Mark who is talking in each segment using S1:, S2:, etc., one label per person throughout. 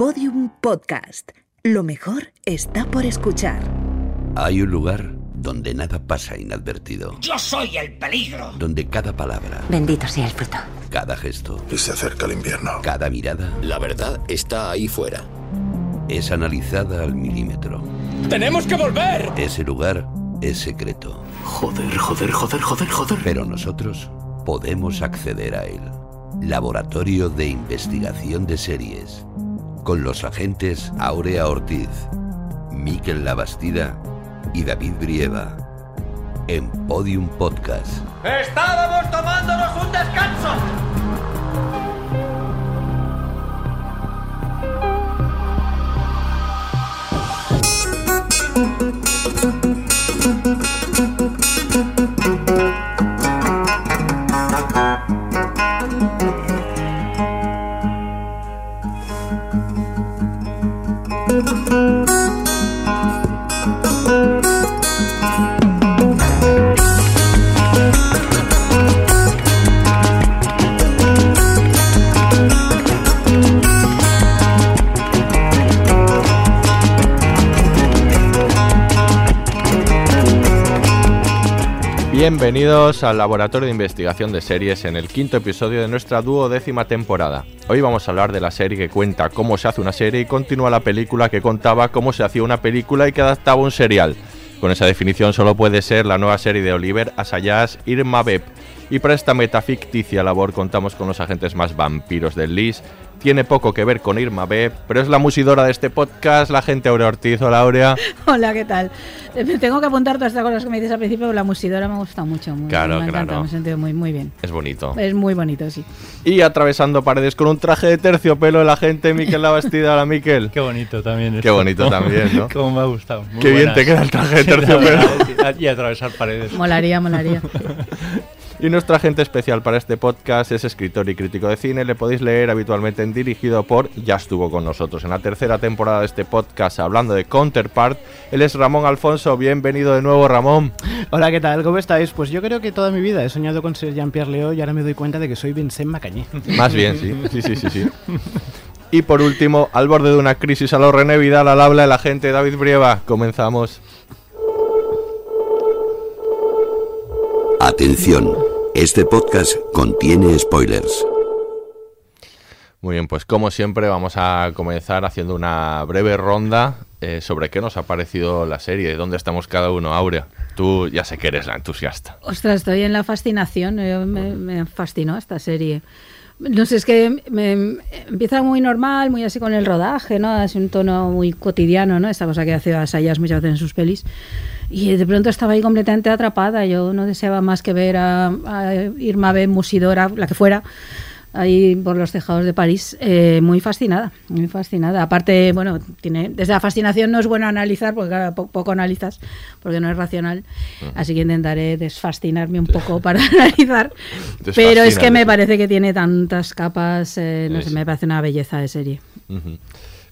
S1: Podium Podcast. Lo mejor está por escuchar.
S2: Hay un lugar donde nada pasa inadvertido.
S3: Yo soy el peligro.
S2: Donde cada palabra,
S4: Bendito sea el fruto.
S2: cada gesto,
S5: Y se acerca el invierno.
S2: cada mirada
S6: La verdad está ahí fuera.
S2: es analizada al milímetro.
S3: ¡Tenemos que volver!
S2: Ese lugar es secreto,
S6: Joder, joder, joder, joder, joder.
S2: pero nosotros podemos acceder a él. Laboratorio de Investigación de Series. Con los agentes Aurea Ortiz, Miquel Labastida y David Brieva. En Podium Podcast.
S3: ¡Estábamos tomándonos un descanso!
S7: Bienvenidos al Laboratorio de Investigación de Series en el quinto episodio de nuestra duodécima temporada. Hoy vamos a hablar de la serie que cuenta cómo se hace una serie y continúa la película que contaba cómo se hacía una película y que adaptaba un serial. Con esa definición solo puede ser la nueva serie de Oliver Asayas Irma Beb. Y para esta metaficticia labor contamos con los agentes más vampiros del LIS. Tiene poco que ver con Irma Beb, pero es la musidora de este podcast, la gente Aurea Ortiz. Hola Aurea.
S8: Hola, ¿qué tal? Eh, tengo que apuntar todas estas cosas que me dices al principio, pero la musidora me gusta mucho. Muy,
S7: Claro,
S8: me ha encantado,
S7: claro.
S8: Me he sentido muy, muy bien.
S7: Es bonito.
S8: Es muy bonito, sí.
S7: Y atravesando paredes con un traje de terciopelo la gente Miquel la Bastida. Hola Miquel.
S9: Qué bonito también.
S7: Qué
S9: esto.
S7: bonito también, ¿no?
S9: Cómo me ha gustado. Muy
S7: Qué bien te queda el traje de terciopelo.
S9: Y atravesar paredes.
S8: Molaría, molaría.
S7: Y nuestro agente especial para este podcast es escritor y crítico de cine. Le podéis leer habitualmente en Dirigido por. Ya estuvo con nosotros en la tercera temporada de este podcast hablando de Counterpart. Él es Ramón Alfonso. Bienvenido de nuevo, Ramón.
S10: Hola, ¿qué tal? ¿Cómo estáis? Pues yo creo que toda mi vida he soñado con ser Jean-Pierre Leo y ahora me doy cuenta de que soy Vincent Macañé.
S7: Más bien, sí. Sí, sí, sí, sí. Y por último, al borde de una crisis a lo René Vidal, al habla el agente David Brieva. Comenzamos.
S2: Atención, este podcast contiene spoilers.
S7: Muy bien, pues como siempre vamos a comenzar haciendo una breve ronda eh, sobre qué nos ha parecido la serie, dónde estamos cada uno. Aurea, tú ya sé que eres la entusiasta.
S8: Ostras, estoy en la fascinación. eh, Me, me fascinó esta serie. No sé, es que me- empieza muy normal, muy así con el rodaje, ¿no? Es un tono muy cotidiano, ¿no? Esta cosa que hace Asayas muchas veces en sus pelis. Y de pronto estaba ahí completamente atrapada. Yo no deseaba más que ver a, a Irma B. Musidora, la que fuera, ahí por los tejados de París. Eh, muy fascinada, muy fascinada. Aparte, bueno, tiene desde la fascinación no es bueno analizar, porque claro, po- poco analizas, porque no es racional. Así que intentaré desfascinarme un poco para analizar. Pero es que me parece que tiene tantas capas, eh, no
S7: Sí,
S8: sé, me parece una belleza de serie.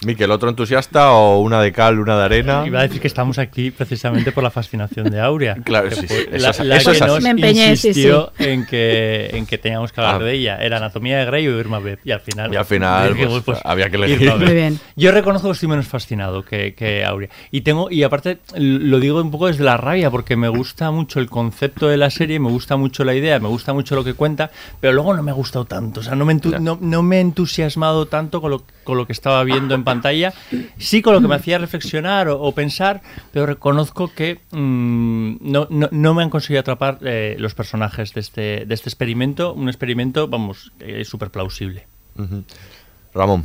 S7: Miquel, ¿otro entusiasta o una de cal, una de arena?
S9: Iba a decir que estamos aquí precisamente por la fascinación de Aurea.
S7: Claro,
S9: Que
S7: sí,
S9: la,
S7: es-
S9: la
S7: eso es
S9: que nos
S8: Me empeñé, sí,
S9: insistió En, que, en que teníamos que hablar
S7: Ah.
S9: de ella. Era Anatomía de Grey o Irma Beb. Y al final...
S7: Y al final,
S9: dijimos,
S7: pues, había que elegir.
S8: Muy bien.
S9: Yo reconozco que estoy menos fascinado que, que Aurea. Y tengo y aparte lo digo un poco desde la rabia porque me gusta mucho el concepto de la serie, me gusta mucho la idea, me gusta mucho lo que cuenta, pero luego no me ha gustado tanto. O sea, no me, entu- no, no me he entusiasmado tanto con lo, con lo que estaba viendo en pantalla. Sí con lo que me hacía reflexionar o, pensar, pero reconozco que mm, no, no, me han conseguido atrapar eh, los personajes de este, de este experimento. Un experimento, vamos, eh, súper plausible.
S7: Ramón,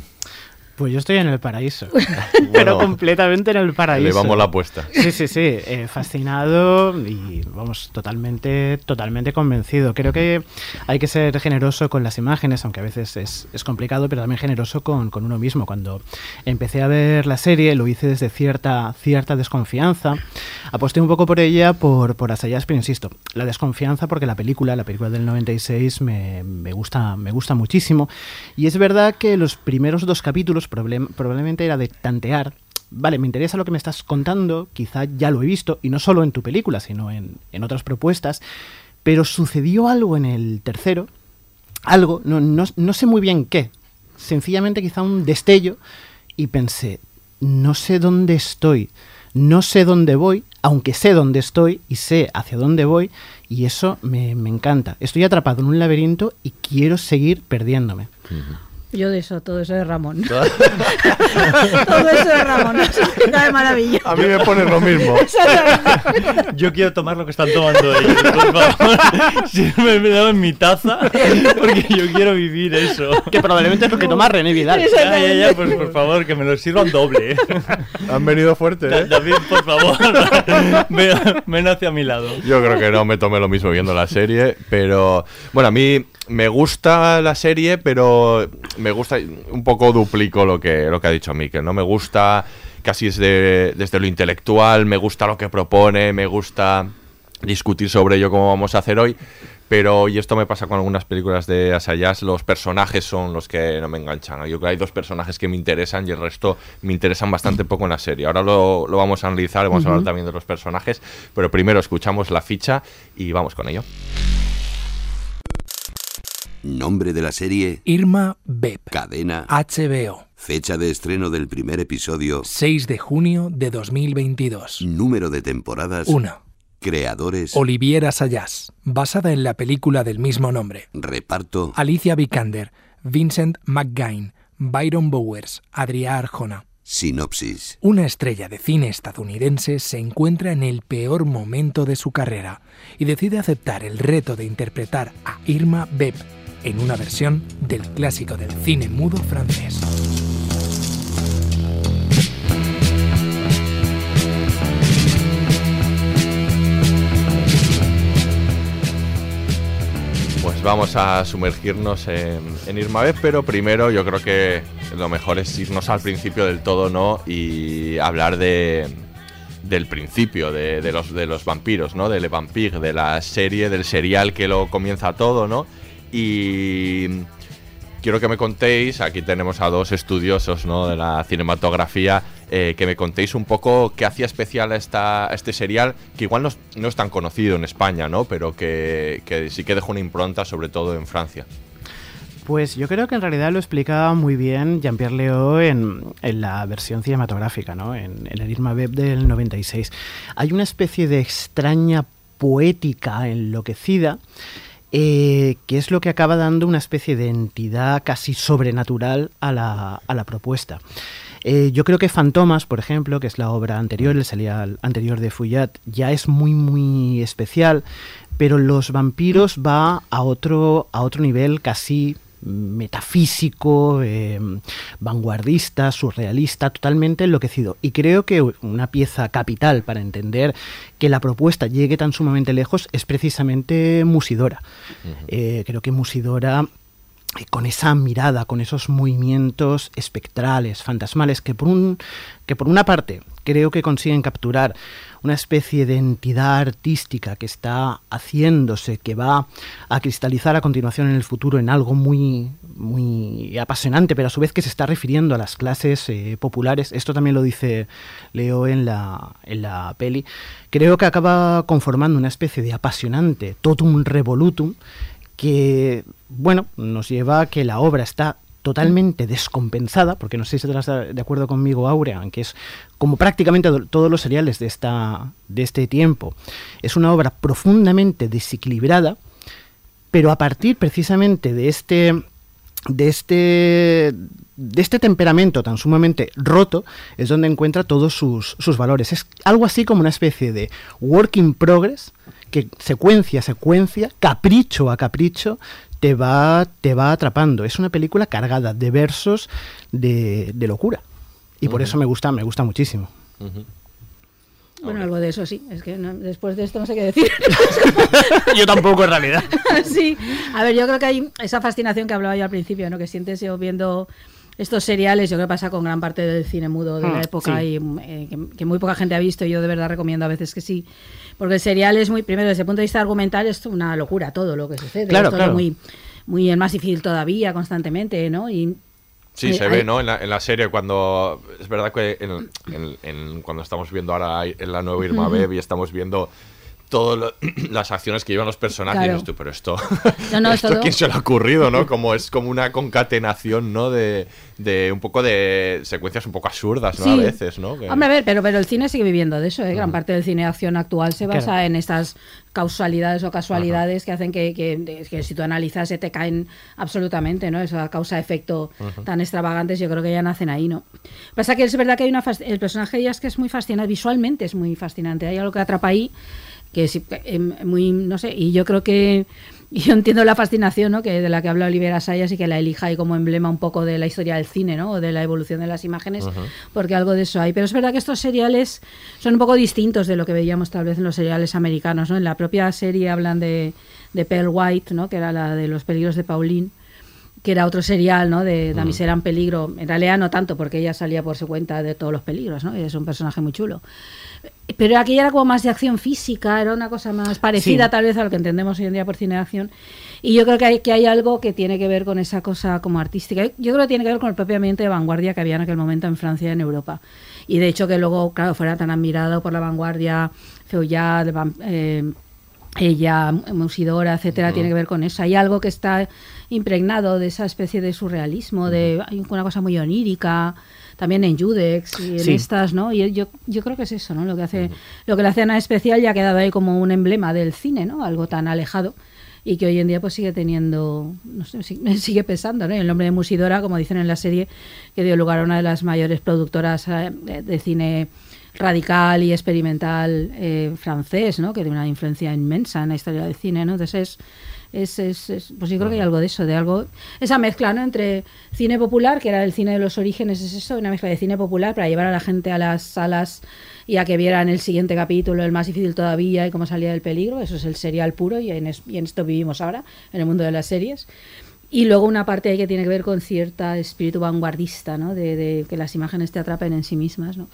S10: Pues yo estoy en el paraíso. Pero
S7: Bueno,
S10: completamente en el paraíso.
S7: elevamos la apuesta.
S10: Sí, sí, sí. eh, fascinado y, vamos, totalmente, totalmente convencido. Creo que hay que ser generoso con las imágenes, aunque a veces es, es complicado, pero también generoso con, con uno mismo. Cuando empecé a ver la serie, lo hice desde cierta, cierta desconfianza. Aposté un poco por ella, por, por Asayas, pero insisto, la desconfianza porque la película, la película del 96, me, me, gusta, me gusta muchísimo. Y es verdad que los primeros dos capítulos probablemente era de tantear vale, me interesa lo que me estás contando, quizá ya lo he visto, y no solo en tu película, sino en, en otras propuestas, pero sucedió algo en el tercero, algo, no, no, no sé muy bien qué, sencillamente quizá un destello, y pensé, no sé dónde estoy, no sé dónde voy, aunque sé dónde estoy y sé hacia dónde voy, y eso me, encanta. Estoy atrapado en un laberinto y quiero seguir perdiéndome.
S8: Yo de eso, todo eso de Ramón. todo eso de Ramón, eso cae maravilla.
S7: A mí me pone lo mismo.
S9: Yo quiero tomar lo que están tomando ellos, por favor. Sírveme me en mi taza, porque yo quiero vivir eso.
S10: Que probablemente es lo que toma René Vidal.
S9: Ya, ya, ya, pues por favor, que me lo sirvan doble.
S7: Han venido fuerte, ¿eh?
S9: David, por favor, ven, ven hacia mi lado.
S7: Yo creo que no me tomé lo mismo viendo la serie, pero bueno, a mí me gusta la serie, pero me gusta un poco duplico lo que lo que ha dicho Mikel, no me gusta casi desde, desde lo intelectual, me gusta lo que propone, me gusta discutir sobre ello como vamos a hacer hoy, pero y esto me pasa con algunas películas de Asayas, los personajes son los que no me enganchan. Yo creo que hay dos personajes que me interesan y el resto me interesan bastante poco en la serie. Ahora lo, lo vamos a analizar, vamos a hablar también de los personajes, pero primero escuchamos la ficha y vamos con ello.
S2: Nombre de la serie,
S4: Irma Beb.
S2: cadena,
S4: HBO.
S2: fecha de estreno del primer episodio,
S4: 6 de junio de 2022.
S2: número de temporadas,
S4: 1.
S2: creadores,
S4: Olivier Assayas. Basada en la película del mismo nombre.
S2: reparto,
S4: Alicia Vikander. Vincent McGain. Byron Bowers. Adrià Arjona.
S2: sinopsis.
S4: Una estrella de cine estadounidense se encuentra en el peor momento de su carrera y decide aceptar el reto de interpretar a Irma Beb en una versión del clásico del cine mudo francés.
S7: Pues vamos a sumergirnos en, en Irma Vez, pero primero yo creo que lo mejor es irnos al principio del todo, ¿no? Y hablar de del principio, de, de los, de los vampiros, ¿no? Del Vampire, de la serie, del serial que lo comienza todo, ¿no? Y quiero que me contéis, aquí tenemos a dos estudiosos de la cinematografía, eh, que me contéis un poco qué hacía especial a, este serial, que igual no es, tan conocido en España, ¿no? pero que, sí que dejó una impronta, sobre todo en Francia.
S10: Pues yo creo que en realidad lo explicaba muy bien Jean-Pierre Leo en, la versión cinematográfica, ¿no? en, en el Irma Beb del 96. Hay una especie de extraña poética enloquecida eh, que es lo que acaba dando una especie de entidad casi sobrenatural a la, a la propuesta. Eh, yo creo que Fantomas, por ejemplo, que es la obra anterior, el serial anterior de Fouillat, ya es muy, muy especial, pero Los vampiros va a otro, a otro nivel casi metafísico, eh, vanguardista, surrealista, totalmente enloquecido. Y creo que una pieza capital para entender que la propuesta llegue tan sumamente lejos es precisamente Musidora. Eh, creo que Musidora con esa mirada, con esos movimientos espectrales, fantasmales, que por, un, que por una parte creo que consiguen capturar una especie de entidad artística que está haciéndose, que va a cristalizar a continuación en el futuro en algo muy, muy apasionante, pero a su vez que se está refiriendo a las clases eh, populares. Esto también lo dice Leo en la, en la peli. Creo que acaba conformando una especie de apasionante totum revolutum que, bueno, nos lleva a que la obra está totalmente descompensada, porque no sé si estarás de acuerdo conmigo, Aurea, aunque es como prácticamente todos los seriales de, esta, de este tiempo. Es una obra profundamente desequilibrada, pero a partir precisamente de este de este de este temperamento tan sumamente roto es donde encuentra todos sus, sus valores. Es algo así como una especie de work in progress que secuencia a secuencia, capricho a capricho, te va, te va atrapando. Es una película cargada de versos de, de locura. Y por eso me gusta, me gusta muchísimo.
S8: Bueno, algo de eso sí. Es que no- después de esto no sé qué decir.
S10: Yo tampoco en realidad.
S8: sí. A ver, yo creo que hay esa fascinación que hablaba yo al principio, ¿no? Que sientes yo viendo estos seriales, yo creo que pasa con gran parte del cine mudo de la
S10: Hmm,
S8: época
S10: sí.
S8: y eh, que, que muy poca gente ha visto. y Yo de verdad recomiendo a veces que sí. Porque el serial es muy, primero, desde el punto de vista argumental, es una locura todo lo que sucede.
S10: Claro,
S8: es todo
S10: claro.
S8: muy, muy en más difícil todavía, constantemente, ¿no? Y
S7: Sí, se ve, ¿no? En la, en la serie cuando... Es verdad que en- en- en- cuando estamos viendo ahora en la nueva Irma
S8: Ujú.
S7: Beb y estamos viendo todas las acciones que llevan los personajes.
S8: Claro.
S7: Y dices tú, pero esto,
S8: No, no,
S7: esto
S8: todo-
S7: quién se le ha ocurrido, ¿no? Como es como una concatenación, ¿no? De, de un poco de secuencias un poco absurdas, ¿no? A veces, ¿no? Que-
S8: Hombre, a ver, pero, pero el cine sigue viviendo de eso. ¿eh? Gran parte del cine de acción actual se basa
S10: Claro.
S8: en estas causalidades o casualidades que hacen que, que- que si tú analizas se te caen absolutamente, ¿no? Esa causa-efecto tan extravagantes, yo creo que ya nacen ahí, ¿no? Pasa que es verdad que hay una el personaje ella es que es muy fascinante, visualmente es muy fascinante. Hay algo que atrapa ahí que es eh, muy, no sé, y yo creo que yo entiendo la fascinación ¿no? que de la que habla Olivera Sayas y que la elija ahí como emblema un poco de la historia del cine, ¿no? O de la evolución de las imágenes, porque algo de eso hay. Pero es verdad que estos seriales son un poco distintos de lo que veíamos tal vez en los seriales americanos, ¿no? En la propia serie hablan de, de Pearl White, ¿no? Que era la de los peligros de Pauline que era otro serial, ¿no? De Damisela en peligro. En realidad no tanto, porque ella salía por su cuenta de todos los peligros, ¿no? Y es un personaje muy chulo. Pero aquí era como más de acción física, era una cosa más parecida
S10: Sí.
S8: tal vez a lo que entendemos hoy en día por cine de acción. Y yo creo que hay, que hay algo que tiene que ver con esa cosa como artística. Yo creo que tiene que ver con el propio ambiente de vanguardia que había en aquel momento en Francia y en Europa. Y de hecho que luego, claro, fuera tan admirado por la vanguardia, Feuillade, eh, ella, Musidora, etcétera, tiene que ver con eso. Hay algo que está impregnado de esa especie de surrealismo, de una cosa muy onírica, también en Judex y en
S10: Sí.
S8: estas, ¿no? Y yo, yo creo que es eso, ¿no? Lo que hace, lo que le hace a Ana especial ya ha quedado ahí como un emblema del cine, ¿no? Algo tan alejado y que hoy en día pues sigue teniendo, no sé, si- sigue pesando, ¿no? El nombre de Musidora, como dicen en la serie, que dio lugar a una de las mayores productoras eh, de, de cine radical y experimental eh, francés, ¿no? Que tiene una influencia inmensa en la historia del cine, ¿no? Entonces es, es, es- es- pues yo creo que hay algo de eso, de algo, esa mezcla, ¿no? Entre cine popular, que era el cine de los orígenes, es eso, una mezcla de cine popular para llevar a la gente a las salas y a que vieran el siguiente capítulo, el más difícil todavía y cómo salía del peligro, eso es el serial puro y en, es- y en esto vivimos ahora, en el mundo de las series. Y luego una parte ahí que tiene que ver con cierta espíritu vanguardista, ¿no? De, de que las imágenes te atrapen en sí mismas, ¿no?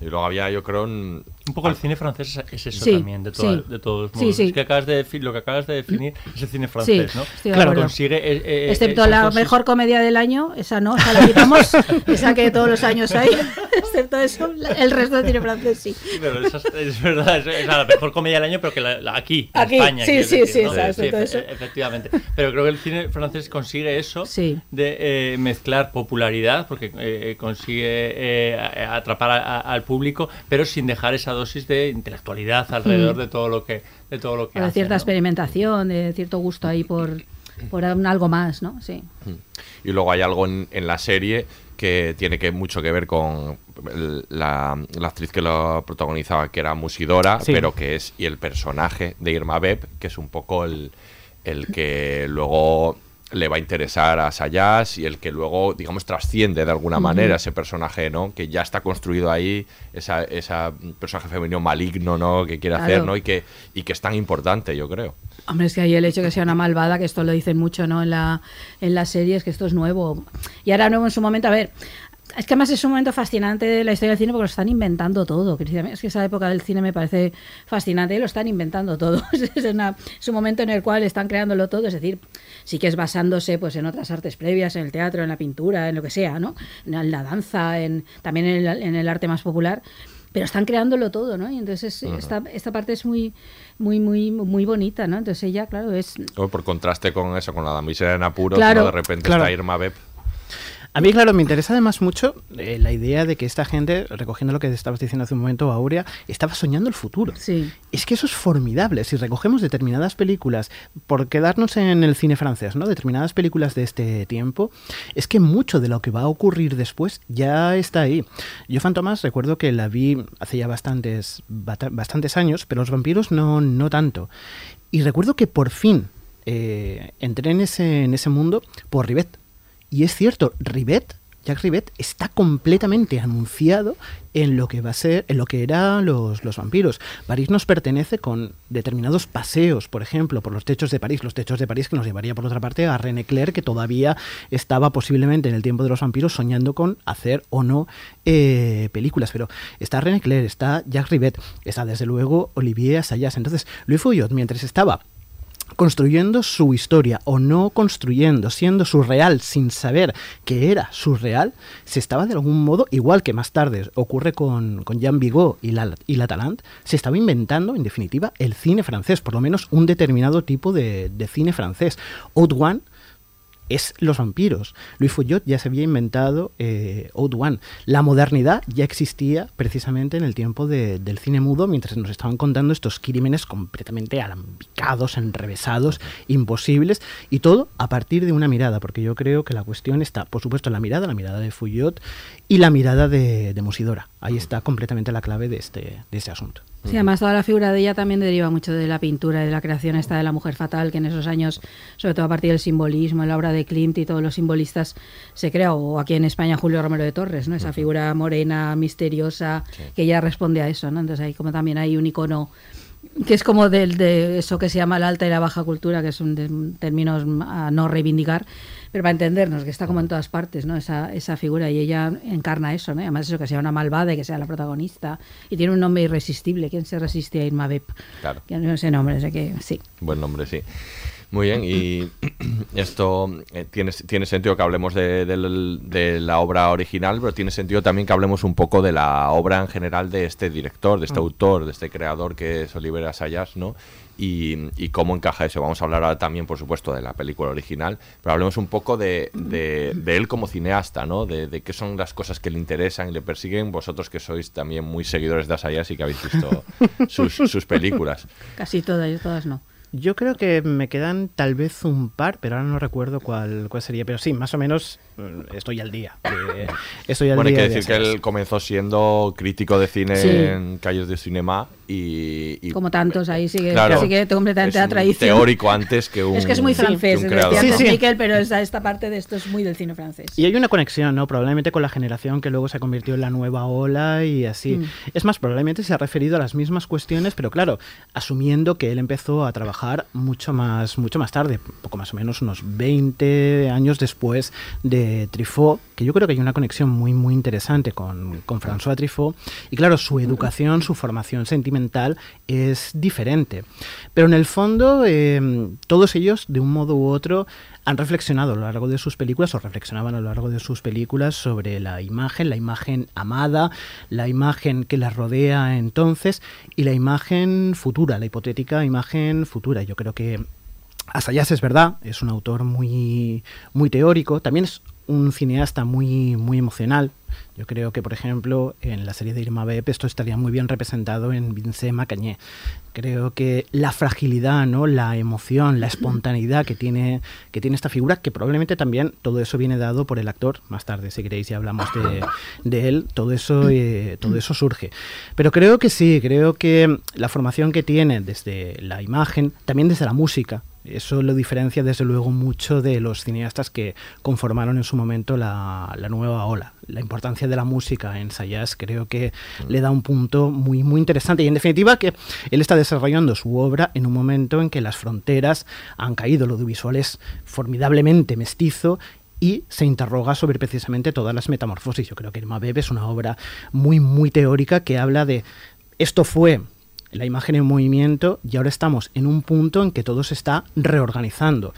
S7: Y luego había, yo creo, un,
S9: Un poco el cine francés es- es eso
S8: Sí,
S9: también, de, toda-
S8: sí.
S9: de todos modos.
S8: sí.
S9: Es que acabas de lo que acabas de definir es el cine francés, ¿no? Claro, consigue. eh, eh,
S8: Excepto
S9: esas
S8: la mejor comedia del año, esa no, esa la quitamos, esa que todos los años hay. Excepto eso, el resto del cine francés sí.
S9: Pero esa es, es verdad, es, es la mejor comedia del año, pero que la, la- aquí, en
S8: Aquí,
S9: España.
S8: sí, sí,
S9: decir,
S8: sí,
S9: ¿no?
S8: exacto,
S9: efe-
S8: eso.
S9: efectivamente. Pero creo que el cine francés consigue eso
S8: Sí.
S9: de eh, mezclar popularidad, porque eh, consigue eh, atrapar a- a- al público, pero sin dejar esa dosis de intelectualidad alrededor de todo lo que de todo lo que hace,
S8: cierta
S9: ¿no?
S8: experimentación, de cierto gusto ahí por, por un algo más, ¿no? Sí.
S7: Y luego hay algo en, en la serie que tiene que mucho que ver con el- la, la actriz que lo protagonizaba, que era Musidora,
S10: Sí.
S7: pero que es, y el personaje de Irma Beb, que es un poco el, el que luego le va a interesar a Sayas y el que luego, digamos, trasciende de alguna manera ese personaje, ¿no? Que ya está construido ahí, esa, esa personaje femenino maligno, ¿no? Que quiere hacer. ¿no? Y que, y que es tan importante, yo creo.
S8: Hombre, es que ahí el hecho de que sea una malvada, que esto lo dicen mucho, ¿no? En la, en la serie, es que esto es nuevo. Y ahora nuevo en su momento, a ver, es que además es un momento fascinante de la historia del cine porque lo están inventando todo. Es que esa época del cine me parece fascinante y lo están inventando todo. Es, una- es un momento en el cual están creándolo todo, es decir, sí que es basándose pues en otras artes previas, en el teatro, en la pintura, en lo que sea, ¿no? En la danza, en, también en el, en el arte más popular. Pero están creándolo todo, ¿no? Y entonces es- esta, esta parte es muy, muy, muy, muy bonita, ¿no? Entonces ella, claro, es
S7: ¿no? Por contraste con eso, con la damisela en apuros,
S8: Claro.
S7: ¿no? De repente
S10: Claro.
S7: está Irma Beb.
S10: A mí, claro, me interesa además mucho eh, la idea de que esta gente, recogiendo lo que estabas diciendo hace un momento, Aurea, estaba soñando el futuro.
S8: Sí.
S10: Es que eso es formidable. Si recogemos determinadas películas, por quedarnos en el cine francés, ¿no? Determinadas películas de este tiempo, es que mucho de lo que va a ocurrir después ya está ahí. Yo, Fantomas, recuerdo que la vi hace ya bastantes, años, pero los vampiros no, no tanto. Y recuerdo que por fin eh, entré en ese, en ese mundo por Rivet. Y es cierto, Rivet, Jack Rivet, está completamente anunciado en lo que va a ser, en lo que eran los, los vampiros. París nos pertenece con determinados paseos, por ejemplo, por los techos de París, los techos de París que nos llevaría por otra parte a René Clair, que todavía estaba posiblemente en el tiempo de los vampiros soñando con hacer o no eh, películas. Pero está René Clair, está Jack Rivet, está desde luego Olivier Assayas. Entonces, Louis Fouillot, mientras estaba construyendo su historia o no construyendo, siendo surreal sin saber que era surreal, se estaba de algún modo, igual que más tarde ocurre con, con Jean Vigo y la, y la se estaba inventando, en definitiva, el cine francés, por lo menos un determinado tipo de, de cine francés. One es los vampiros. Louis Fouillot ya se había inventado eh, Old One. La modernidad ya existía precisamente en el tiempo de, del cine mudo, mientras nos estaban contando estos crímenes completamente alambicados, enrevesados, imposibles, y todo a partir de una mirada, porque yo creo que la cuestión está, por supuesto, en la mirada, la mirada de Fouillot y la mirada de, de Musidora. Ahí está completamente la clave de este, de este asunto.
S8: Sí, además toda la figura de ella también deriva mucho de la pintura y de la creación esta de la mujer fatal, que en esos años, sobre todo a partir del simbolismo, en la obra de Klimt y todos los simbolistas, se crea, o aquí en España Julio Romero de Torres, ¿no? Esa figura morena, misteriosa, que ya responde a eso, ¿no? Entonces ahí como también hay un icono que es como del, de eso que se llama la alta y la baja cultura, que son términos a no reivindicar, pero para entendernos, que está como en todas partes, ¿no? Esa, esa figura, y ella encarna eso, ¿no? Además eso, que sea una malvada y que sea la protagonista, y tiene un nombre irresistible. ¿Quién se resiste a Irma Bep?
S7: Claro.
S8: Que no ese nombre, o sea que sí.
S7: Buen nombre, sí. Muy bien, y esto eh, tiene, tiene sentido que hablemos de, de la obra original, pero tiene sentido también que hablemos un poco de la obra en general de este director, de este
S5: Mm.
S7: autor, de este creador que es Oliver Assayas, ¿no? Y, y cómo encaja eso. Vamos a hablar ahora también, por supuesto, de la película original, pero hablemos un poco de, de- de él como cineasta, ¿no? De, de qué son las cosas que le interesan y le persiguen, vosotros que sois también muy seguidores de Assayas y que habéis visto sus, sus películas.
S8: Casi todas, yo todas no.
S10: Yo creo que me quedan tal vez un par, pero ahora no recuerdo cuál, cuál sería. Pero sí, más o menos estoy al día. estoy al
S7: Bueno, hay que
S10: de
S7: decir que él comenzó siendo crítico de cine
S8: Sí.
S7: en calles de cinema y, y-
S8: Como tantos, ahí sigue,
S7: Claro,
S8: sigue completamente tradición.
S7: teórico antes que un
S8: Es que es muy
S7: que
S8: francés,
S7: un
S8: decía
S10: Sí, sí.
S8: Miquel, pero esta, esta parte de esto es muy del cine francés.
S10: Y hay una conexión, ¿no? Probablemente con la generación que luego se convirtió en la nueva ola y así.
S8: Mm.
S10: Es más, probablemente se ha referido a las mismas cuestiones, pero claro, asumiendo que él empezó a trabajar mucho más, mucho más tarde, poco más o menos unos 20 años después de Truffaut, que yo creo que hay una conexión muy, muy interesante con, con François Truffaut. Y claro, su educación, su formación sentimental es diferente. Pero en el fondo, eh, todos ellos, de un modo u otro, han reflexionado a lo largo de sus películas o reflexionaban a lo largo de sus películas sobre la imagen, la imagen amada, la imagen que la rodea entonces y la imagen futura, la hipotética imagen futura. Yo creo que Assayas es verdad, es un autor muy, muy teórico, también es un cineasta muy, muy emocional. Yo creo que, por ejemplo, en la serie de Irma Bep esto estaría muy bien representado en Vincent Macagné. Creo que la fragilidad, ¿no? la emoción, la espontaneidad que tiene, que tiene esta figura, que probablemente también todo eso viene dado por el actor. Más tarde, si queréis, ya hablamos de, de él. Todo eso, eh, todo eso surge. Pero creo que sí, creo que la formación que tiene desde la imagen, también desde la música, eso lo diferencia desde luego mucho de los cineastas que conformaron en su momento la, la nueva ola. La importancia de la música en Sayas creo que le da un punto muy, muy interesante. Y en definitiva que él está desarrollando su obra en un momento en que las fronteras han caído, lo audiovisual es formidablemente mestizo y se interroga sobre precisamente todas las metamorfosis. Yo creo que Irma Beb es una obra muy, muy teórica que habla de esto fue la imagen en movimiento y ahora estamos en un punto en que todo se está reorganizando.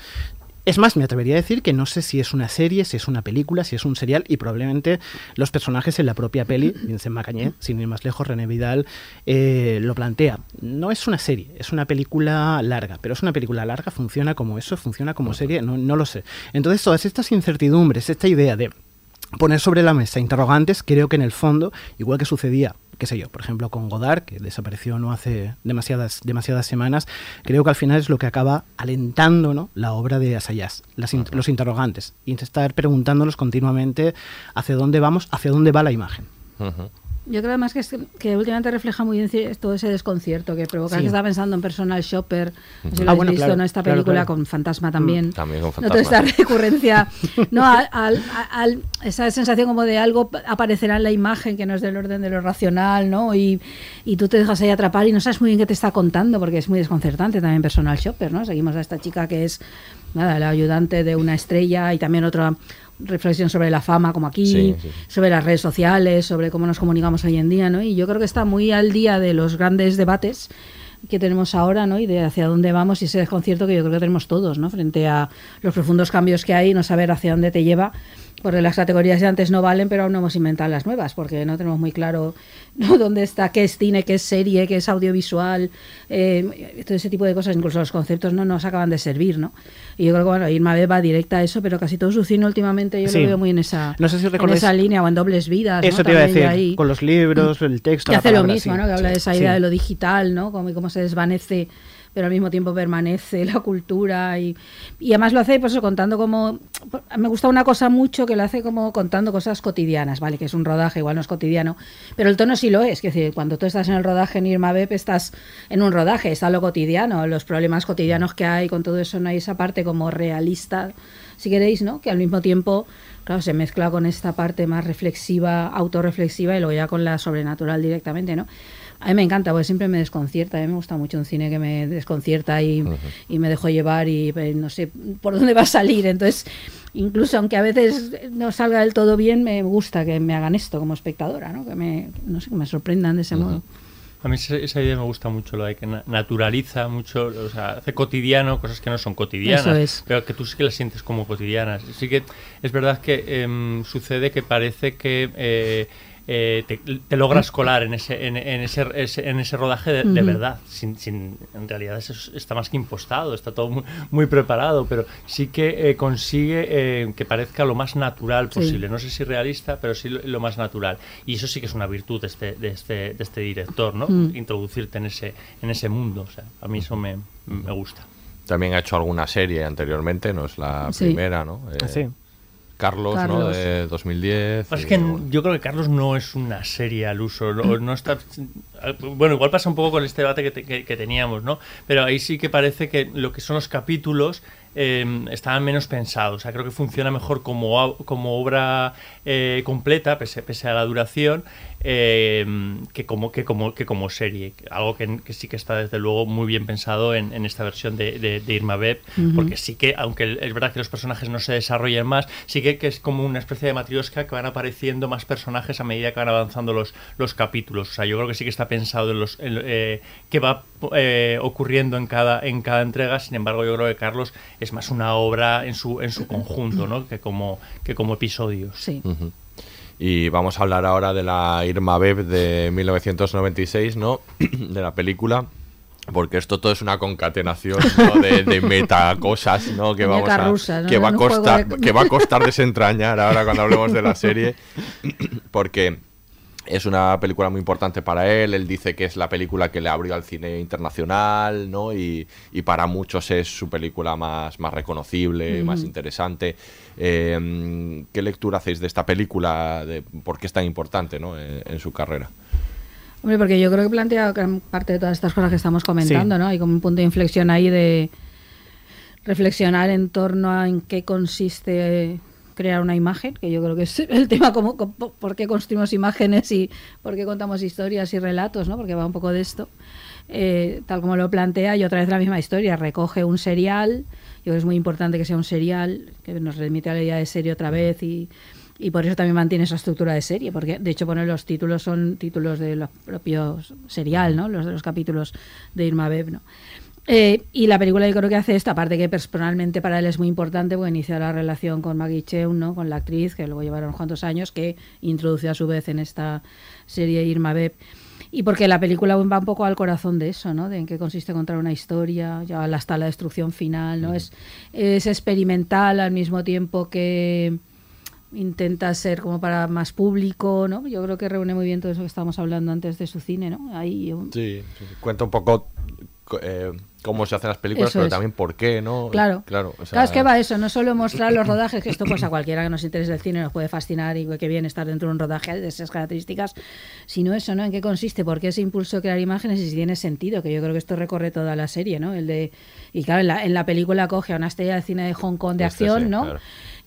S10: Es más, me atrevería a decir que no sé si es una serie, si es una película, si es un serial y probablemente los personajes en la propia peli, Vincent Macagné, sin ir más lejos, René Vidal, eh, lo plantea. No es una serie, es una película larga, pero es una película larga, funciona como eso, funciona como serie, no, no lo sé. Entonces todas estas incertidumbres, esta idea de poner sobre la mesa interrogantes, creo que en el fondo, igual que sucedía, qué sé yo, por ejemplo con Godard, que desapareció no hace demasiadas, demasiadas semanas, creo que al final es lo que acaba alentando ¿no? la obra de Assayas, las in- los interrogantes, y estar preguntándonos continuamente hacia dónde vamos, hacia dónde va la imagen.
S8: Yo creo además que, es, que últimamente refleja muy bien todo ese desconcierto que provoca.
S10: Sí.
S8: que estaba pensando en Personal Shopper, no sé si
S10: Ah,
S8: lo habéis
S10: bueno,
S8: visto,
S10: claro,
S8: ¿no? esta película
S10: claro.
S8: con Fantasma también.
S7: Mm, También con
S8: No, toda esta recurrencia, no, al, al- al- esa sensación como de algo aparecerá en la imagen que no es del orden de lo racional, ¿no? Y, y tú te dejas ahí atrapar y no sabes muy bien qué te está contando porque es muy desconcertante también Personal Shopper, ¿no? Seguimos a esta chica que es nada, la ayudante de una estrella y también otra reflexión sobre la fama como aquí,
S7: Sí, sí.
S8: sobre las redes sociales, sobre cómo nos comunicamos hoy en día, ¿no? Y yo creo que está muy al día de los grandes debates que tenemos ahora, ¿no? Y de hacia dónde vamos y ese desconcierto que yo creo que tenemos todos, ¿no? Frente a los profundos cambios que hay, no saber hacia dónde te lleva porque las categorías de antes no valen, pero aún no hemos inventado las nuevas, porque no tenemos muy claro ¿no? dónde está, qué es cine, qué es serie, qué es audiovisual, eh, todo ese tipo de cosas, incluso los conceptos no nos acaban de servir, ¿no? Y yo creo que, bueno, Irma B va directa a eso, pero casi todo su cine últimamente yo
S10: Sí.
S8: lo veo muy en esa,
S10: No sé si
S8: en esa línea o en dobles vidas.
S10: Eso
S8: ¿no?
S10: te iba a decir,
S8: ahí.
S10: con los libros, el texto.
S8: Que
S10: la
S8: hace lo mismo,
S10: sí,
S8: ¿no? Que habla de esa idea de lo digital, ¿no? Como cómo se desvanece, pero al mismo tiempo permanece la cultura y, y además lo hace pues contando como me gusta una cosa mucho que lo hace como contando cosas cotidianas, vale, que es un rodaje, igual no es cotidiano, pero el tono sí lo es, que decir, cuando tú estás en el rodaje en Irma Beb estás en un rodaje, está lo cotidiano, los problemas cotidianos que hay, con todo eso no hay esa parte como realista, si queréis, ¿no? Que al mismo tiempo, claro, se mezcla con esta parte más reflexiva, autorreflexiva y luego ya con la sobrenatural directamente, ¿no? A mí me encanta, porque siempre me desconcierta. A mí me gusta mucho un cine que me desconcierta y, y me dejo llevar y eh, no sé por dónde va a salir. Entonces, incluso aunque a veces no salga del todo bien, me gusta que me hagan esto como espectadora, ¿no? Que me, no sé, que me sorprendan de ese modo.
S9: A mí esa, esa idea me gusta mucho, lo de que na- naturaliza mucho, o sea, hace cotidiano cosas que no son cotidianas,
S8: Eso es.
S9: pero que tú sí que las sientes como cotidianas. Sí que es verdad que em, sucede que parece que eh, eh, te, te logras colar en ese, en, en ese, ese- en ese rodaje de, verdad. Sin, sin- en realidad eso es- está más que impostado, está todo muy, muy preparado, pero sí que eh, consigue eh, que parezca lo más natural
S8: Sí.
S9: posible. No sé si realista, pero sí lo, lo más natural. Y eso sí que es una virtud de este, de este, de este director, ¿no?
S8: Mm.
S9: Introducirte en ese, en ese mundo. O sea, a mí eso me, me gusta.
S7: También ha hecho alguna serie anteriormente, no es la
S8: Sí.
S7: primera, ¿no? Eh,
S10: Ah, sí.
S7: Carlos, ¿no? De 2010.
S9: Es
S7: y
S9: que
S7: bueno.
S9: yo creo que Carlos no es una serie al uso. No, no está, bueno, igual pasa un poco con este debate que, te- que- que teníamos, ¿no? Pero ahí sí que parece que lo que son los capítulos eh, estaban menos pensados. O sea, creo que funciona mejor como, como obra eh, completa, pese, pese a la duración, eh, que, como, que, como, que como serie. Algo que, que sí que está, desde luego, muy bien pensado en, en esta versión de, de- de Irma Beb, porque sí que, aunque es verdad que los personajes no se desarrollen más, sí que, que es como una especie de matriosca que van apareciendo más personajes a medida que van avanzando los, los capítulos. O sea, yo creo que sí que está pensado en los en, eh, qué va eh, ocurriendo en cada, en cada entrega. Sin embargo, yo creo que Carlos es más una obra en su, en su conjunto, ¿no? Que como, que como episodios.
S8: Sí.
S7: Y vamos a hablar ahora de la Irma Beb de 1996, ¿no? de la película. Porque esto todo es una concatenación ¿no? de, de metacosas, ¿no? Que vamos a,
S8: rusa, ¿no?
S7: que va a costar,
S8: de-
S7: que va a costar desentrañar ahora cuando hablemos de la serie, porque es una película muy importante para él. Él dice que es la película que le abrió al cine internacional, ¿no? Y, y para muchos es su película más, más reconocible, más interesante. Eh, ¿Qué lectura hacéis de esta película? De por qué es tan importante, ¿no? En, en su carrera.
S8: Hombre, porque yo creo que plantea gran parte de todas estas cosas que estamos comentando,
S10: Sí.
S8: ¿no? Hay como un punto de inflexión ahí de reflexionar en torno a en qué consiste crear una imagen, que yo creo que es el tema como, por qué construimos imágenes y por qué contamos historias y relatos, ¿no? Porque va un poco de esto. Eh, tal como lo plantea, y otra vez la misma historia, recoge un serial, yo creo que es muy importante que sea un serial, que nos remite a la idea de serie otra vez y, y por eso también mantiene esa estructura de serie, porque de hecho pone los títulos son títulos de los propios serial, ¿no? Los de los capítulos de Irma Beb, ¿no? Eh, y la película yo creo que hace esto, aparte que personalmente para él es muy importante, porque inicia la relación con Maggie Cheung, ¿no? con la actriz, que luego llevaron cuantos años, que introduce a su vez en esta serie Irma Beb. Y porque la película va un poco al corazón de eso, ¿no? De en qué consiste contar una historia, ya hasta la destrucción final, ¿no? Es, es experimental al mismo tiempo que intenta ser como para más público, ¿no? Yo creo que reúne muy bien todo eso que estábamos hablando antes de su cine, ¿no? Ahí un-
S7: Sí, cuenta un poco co- eh, cómo se hacen las películas,
S8: Eso
S7: pero
S8: es.
S7: también por qué, ¿no?
S8: Claro.
S7: claro, o sea,
S8: Claro, es que va eso, no solo mostrar los rodajes, que esto pues a cualquiera que nos interese el cine nos puede fascinar y que bien estar dentro de un rodaje de esas características, sino eso, ¿no? ¿En qué consiste? ¿Por qué ese impulso de crear imágenes y si tiene sentido? Que yo creo que esto recorre toda la serie, ¿no? El de y claro, en la, en la película coge a una estrella de cine de Hong Kong de
S7: Este
S8: acción,
S7: sí,
S8: ¿no?
S7: claro.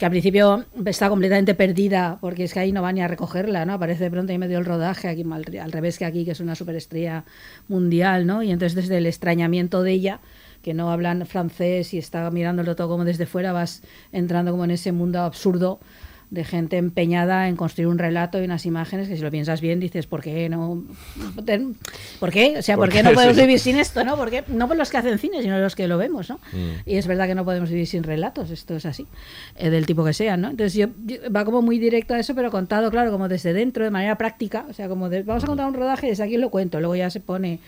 S8: Que al principio está completamente perdida porque es que ahí no va ni a recogerla, ¿no? Aparece de pronto ahí medio el rodaje, aquí al, al revés que aquí, que es una superestrella mundial, ¿no? Y entonces desde el extrañamiento de ella que no hablan francés y está mirándolo todo como desde fuera, vas entrando como en ese mundo absurdo de gente empeñada en construir un relato y unas imágenes que si lo piensas bien dices, ¿por qué no? ¿Por qué? O sea, ¿por, qué no podemos vivir sin esto? ¿no? Porque no por los que hacen cine, sino los que lo vemos, ¿no?
S7: Mm.
S8: Y es verdad que no podemos vivir sin relatos, esto es así, eh, del tipo que sean, ¿no? Entonces yo, yo- va como muy directo a eso, pero contado, claro, como desde dentro, de manera práctica, o sea, como de, vamos a contar un rodaje desde aquí lo cuento, luego ya se pone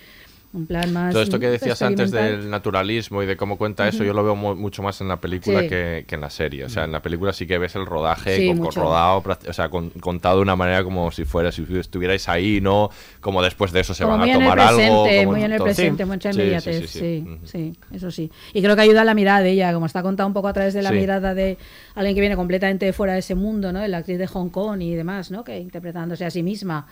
S8: un plan más
S7: Todo esto que decías antes del naturalismo y de cómo cuenta eso,
S8: Ujú.
S7: yo lo veo mu- mucho más en la película
S8: Sí.
S7: que, que en la serie. O sea, en la película sí que ves el rodaje
S8: Sí,
S7: con, con rodado, o sea, con- contado de una manera como si fuera, si estuvierais ahí, ¿no? Como después de eso se
S8: como
S7: van a tomar algo.
S8: presente,
S7: como
S8: muy en el presente,
S7: Sí.
S8: mucha inmediatez,
S7: sí,
S8: sí,
S7: Ujú.
S8: sí, eso sí. Y creo que ayuda a la mirada de ella, como está contado un poco a través de la mirada de alguien que viene completamente fuera de ese mundo, ¿no? De la actriz de Hong Kong y demás, ¿no? Que interpretándose a sí misma.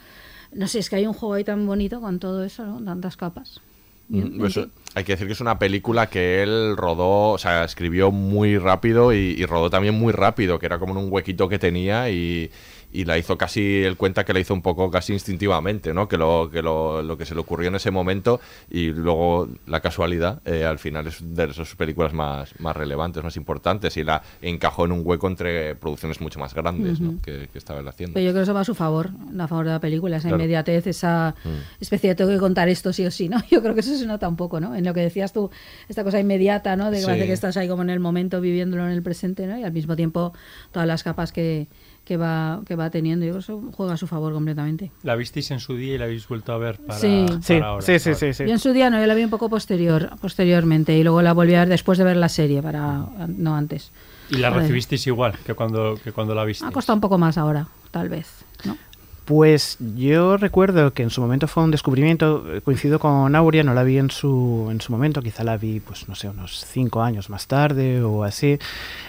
S8: No sé, es que hay un juego ahí tan bonito con todo eso, ¿no? Tantas capas.
S7: Mm, pues, hay que decir que es una película que él rodó, o sea, escribió muy rápido y, y rodó también muy rápido, que era como en un huequito que tenía y, y la hizo casi, él cuenta que la hizo un poco casi instintivamente, ¿no? Que lo que, lo, lo que se le ocurrió en ese momento y luego la casualidad, eh, al final es de esas películas más, más relevantes, más importantes y la encajó en un hueco entre producciones mucho más grandes, ¿no? Que, que estaba él haciendo.
S8: Pero yo creo que eso va a su favor, a favor de la película, esa
S7: Claro.
S8: inmediatez, esa
S7: Mm.
S8: especie de tengo que contar esto sí o sí, ¿no? Yo creo que eso se nota un poco, ¿no? En lo que decías tú, esta cosa inmediata, ¿no? De
S7: Sí.
S8: que estás ahí como en el momento viviéndolo en el presente, ¿no? Y al mismo tiempo todas las capas que, que va que va teniendo, yo eso juega a su favor completamente.
S9: La visteis en su día y la habéis vuelto a ver para,
S8: Sí.
S9: para
S10: Sí,
S9: ahora.
S10: sí, sí, sí, sí.
S8: Yo en su día no, yo la vi un poco posterior, posteriormente y luego la volví a ver después de ver la serie, para no antes.
S9: Y la recibisteis igual que cuando, que cuando la visteis.
S8: Ha costado un poco más ahora, tal vez, ¿no?
S10: Pues yo recuerdo que en su momento fue un descubrimiento, eh, coincido con Aurea, no la vi en su, en su momento, quizá la vi, pues no sé, unos cinco años más tarde o así.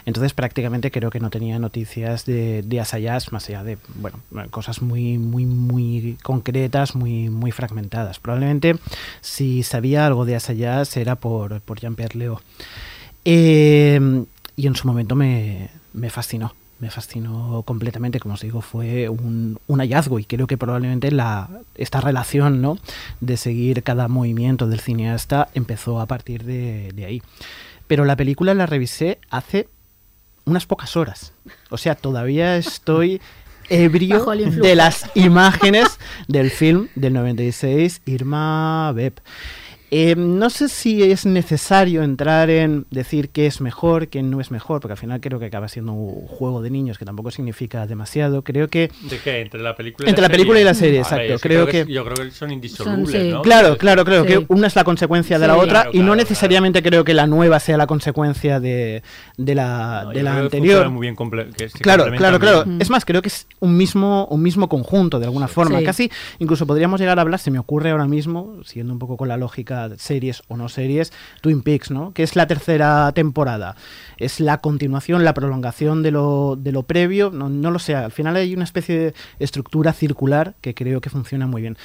S10: Entonces prácticamente creo que no tenía noticias de, Asayas más allá de, bueno, cosas muy, muy, muy concretas, muy, muy fragmentadas. Probablemente si sabía algo de Asayas era por, por Jean-Pierre Leo. Eh, y en su momento me, me fascinó. Me fascinó completamente, como os digo, fue un, un hallazgo y creo que probablemente la, esta relación ¿no? de seguir cada movimiento del cineasta empezó a partir de, de ahí. Pero la película la revisé hace unas pocas horas. O sea, todavía estoy ebrio de las imágenes del film del 96, Irma Beb. Eh, no sé si es necesario entrar en decir qué es mejor, qué no es mejor, porque al final creo que acaba siendo un juego de niños que tampoco significa demasiado. Creo que
S9: ¿De qué? ¿Entre la película y
S10: Entre
S9: la
S10: la película y la
S9: serie?
S10: serie,
S9: Vale,
S10: exacto. Creo que-
S9: yo creo que son indisolubles,
S8: Son, sí.
S9: ¿no?
S10: Claro, claro, claro,
S8: Sí.
S10: que una es la consecuencia de la otra
S9: Claro,
S10: y no
S9: claro,
S10: necesariamente creo que la nueva sea la consecuencia de, de la,
S9: No,
S10: de
S9: yo
S10: la
S9: creo que
S10: anterior.
S9: muy bien comple- que se
S10: Claro, claro, claro. Es más, creo que es un mismo, un mismo conjunto de alguna forma.
S8: Sí.
S10: Casi incluso podríamos llegar a hablar, se me ocurre ahora mismo, siguiendo un poco con la lógica series o no series, Twin Peaks, ¿no? Que es la tercera temporada. Es la continuación, la prolongación de lo, de lo previo. No, no lo sé. Al final hay una especie de estructura circular que creo que funciona muy bien.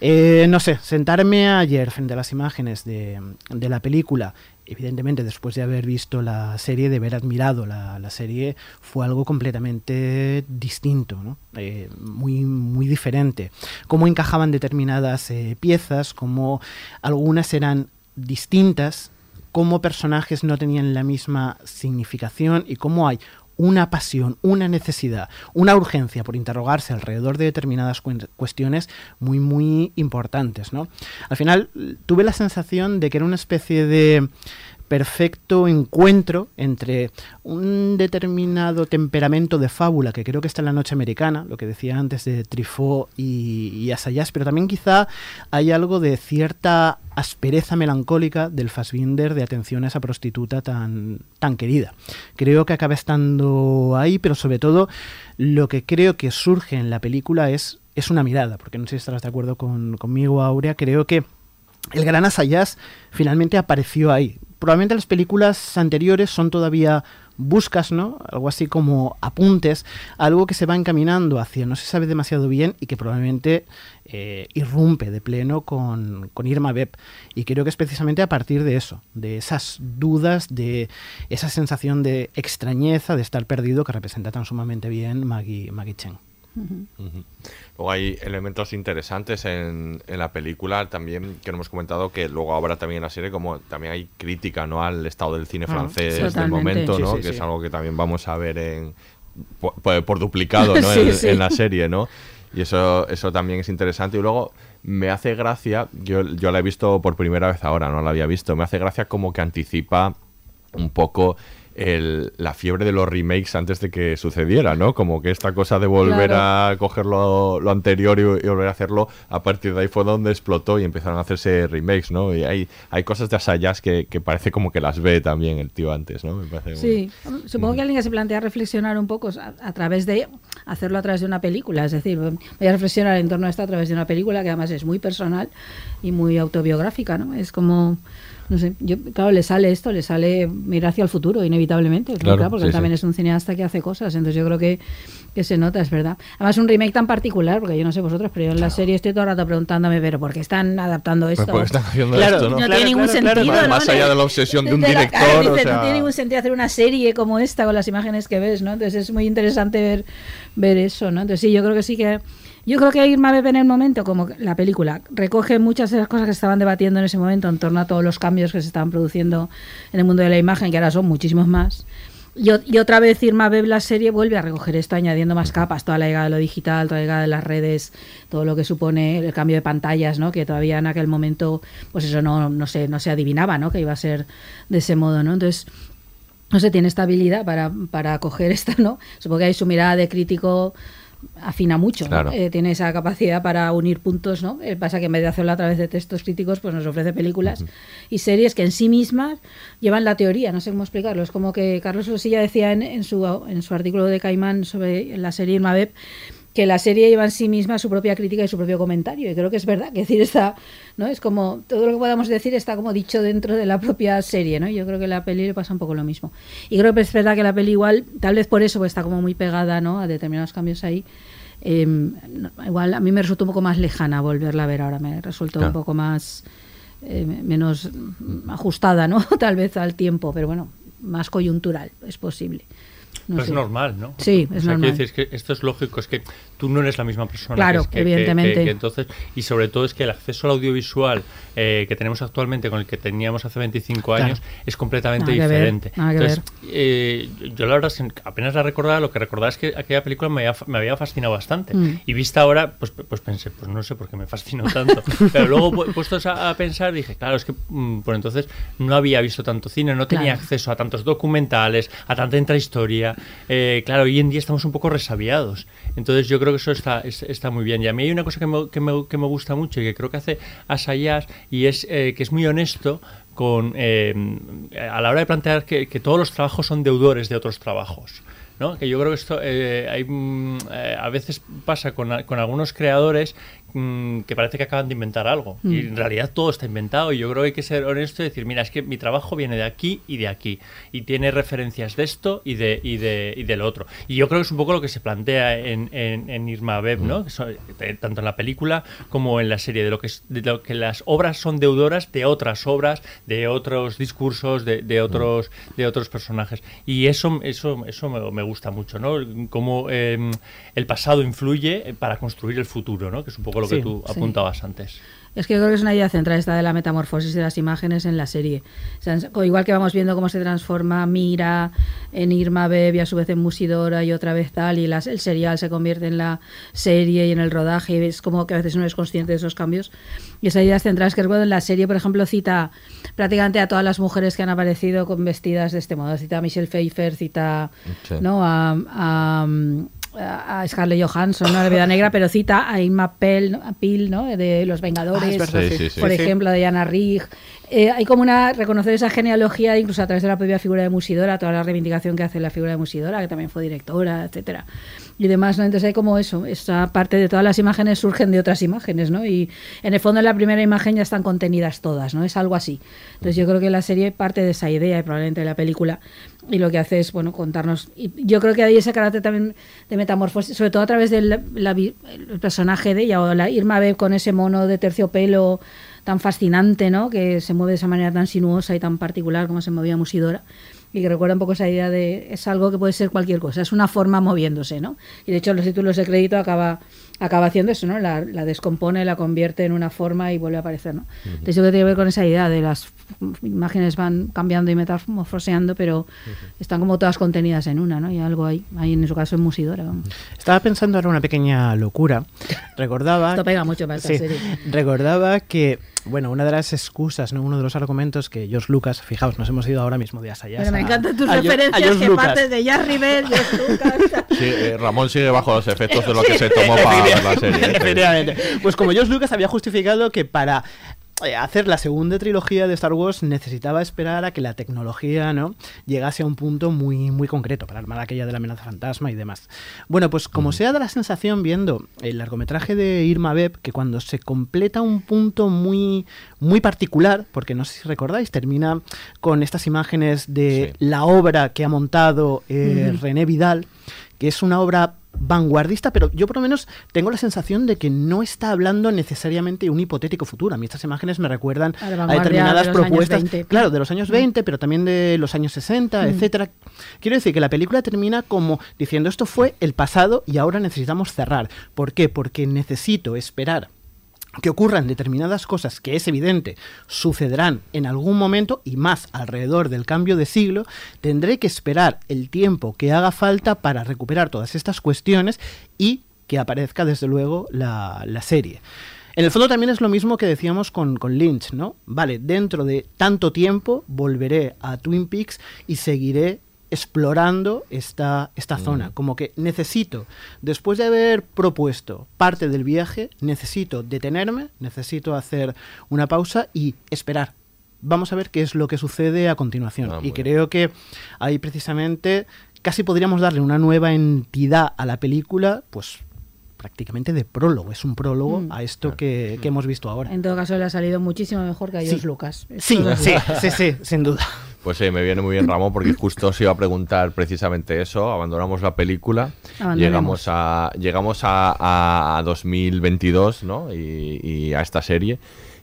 S10: Eh, no sé, sentarme ayer frente a las imágenes de, de la película evidentemente después de haber visto la serie, de haber admirado la, serie, fue algo completamente distinto, ¿no? Eh, muy, muy diferente. Cómo encajaban determinadas eh, piezas, cómo algunas eran distintas, cómo personajes no tenían la misma significación y cómo hay una pasión, una necesidad, una urgencia por interrogarse alrededor de determinadas cuestiones muy, muy importantes, ¿no? Al final tuve la sensación de que era una especie de perfecto encuentro entre un determinado temperamento de fábula que creo que está en la noche americana, lo que decía antes de Truffaut y, y Assayas, pero también quizá hay algo de cierta aspereza melancólica del Fassbinder de atención a esa prostituta tan, querida. Creo que acaba estando ahí, pero sobre todo lo que creo que surge en la película es, es una mirada, porque no sé si estarás de acuerdo con, conmigo, Aurea, creo que el gran Asayas finalmente apareció ahí. Probablemente las películas anteriores son todavía buscas, ¿no? Algo así como apuntes, algo que se va encaminando hacia no se sabe demasiado bien y que probablemente eh, irrumpe de pleno con, con Irma Beb. Y creo que es precisamente a partir de eso, de esas dudas, de esa sensación de extrañeza, de estar perdido que representa tan sumamente bien Maggie, Maggie Chen.
S7: Luego hay elementos interesantes en, en la película también que no hemos comentado que luego habrá también en la serie como también hay crítica no al estado del cine
S10: Ah,
S7: francés del momento no
S10: sí,
S7: que
S10: sí.
S7: es algo que también vamos a ver en por, por- por duplicado, ¿no?
S8: Sí,
S7: en,
S8: sí.
S7: en la serie, ¿no? Y eso, eso también es interesante. Y luego me hace gracia, yo, yo la he visto por primera vez ahora, no la había visto, me hace gracia como que anticipa un poco el- la fiebre de los remakes antes de que sucediera, ¿no? Como que esta cosa de volver
S8: Claro.
S7: a coger lo, lo anterior y, y volver a hacerlo, a partir de ahí fue donde explotó y empezaron a hacerse remakes, ¿no? Y hay, hay cosas de Asayas que, que parece como que las ve también el tío antes, ¿no? Me parece
S8: Sí, supongo que alguien que se plantea reflexionar un poco a, a través de hacerlo a través de una película, es decir, voy a reflexionar en torno a esto a través de una película que además es muy personal y muy autobiográfica, ¿no? Es como no sé, yo claro, le sale esto, le sale mirar hacia el futuro inevitablemente.
S7: Claro,
S8: Claro, porque
S7: sí,
S8: él también
S7: sí.
S8: es un cineasta que hace cosas, entonces yo creo que, que se nota, es verdad. Además un remake tan particular, porque yo no sé vosotros, pero yo en la serie estoy todo el rato preguntándome, pero ¿por qué están adaptando esto?
S7: Pues porque están haciendo
S10: Claro,
S7: esto, ¿no?
S8: no
S10: Claro,
S8: tiene ningún
S10: claro, claro.
S8: sentido, ¿no?
S7: Más allá de la obsesión de un director,
S8: claro,
S7: o
S8: dice,
S7: sea-
S8: No tiene ningún sentido hacer una serie como esta con las imágenes que ves, ¿no? Entonces es muy interesante ver, ver eso, ¿no? Entonces sí, yo creo que sí que... Yo creo que Irma Beb en el momento, como la película, recoge muchas de las cosas que estaban debatiendo en ese momento en torno a todos los cambios que se estaban produciendo en el mundo de la imagen, que ahora son muchísimos más. Y, otra vez Irma Beb, la serie, vuelve a recoger esto, añadiendo más capas, toda la llegada de lo digital, toda la llegada de las redes, todo lo que supone el cambio de pantallas, ¿no? Que todavía en aquel momento, pues eso no, no, se, no se adivinaba, ¿no? Que iba a ser de ese modo, ¿no? Entonces, no sé, tiene esta habilidad para, para coger esta, ¿no? Supongo que ahí su mirada de crítico afina mucho, ¿no? Eh, tiene esa capacidad para unir puntos, ¿no? Eh, pasa que en vez de hacerlo a través de textos críticos, pues nos ofrece películas y series que en sí mismas llevan la teoría, no sé cómo explicarlo. Es como que Carlos Rosilla decía en, en su, en su artículo de Caimán sobre la serie Irma Beb, que la serie lleva en sí misma su propia crítica y su propio comentario. Y creo que es verdad, que decir está, ¿no? Es como todo lo que podamos decir está como dicho dentro de la propia serie, ¿no? Yo creo que la peli le pasa un poco lo mismo. Y creo que es verdad que la peli igual, tal vez por eso, pues está como muy pegada, ¿no? A determinados cambios ahí. Eh, igual a mí me resulta un poco más lejana volverla a ver ahora, me resultó
S7: Claro.
S8: un poco más eh, menos ajustada, ¿no? Tal vez al tiempo, pero bueno, más coyuntural, es posible. No
S9: Pero
S8: sé.
S9: es normal, ¿no?
S8: Sí,
S9: O
S8: es
S9: sea,
S8: normal.
S9: quiero decir, es que esto es lógico, es que tú no eres la misma persona.
S8: Claro,
S9: que
S8: evidentemente.
S9: que- que entonces, y sobre todo es que el acceso al audiovisual eh, que tenemos actualmente con el que teníamos hace 25
S10: Claro.
S9: años es completamente
S8: Nada que ver,
S9: diferente. entonces, eh, yo la verdad apenas la recordaba, lo que recordaba es que aquella película me había, me había fascinado bastante.
S8: Mm.
S9: Y vista ahora, pues, pues pensé, pues no sé por qué me fascinó tanto. Pero luego pu- puestos a, a pensar, dije, claro, es que mm, por entonces no había visto tanto cine, no tenía
S8: Claro.
S9: acceso a tantos documentales, a tanta intrahistoria. Eh, claro, hoy en día estamos un poco resabiados. Entonces yo creo que eso está, es- está muy bien. Y a mí hay una cosa que me, gusta mucho y que creo que hace Asayas y es eh, que es muy honesto con eh, a la hora de plantear que, todos los trabajos son deudores de otros trabajos. ¿no? Que yo creo que esto hay, mm, a veces pasa con algunos creadores mm, que parece que acaban de inventar algo. Y en realidad todo está inventado. Y yo creo que hay que ser honesto y decir, mira, es que mi trabajo viene de aquí y de aquí. Y tiene referencias de esto y de, y de, y del otro. Y yo creo que es un poco lo que se plantea en, en, en Irma Beb, ¿no? Que son- eh, tanto en la película como en la serie, de lo, que es- de lo que las obras son deudoras de otras obras, de otros discursos, de, de otros, de otros personajes. Y eso, eso, eso me, me gusta mucho, ¿no? Cómo eh, el pasado influye para construir el futuro, ¿no? Que es un poco lo que
S10: Sí,
S9: tú
S8: sí.
S9: apuntabas antes.
S8: Es que yo creo que es una idea central esta de la metamorfosis de las imágenes en la serie. O sea, igual que vamos viendo cómo se transforma Mira en Irma Beb y a su vez en Musidora y otra vez tal, y las- el serial se convierte en la serie y en el rodaje, y es como que a veces uno es consciente de esos cambios. Y esa idea central es que recuerdo en la serie, por ejemplo, cita prácticamente a todas las mujeres que han aparecido con vestidas de este modo. Cita a Michelle Pfeiffer, cita
S7: Sí.
S8: ¿no? a, a, a Scarlett Johansson, ¿no? La Vida Negra, pero cita a Irma Pell, ¿no? a Peel, ¿no? De Los Vengadores,
S10: Ah, es verdad,
S7: Sí,
S10: sí.
S7: sí, sí.
S8: por ejemplo, de Diana Rigg. Eh, hay como una reconocer esa genealogía incluso a través de la propia figura de Musidora, toda la reivindicación que hace la figura de Musidora, que también fue directora, etcétera y demás, ¿no? Entonces hay como eso, esa parte de todas las imágenes surgen de otras imágenes, ¿no? Y en el fondo en la primera imagen ya están contenidas todas, ¿no? Es algo así. Entonces yo creo que la serie parte de esa idea y probablemente de la película y lo que hace es, bueno, contarnos y yo creo que hay ese carácter también de metamorfosis, sobre todo a través del la vi- el personaje de ella o la Irma Beb con ese mono de terciopelo tan fascinante, ¿no? Que se mueve de esa manera tan sinuosa y tan particular como se movía Musidora. Y que recuerda un poco esa idea de es algo que puede ser cualquier cosa, es una forma moviéndose, ¿no? Y de hecho los títulos de crédito acaba, acaba haciendo eso, ¿no? La, la descompone, la convierte en una forma y vuelve a aparecer, ¿no? Entonces yo creo que tiene que ver con esa idea de las imágenes van cambiando y metamorfoseando, pero están como todas contenidas en una, ¿no? Y algo ahí, ahí en su caso en Musidora. vamos.
S10: Estaba pensando ahora una pequeña locura. Recordaba.
S8: Esto pega mucho para esta
S10: Sí,
S8: serie.
S10: Recordaba que, bueno, una de las excusas, ¿no? uno de los argumentos que George Lucas, fijaos, nos hemos ido ahora mismo de Asayas.
S8: Pero me
S10: a-
S8: encantan tus
S10: a George- a
S8: referencias
S10: George
S8: que
S10: Lucas.
S8: partes de Jazz River, George Lucas.
S7: Sí, eh, Ramón sigue bajo los efectos de lo que se tomó para la serie. ¿eh?
S10: Pues como George Lucas había justificado que para hacer la segunda trilogía de Star Wars necesitaba esperar a que la tecnología no llegase a un punto muy muy concreto para armar aquella de la amenaza fantasma y demás. Bueno, pues como se da la sensación viendo el largometraje de Irma Beb que cuando se completa un punto muy muy particular, porque no sé si recordáis, termina con estas imágenes de
S7: Sí.
S10: la obra que ha montado eh. René Vidal, que es una obra vanguardista, pero yo por lo menos tengo la sensación de que no está hablando necesariamente de un hipotético futuro. A mí estas imágenes me recuerdan
S8: A
S10: determinadas
S8: de
S10: propuestas,
S8: 20.
S10: claro, de los años 20, pero también de los años 60,
S8: Mm.
S10: etcétera. Quiero decir que la película termina como diciendo esto fue el pasado y ahora necesitamos cerrar. ¿Por qué? Porque necesito esperar que ocurran determinadas cosas que es evidente sucederán en algún momento y más alrededor del cambio de siglo, tendré que esperar el tiempo que haga falta para recuperar todas estas cuestiones y que aparezca desde luego la, la serie. En el fondo también es lo mismo que decíamos con, con Lynch, ¿no? Vale, dentro de tanto tiempo volveré a Twin Peaks y seguiré explorando esta, esta zona. Como que necesito, después de haber propuesto parte del viaje, necesito detenerme, necesito hacer una pausa y esperar. Vamos a ver qué es lo que sucede a continuación.
S7: Ah,
S10: y creo que ahí precisamente casi podríamos darle una nueva entidad a la película, pues prácticamente de prólogo. Es un prólogo
S8: Mm.
S10: a esto que, que hemos visto ahora.
S8: En todo caso, le ha salido muchísimo mejor que a
S10: Sí.
S8: George Lucas.
S10: Sí,
S8: lo
S10: sí, sí, sí, sin duda.
S7: Pues sí, me viene muy bien Ramón porque justo os iba a preguntar precisamente eso. Abandonamos la película, llegamos a llegamos a, a 2022, ¿no? Y, y a esta serie.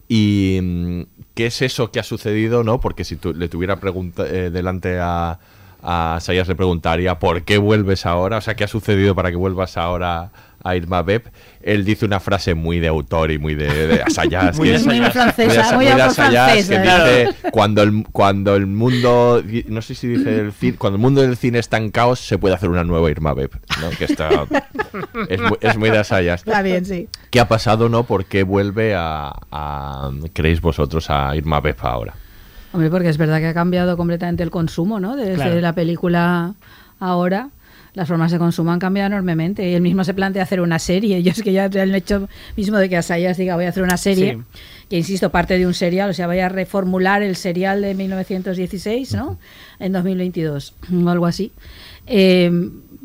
S7: Y mm, qué es eso que ha sucedido, ¿no? Porque si tu- le tuviera pregunta, eh, delante a a Sayas le preguntaría por qué vuelves ahora, o sea, qué ha sucedido para que vuelvas ahora a Irma Beb. Él dice una frase muy de autor y muy de, de Asayas.
S9: Muy
S7: que es-
S8: Muy francesa, muy
S7: de
S8: autor
S7: Asayas, que dice cuando el, cuando el mundo no sé si dice el cine cuando el mundo del cine está en caos se puede hacer una nueva Irma Beb ¿no? que está es, muy- es muy de Asayas
S8: Está bien, sí.
S7: ¿qué ha pasado no? ¿por qué vuelve a, a- creéis vosotros a Irma Beb ahora?
S8: Hombre, porque es verdad que ha cambiado completamente el consumo, ¿no? Desde
S10: Claro.
S8: la película ahora. Las formas de consumo han cambiado enormemente. Y él mismo se plantea hacer una serie. Yo es que ya el hecho mismo de que Asayas diga voy a hacer una serie,
S10: Sí.
S8: que insisto, parte de un serial, o sea, vaya a reformular el serial de 1916, ¿no? En 2022, o algo así. Eh,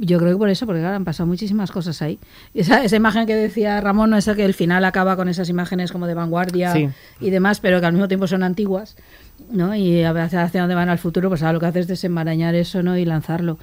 S8: yo creo que por eso, porque claro, han pasado muchísimas cosas ahí. Esa, esa imagen que decía Ramón, no es que el final acaba con esas imágenes como de vanguardia
S10: Sí.
S8: y demás, pero que al mismo tiempo son antiguas, ¿no? Y a ver hacia hacia dónde van al futuro, pues ahora lo que hace es desenmarañar eso, ¿no? Y lanzarlo.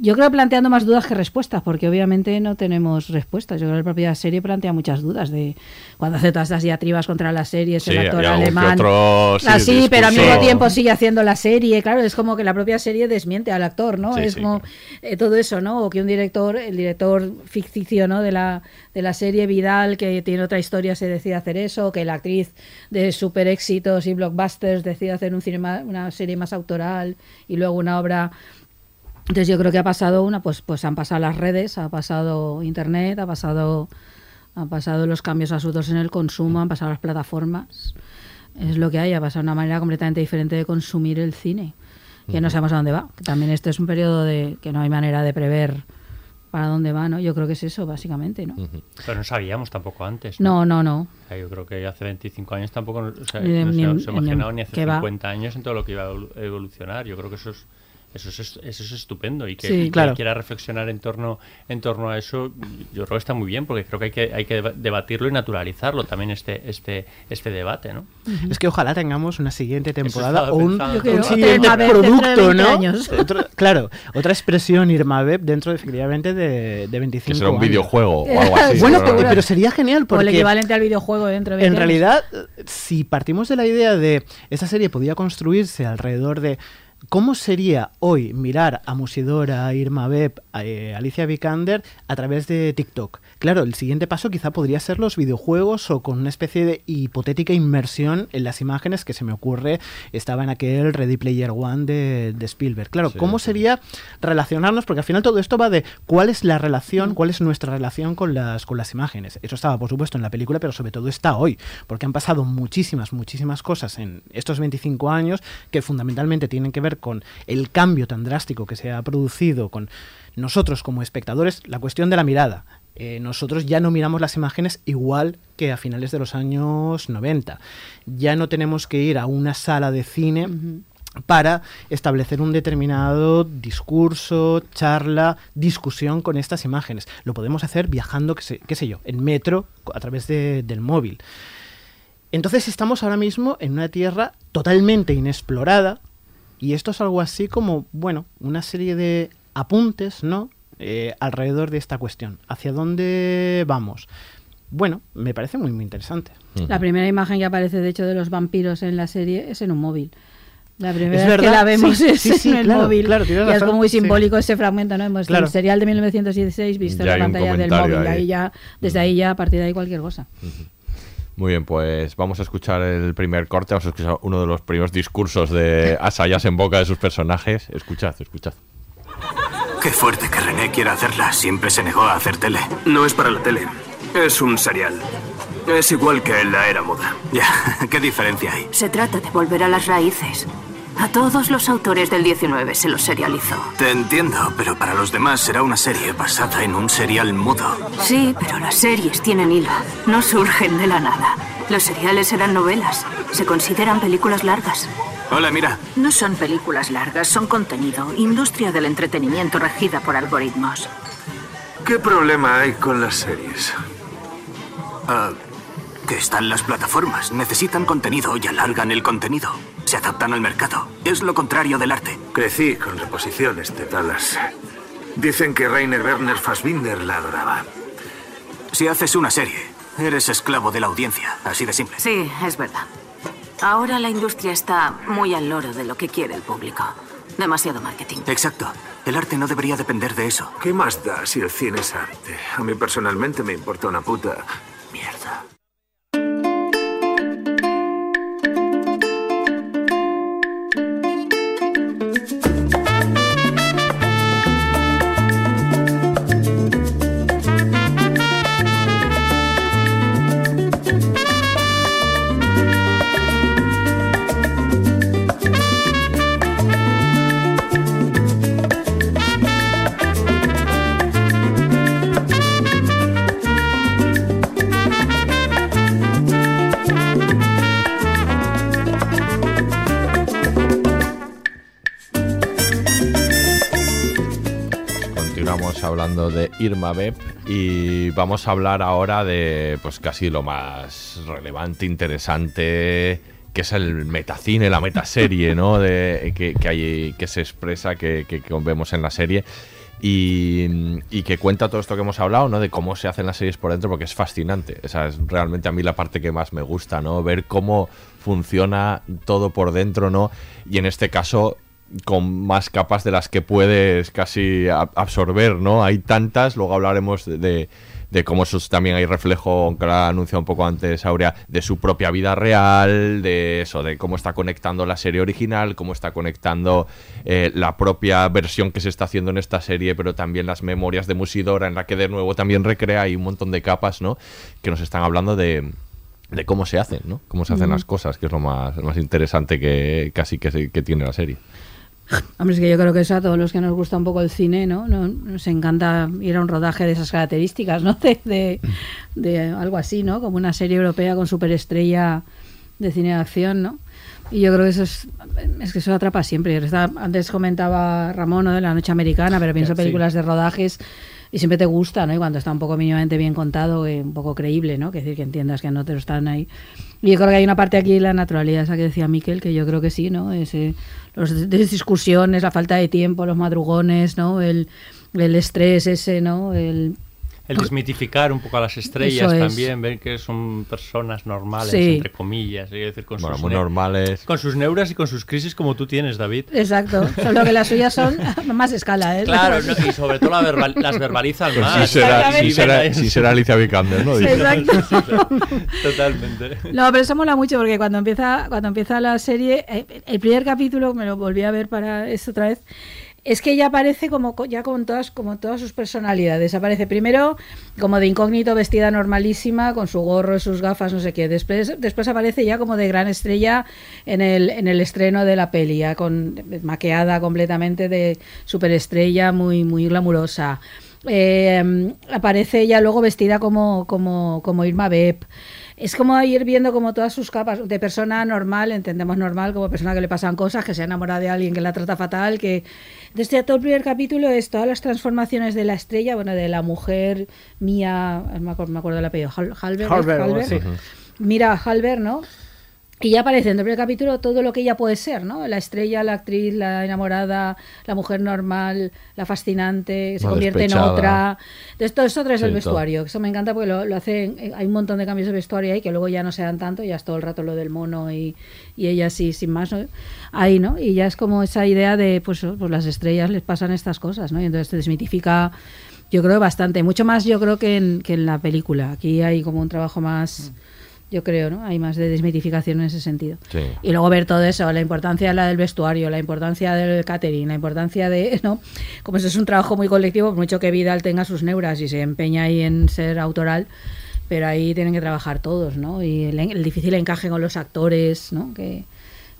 S8: Yo creo planteando más dudas que respuestas, porque obviamente no tenemos respuestas. Yo creo que la propia serie plantea muchas dudas de cuando hace todas estas diatribas contra las series,
S7: Sí,
S8: el actor alemán.
S7: otro, sí,
S8: así, pero al mismo tiempo sigue haciendo la serie. Claro, es como que la propia serie desmiente al actor, ¿no?
S7: Sí,
S8: es como eh, todo eso, ¿no? O que un director, el director ficticio, ¿no? De la, de la serie Vidal, que tiene otra historia, se decide hacer eso, o que la actriz de super éxitos y blockbusters decide hacer un cinema, una serie más autoral y luego una obra entonces yo creo que ha pasado una, pues, pues han pasado las redes, ha pasado internet, ha pasado, han pasado los cambios absolutos en el consumo, han pasado las plataformas. Es lo que hay, ha pasado una manera completamente diferente de consumir el cine, que no sabemos a dónde va. Que también este es un periodo de que no hay manera de prever para dónde va, ¿no? Yo creo que es eso, básicamente, ¿no?
S9: Pero no sabíamos tampoco antes.
S8: No, no, no.
S9: O sea, yo creo que hace 25 años tampoco o sea,
S8: Ni-
S9: no se,
S8: ni-
S9: no se
S8: ni-
S9: imaginaba ni hace
S8: que va.
S9: 50 años en todo lo que iba a evolu- evolucionar. Yo creo que eso es eso es, eso es estupendo y que
S8: Sí.
S9: quien
S10: Claro.
S9: quiera reflexionar en torno en torno a eso yo creo que está muy bien porque creo que hay que hay que deba- debatirlo y naturalizarlo también este este este debate ¿no?
S10: Es que ojalá tengamos una siguiente temporada o un, siguiente producto,
S8: 20
S10: ¿no? Otro- claro, otra expresión Irma Beb dentro efectivamente de, de 25
S7: que será un videojuego o algo así
S10: Bueno,
S7: ¿no?
S10: pero, pero sería genial
S8: O el
S10: porque
S8: equivalente al videojuego dentro de 20
S10: en realidad, si partimos de la idea de esta serie podía construirse alrededor de ¿Cómo sería hoy mirar a Musidora, a Irma Beb, a eh, Alicia Vikander a través de TikTok? Claro, el siguiente paso quizá podría ser los videojuegos o con una especie de hipotética inmersión en las imágenes que se me ocurre estaba en aquel Ready Player One de, de Spielberg. Claro,
S7: Sí,
S10: ¿cómo
S7: sí.
S10: sería relacionarnos? Porque al final todo esto va de cuál es la relación, cuál es nuestra relación con las, con las imágenes. Eso estaba, por supuesto, en la película, pero sobre todo está hoy, porque han pasado muchísimas, muchísimas cosas en estos 25 años que fundamentalmente tienen que ver con el cambio tan drástico que se ha producido con nosotros como espectadores, la cuestión de la mirada. Eh, nosotros ya no miramos las imágenes igual que a finales de los años 90. Ya no tenemos que ir a una sala de cine para establecer un determinado discurso, charla, discusión con estas imágenes. Lo podemos hacer viajando, qué sé, qué sé yo, en metro, a través de- del móvil. Entonces estamos ahora mismo en una tierra totalmente inexplorada y esto es algo así como, bueno, una serie de apuntes, ¿no? Eh, alrededor de esta cuestión. ¿Hacia dónde vamos? Bueno, me parece muy, muy interesante.
S8: La primera imagen que aparece, de hecho, de los vampiros en la serie es en un móvil. La primera vez que la vemos
S10: sí,
S8: es
S10: sí, sí,
S8: en el
S10: claro,
S8: móvil.
S10: claro, tienes
S8: y es como muy
S10: sí.
S8: simbólico ese fragmento, ¿no? Hemos
S10: Claro.
S8: el serial de 1916 visto
S7: Ya
S8: en la pantalla del móvil.
S7: ahí.
S8: Ahí ya, desde ahí ya, a partir de ahí cualquier cosa.
S7: Muy bien, pues vamos a escuchar el primer corte, vamos a escuchar uno de los primeros discursos de Asayas en boca de sus personajes. Escuchad, escuchad.
S5: Qué fuerte que René quiera hacerla. Siempre se negó a hacer tele. No es para la tele. Es un serial. Es igual que en la era muda. Ya, ¿qué diferencia hay?
S11: Se trata de volver a las raíces. A todos los autores del 19 se los serializó.
S5: Te entiendo, pero para los demás será una serie basada en un serial mudo.
S11: Sí, pero las series tienen hilo. No surgen de la nada. Los seriales eran novelas. Se consideran películas largas.
S5: Hola, mira.
S11: No son películas largas, son contenido. Industria del entretenimiento regida por algoritmos.
S5: ¿Qué problema hay con las series? Ah, que están las plataformas. Necesitan contenido y alargan el contenido. Se adaptan al mercado. Es lo contrario del arte.
S12: Crecí con reposiciones de Dallas. Dicen que Rainer Werner Fassbinder la adoraba.
S5: Si haces una serie, eres esclavo de la audiencia. Así de simple.
S11: Sí, es verdad. Ahora la industria está muy al loro de lo que quiere el público. Demasiado marketing.
S5: Exacto. El arte no debería depender de eso.
S12: ¿Qué más da si el cine es arte? A mí personalmente me importa una puta mierda.
S7: Irma Beb y vamos a hablar ahora de pues casi lo más relevante, interesante, que es el metacine, la metaserie, ¿no? De, que, que que se expresa, que, que- que vemos en la serie. Y, y que cuenta todo esto que hemos hablado, ¿no? De cómo se hacen las series por dentro, porque es fascinante. Esa es realmente a mí la parte que más me gusta, ¿no? Ver cómo funciona todo por dentro, ¿no? Y en este caso, con más capas de las que puedes casi absorber, ¿no? Hay tantas, luego hablaremos de, de- de cómo eso también hay reflejo, aunque lo ha anunciado un poco antes Aurea, de su propia vida real, de eso, de cómo está conectando la serie original, cómo está conectando eh, la propia versión que se está haciendo en esta serie, pero también las memorias de Musidora, en la que de nuevo también recrea, hay un montón de capas, ¿no? Que nos están hablando de de cómo se hacen, ¿no? Cómo se hacen
S8: Mm.
S7: las cosas, que es lo más, lo más interesante que casi que, que tiene la serie.
S8: Hombre, es que yo creo que eso a todos los que nos gusta un poco el cine, ¿no? No- Nos encanta ir a un rodaje de esas características, ¿no? De, de- de algo así, ¿no? Como una serie europea con superestrella de cine de acción, ¿no? Y yo creo que eso es, es que eso atrapa siempre. Antes comentaba Ramón ¿no? de la noche americana, pero pienso
S10: Sí.
S8: películas de rodajes y siempre te gusta, ¿no? Y cuando está un poco mínimamente bien contado, eh, un poco creíble, ¿no? Que decir que entiendas que no te lo están ahí. Y yo creo que hay una parte aquí de la naturalidad, esa que decía Miquel, que yo creo que sí, ¿no? Ese, de discusiones, la falta de tiempo, los madrugones, ¿no? El, el estrés ese, ¿no? El,
S9: El desmitificar un poco a las estrellas también, ver que son personas normales, entre comillas, es decir, con
S7: sus muy normales.
S9: Con sus neuras y con sus crisis como tú tienes, David.
S8: Exacto, solo que las suyas son más escala, ¿eh?
S9: Claro, y sobre todo las verbalizan pues más.
S7: Sí será, sí será, Alicia Vikander, ¿no?
S8: Exacto.
S9: Totalmente.
S8: No, pero eso mola mucho porque cuando empieza, cuando empieza la serie, eh, el primer capítulo, me lo volví a ver para esto otra vez, es que ella aparece como ya con todas como todas sus personalidades. Aparece primero como de incógnito, vestida normalísima, con su gorro, sus gafas, no sé qué. Después, después aparece ya como de gran estrella en el, en el estreno de la peli, con maqueada completamente de superestrella, muy, muy glamurosa. Eh, aparece ella luego vestida como, como, como Irma Beb es como ir viendo como todas sus capas de persona normal, entendemos normal, como persona que le pasan cosas, que se enamora de alguien que la trata fatal, que desde todo el primer capítulo es todas las transformaciones de la estrella, bueno, de la mujer mía, me acuerdo, me acuerdo del apellido, Halber, Mira Halber, ¿no? Y ya aparece en el primer capítulo todo lo que ella puede ser, ¿no? La estrella, la actriz, la enamorada, la mujer normal, la fascinante, se convierte en otra. Entonces, todo eso trae el vestuario. Eso me encanta porque lo, lo hacen. Eh, hay un montón de cambios de vestuario ahí que luego ya no se dan tanto, ya es todo el rato lo del mono y, y ella sí, sin más, ahí, ¿no? Y ya es como esa idea de, pues, pues las estrellas les pasan estas cosas, ¿no? Y entonces te desmitifica yo creo bastante, mucho más yo creo que en, que en la película. Aquí hay como un trabajo más, mm yo creo, ¿no? Hay más de desmitificación en ese sentido. Y luego ver todo eso, la importancia de la del vestuario, la importancia del catering, la importancia de, ¿no? Como eso es un trabajo muy colectivo, por mucho que Vidal tenga sus neuras y se empeña ahí en ser autoral, pero ahí tienen que trabajar todos, ¿no? Y el, el difícil encaje con los actores, ¿no? Que,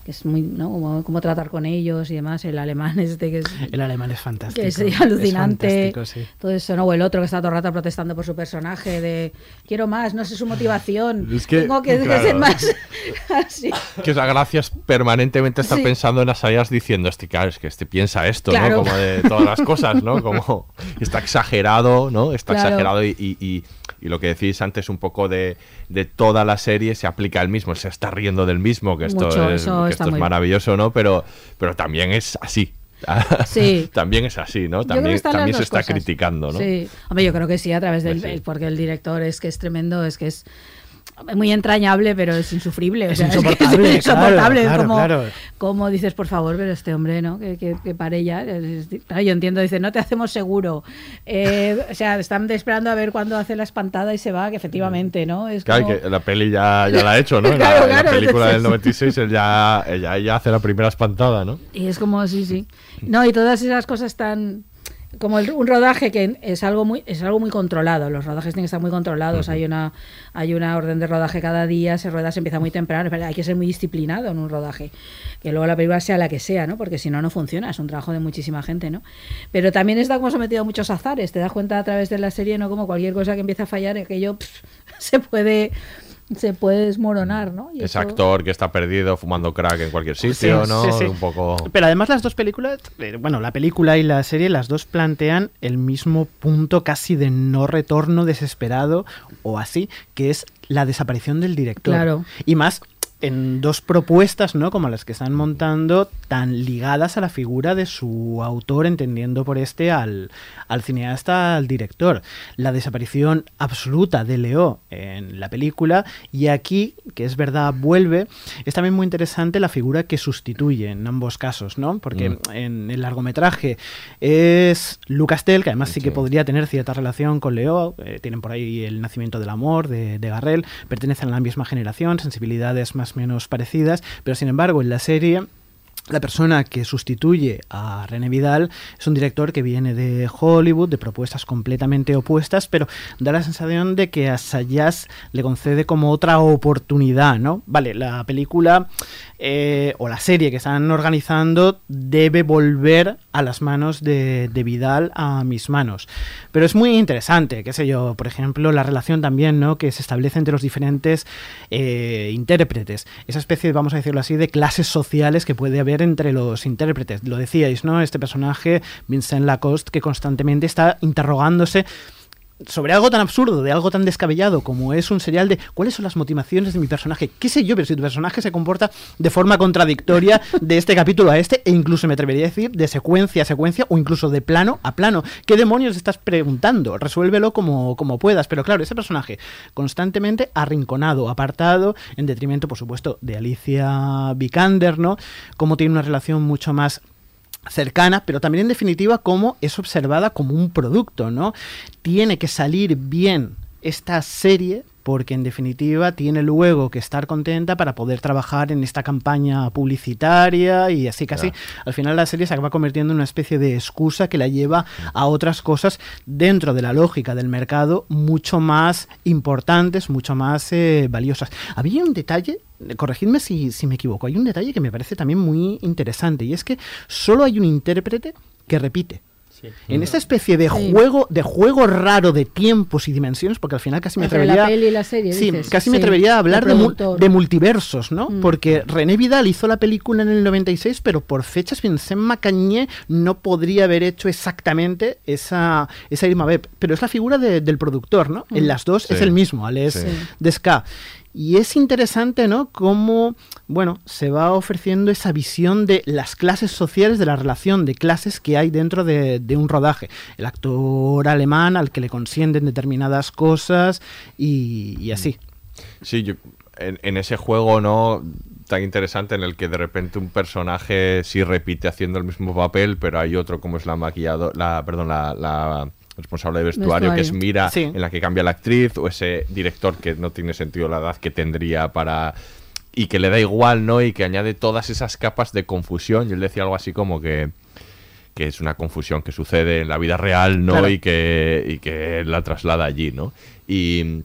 S8: es muy, ¿no? Cómo, tratar con ellos y demás. El alemán este que es...
S10: El alemán es fantástico.
S8: Que es alucinante. Todo eso, ¿no? O el otro que está todo el rato protestando por su personaje de quiero más, no sé su motivación. Tengo que, ser más... Así.
S7: Que la gracia es permanentemente estar pensando en las áreas diciendo, este, claro, es que este piensa esto, ¿no? Como de todas las cosas, ¿no? Como está exagerado, ¿no? Está exagerado y, y, y, lo que decís antes un poco de, de toda la serie se aplica el mismo, se está riendo del mismo, que esto es esto es maravilloso, ¿no? Pero, pero también es así.
S8: Sí.
S7: también es así, ¿no? También, también se está criticando, ¿no?
S8: Sí. Hombre, yo creo que sí, a través del. Pues porque el director es que es tremendo, es que es muy entrañable, pero es insufrible.
S10: Es insoportable. Es, insoportable.
S8: como, como, dices, por favor, pero este hombre, ¿no? Que, que, pare ya. yo entiendo, dice, no te hacemos seguro. Eh, o sea, están esperando a ver cuándo hace la espantada y se va, que efectivamente, ¿no? Es
S7: claro, que la peli ya, ya la ha hecho, ¿no? En, la, película del 96 él ya, ella, ya hace la primera espantada, ¿no?
S8: Y es como, sí, sí. No, y todas esas cosas tan como un rodaje que es algo muy es algo muy controlado. Los rodajes tienen que estar muy controlados. Hay una hay una orden de rodaje cada día se rueda se empieza muy temprano. Hay que ser muy disciplinado en un rodaje que luego la película sea la que sea no porque si no no funciona. Es un trabajo de muchísima gente no pero también está como sometido a muchos azares. Te das cuenta a través de la serie no como cualquier cosa que empieza a fallar aquello se puede se puede desmoronar, ¿no?
S7: Y Ese actor que está perdido fumando crack en cualquier sitio, ¿no? Un poco...
S10: Pero además las dos películas, eh, bueno, la película y la serie, las dos plantean el mismo punto casi de no retorno desesperado o así, que es la desaparición del director.
S8: Claro.
S10: Y más en dos propuestas, ¿no? Como las que están montando, tan ligadas a la figura de su autor, entendiendo por este al, al cineasta, al director. La desaparición absoluta de Leo en la película y aquí, que es verdad, vuelve, es también muy interesante la figura que sustituye en ambos casos, ¿no? Porque mm. en el largometraje es Lucas Tell, que además sí, que podría tener cierta relación con Leo, eh, tienen por ahí el nacimiento del amor de, de Garrel, pertenecen a la misma generación, sensibilidades más menos parecidas, pero sin embargo en la serie la persona que sustituye a René Vidal es un director que viene de Hollywood, de propuestas completamente opuestas, pero da la sensación de que a Sayas le concede como otra oportunidad, ¿no? Vale, la película eh, o la serie que están organizando debe volver a las manos de, Vidal a mis manos. Pero es muy interesante, qué sé yo, por ejemplo, la relación también ¿no? que se establece entre los diferentes eh, intérpretes. Esa especie, vamos a decirlo así, de clases sociales que puede haber entre los intérpretes. Lo decíais, ¿no? Este personaje, Vincent Lacoste, que constantemente está interrogándose sobre algo tan absurdo, de algo tan descabellado como es un serial de cuáles son las motivaciones de mi personaje. ¿Qué sé yo? Pero si tu personaje se comporta de forma contradictoria de este capítulo a este, e incluso me atrevería a decir de secuencia a secuencia o incluso de plano a plano. ¿Qué demonios estás preguntando? Resuélvelo como, como puedas. Pero claro, ese personaje constantemente arrinconado, apartado, en detrimento, por supuesto, de Alicia Vikander, ¿no? Como tiene una relación mucho más cercana, pero también en definitiva cómo es observada como un producto, ¿no? Tiene que salir bien esta serie porque en definitiva tiene luego que estar contenta para poder trabajar en esta campaña publicitaria y así casi al final la serie se acaba convirtiendo en una especie de excusa que la lleva a otras cosas dentro de la lógica del mercado mucho más importantes, mucho más eh, valiosas. Había un detalle corregidme si, si me equivoco, hay un detalle que me parece también muy interesante y es que solo hay un intérprete que repite. En esta especie de juego, de juego raro de tiempos y dimensiones, porque al final casi me atrevería.
S8: La peli y la serie,
S10: sí,
S8: dices.
S10: casi me atrevería a hablar de, multiversos, ¿no?
S8: Mm.
S10: Porque René Vidal hizo la película en el 96, pero por fechas Vincent Macagné no podría haber hecho exactamente esa, esa Irma Beb. Pero es la figura de- del productor, ¿no? En
S8: Mm.
S10: las dos es el mismo, Alex
S7: Sí.
S10: Desca. Y es interesante, ¿no? Cómo, bueno, se va ofreciendo esa visión de las clases sociales, de la relación de clases que hay dentro de, de un rodaje. El actor alemán al que le consienten determinadas cosas y, y así.
S7: Sí, yo, en, en ese juego, ¿no? Tan interesante en el que de repente un personaje sí repite haciendo el mismo papel, pero hay otro como es la maquillado, la, perdón, la, la responsable de vestuario, que es. Mira,
S10: Sí.
S7: en la que cambia la actriz, o ese director que no tiene sentido la edad que tendría para y que le da igual, ¿no? Y que añade todas esas capas de confusión. Y él decía algo así como que que es una confusión que sucede en la vida real, ¿no?
S10: Claro.
S7: Y que y que la traslada allí, ¿no? Y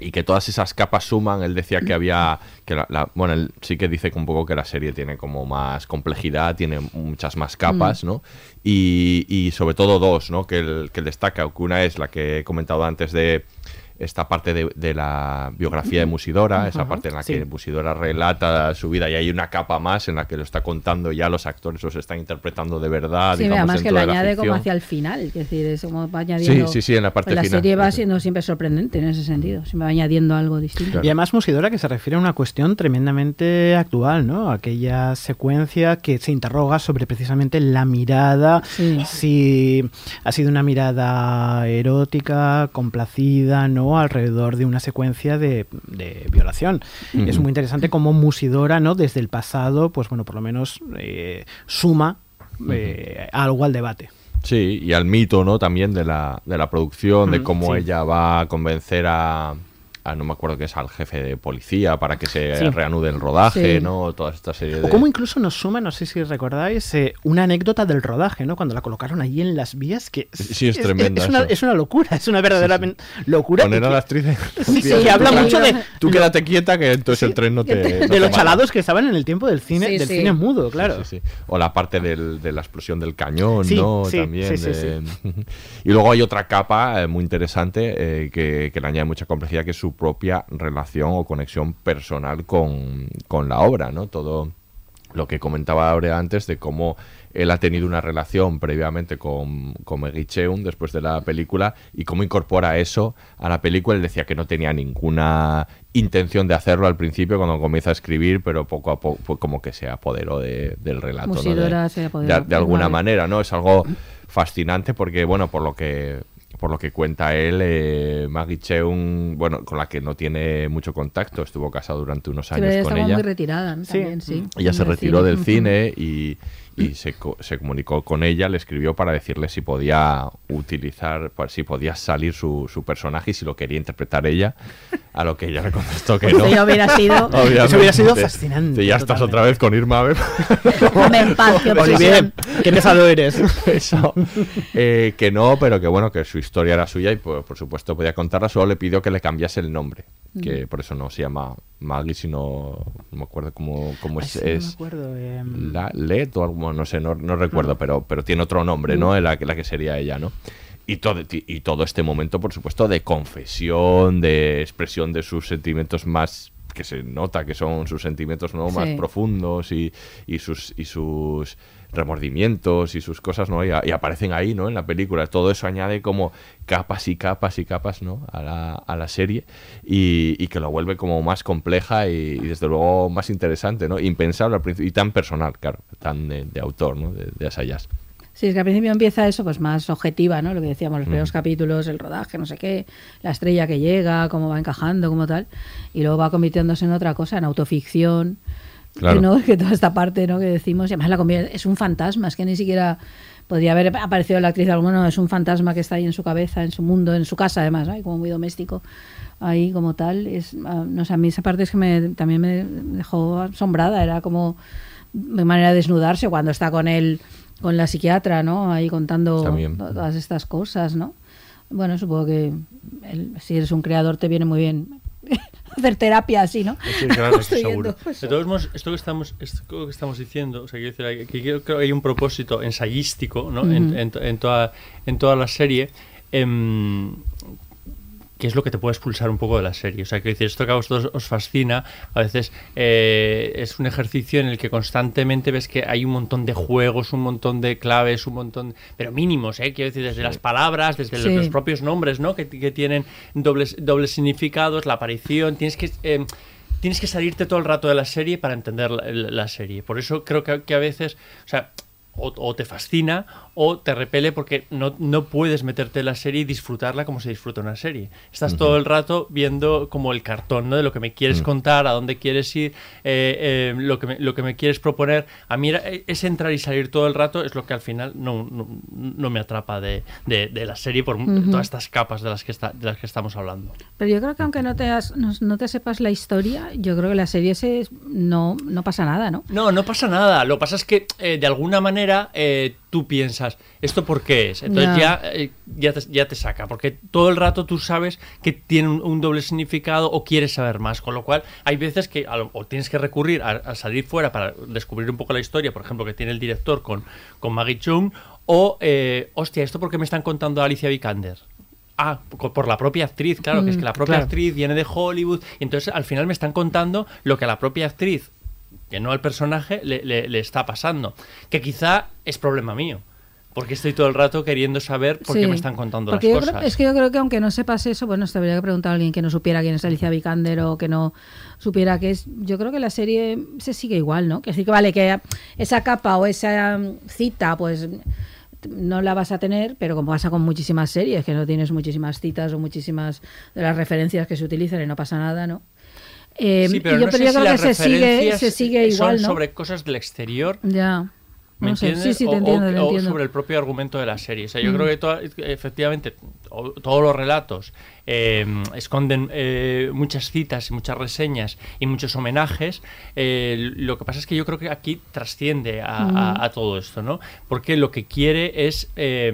S7: y que todas esas capas suman. Él decía que había. que la, la- Bueno, él sí que dice que un poco que la serie tiene como más complejidad, tiene muchas más capas,
S13: Mm.
S7: ¿no? Y, y sobre todo dos, ¿no? Que él, que él destaca. que Una es la que he comentado antes de esta parte de, de la biografía de Musidora, esa parte en la
S13: sí.
S7: que Musidora relata su vida y hay una capa más en la que lo está contando ya los actores los están interpretando de verdad.
S8: Sí,
S7: digamos,
S8: además que lo
S7: de la
S8: añade como hacia el final, es decir, es como va añadiendo.
S7: Sí, sí, sí, en la parte
S8: pues
S7: final.
S8: serie va siendo siempre sorprendente en ese sentido, siempre va añadiendo algo distinto.
S10: Y además Musidora que se refiere a una cuestión tremendamente actual, ¿no? Aquella secuencia que se interroga sobre precisamente la mirada, si ha sido una mirada erótica, complacida, ¿no? Alrededor de una secuencia de, de violación. Es muy interesante cómo Musidora, ¿no? Desde el pasado, pues bueno, por lo menos eh, suma eh, algo al debate.
S7: Sí, y al mito, ¿no? También de la, de la producción, de cómo
S10: sí.
S7: ella va a convencer a, a, no me acuerdo qué es, al jefe de policía para que se
S10: Sí.
S7: reanude el rodaje,
S10: Sí.
S7: ¿no? Toda esta serie de...
S10: O como incluso nos suma, no sé si recordáis, eh, una anécdota del rodaje, ¿no? Cuando la colocaron allí en las vías, que
S7: Sí, es tremenda
S10: Es, una, es locura, es una verdadera locura.
S7: Poner a
S10: que-
S7: la actriz en-
S10: Sí, sí, que habla mucho de,
S7: Tú quédate quieta que entonces el tren no te... no
S10: de
S7: te
S10: los chalados que estaban en el tiempo del cine,
S8: Sí,
S10: del
S8: sí.
S10: cine mudo, claro.
S7: Sí, sí. O la parte del- de la explosión del cañón,
S10: Sí,
S7: ¿no?
S10: sí,
S7: También.
S10: sí, sí,
S7: de- y luego hay otra capa eh, muy interesante eh, que, que le añade mucha complejidad, que es su propia relación o conexión personal con, con la obra, ¿no? Todo lo que comentaba ahora antes de cómo él ha tenido una relación previamente con, con Maggie Cheung después de la película y cómo incorpora eso a la película. Él decía que no tenía ninguna intención de hacerlo al principio cuando comienza a escribir, pero poco a poco como que se apoderó de- del relato. De-
S8: se apoderó,
S7: de, de alguna manera, ¿no? Es algo fascinante porque, bueno, por lo que por lo que cuenta él, eh, Maggie Cheung, bueno, con la que no tiene mucho contacto, estuvo casado durante unos
S8: Sí,
S7: años
S8: pero ella
S7: con
S8: estaba
S7: ella.
S8: muy retirada ¿no? también, sí.
S7: Ella se retiró del
S8: Ujú.
S7: cine y, y se, co- se comunicó con ella, le escribió para decirle si podía utilizar, pues, si podía salir su, su personaje y si lo quería interpretar ella, a lo que ella le contestó que no.
S8: Eso hubiera sido-.
S10: Eso hubiera sido fascinante,
S7: ya estás
S10: totalmente.
S7: otra vez con Irma. Beb".
S8: Déjame en paz, qué
S10: Olivier,
S8: obsesión.
S10: qué pesado eres.
S7: Eso. Eh, que no, pero que bueno, que su historia era suya y por, por supuesto podía contarla, solo le pidió que le cambiase el nombre, que
S10: Mm.
S7: por eso no se llama Maggie, sino, no me acuerdo cómo, cómo
S10: Ay,
S7: es,
S10: sí, no me acuerdo,
S7: la Let o algo, no sé, no, no recuerdo, pero, pero tiene otro nombre, ¿no? En la, que- la que sería ella, ¿no? Y todo, y todo este momento, por supuesto, de confesión, de expresión de sus sentimientos más que se nota que son sus sentimientos no más
S8: Sí.
S7: profundos y, y sus y sus remordimientos y sus cosas no y, a- y aparecen ahí no en la película todo eso añade como capas y capas y capas no a la, a la serie y, y que lo vuelve como más compleja y, y desde luego más interesante no impensable al principio y tan personal claro tan de, de autor no de, de Asayas
S8: Sí, es que al principio empieza eso, pues más objetiva, ¿no? Lo que decíamos, los
S7: Mm.
S8: primeros capítulos, el rodaje, no sé qué, la estrella que llega, cómo va encajando, como tal, y luego va convirtiéndose en otra cosa, en autoficción.
S7: Claro.
S8: Que, ¿no? que toda esta parte ¿no? que decimos, y además la convierte- es un fantasma, es que ni siquiera podría haber aparecido la actriz de alguno, no, es un fantasma que está ahí en su cabeza, en su mundo, en su casa además, ¿no? Como muy doméstico, ahí como tal. Es, ah, no sé, a mí esa parte es que me, también me dejó asombrada, era como de manera de desnudarse cuando está con él, con la psiquiatra, ¿no? Ahí contando
S7: También.
S8: todas estas cosas, ¿no? Bueno, supongo que el- si eres un creador te viene muy bien hacer terapia así, ¿no?
S9: Sí, claro, seguro. De todos modos, esto que estamos, esto que estamos diciendo, o sea, quiero decir, que creo que hay un propósito ensayístico ¿no? en,
S8: Ujú.
S9: en to- en toda, en toda la serie. em, que es lo que te puede expulsar un poco de la serie. O sea, que decir, esto que a vosotros os fascina, a veces eh, es un ejercicio en el que constantemente ves que hay un montón de juegos, un montón de claves, un montón, pero mínimos, ¿eh? Quiero decir, desde las palabras, desde
S8: Sí.
S9: los propios nombres, ¿no? Que, que tienen dobles, dobles significados, la aparición, tienes que... eh, Tienes que salirte todo el rato de la serie para entender la, la- la serie. Por eso creo que, que a veces, o sea, o, o te fascina o te repele porque no, no puedes meterte en la serie y disfrutarla como se disfruta una serie. Estás todo el rato viendo como el cartón, ¿no? De lo que me quieres contar, a dónde quieres ir, eh, eh, lo, que me, lo que me quieres proponer. A mí e, ese entrar y salir todo el rato es lo que al final no, no, no me atrapa de, de- de la serie por todas estas capas de las que, está, de las que estamos hablando.
S8: Pero yo creo que aunque no te, has- no, no te sepas la historia, yo creo que la serie se, no, no pasa nada, ¿no?
S9: No, no pasa nada. Lo que pasa es que eh, de alguna manera eh, tú piensas, ¿esto por qué es? Entonces
S8: Ya.
S9: ya, eh, ya, te, ya te saca, porque todo el rato tú sabes que tiene un, un doble significado o quieres saber más. Con lo cual hay veces que lo- o tienes que recurrir a, a salir fuera para descubrir un poco la historia, por ejemplo, que tiene el director con, con Maggie Chung, o, eh, hostia, ¿esto por qué me están contando a Alicia Vikander? Ah, por la propia actriz, claro, que es que la
S8: Mm,
S9: propia
S8: claro.
S9: actriz viene de Hollywood, y entonces al final me están contando lo que a la propia actriz que no al personaje le, le- le está pasando. Que quizá es problema mío. Porque estoy todo el rato queriendo saber por qué me están contando las cosas.
S8: creo- es que yo creo que aunque no sepas eso, bueno, se habría que preguntar a alguien que no supiera quién es Alicia Vikander o que no supiera qué es. Yo creo que la serie se sigue igual, ¿no? Que sí que vale que esa capa o esa cita, pues no la vas a tener, pero como pasa con muchísimas series, que no tienes muchísimas citas o muchísimas de las referencias que se utilizan y no pasa nada, ¿no? Eh,
S9: sí, pero
S8: y yo,
S9: no
S8: pero
S9: sé
S8: yo
S9: si
S8: creo que se sigue, se sigue
S9: son
S8: igual, ¿no?
S9: sobre cosas del exterior.
S8: Ya.
S9: ¿Me
S8: No sé,
S9: entiendes?
S8: Sí, sí, te
S9: O-
S8: entiendo,
S9: o,
S8: te
S9: o
S8: entiendo.
S9: sobre el propio argumento de la serie. O sea, yo
S8: Mm.
S9: creo que toda- efectivamente todos los relatos eh, esconden eh, muchas citas y muchas reseñas y muchos homenajes. Eh, lo que pasa es que yo creo que aquí trasciende a,
S8: Mm.
S9: a todo esto, ¿no? Porque lo que quiere es eh,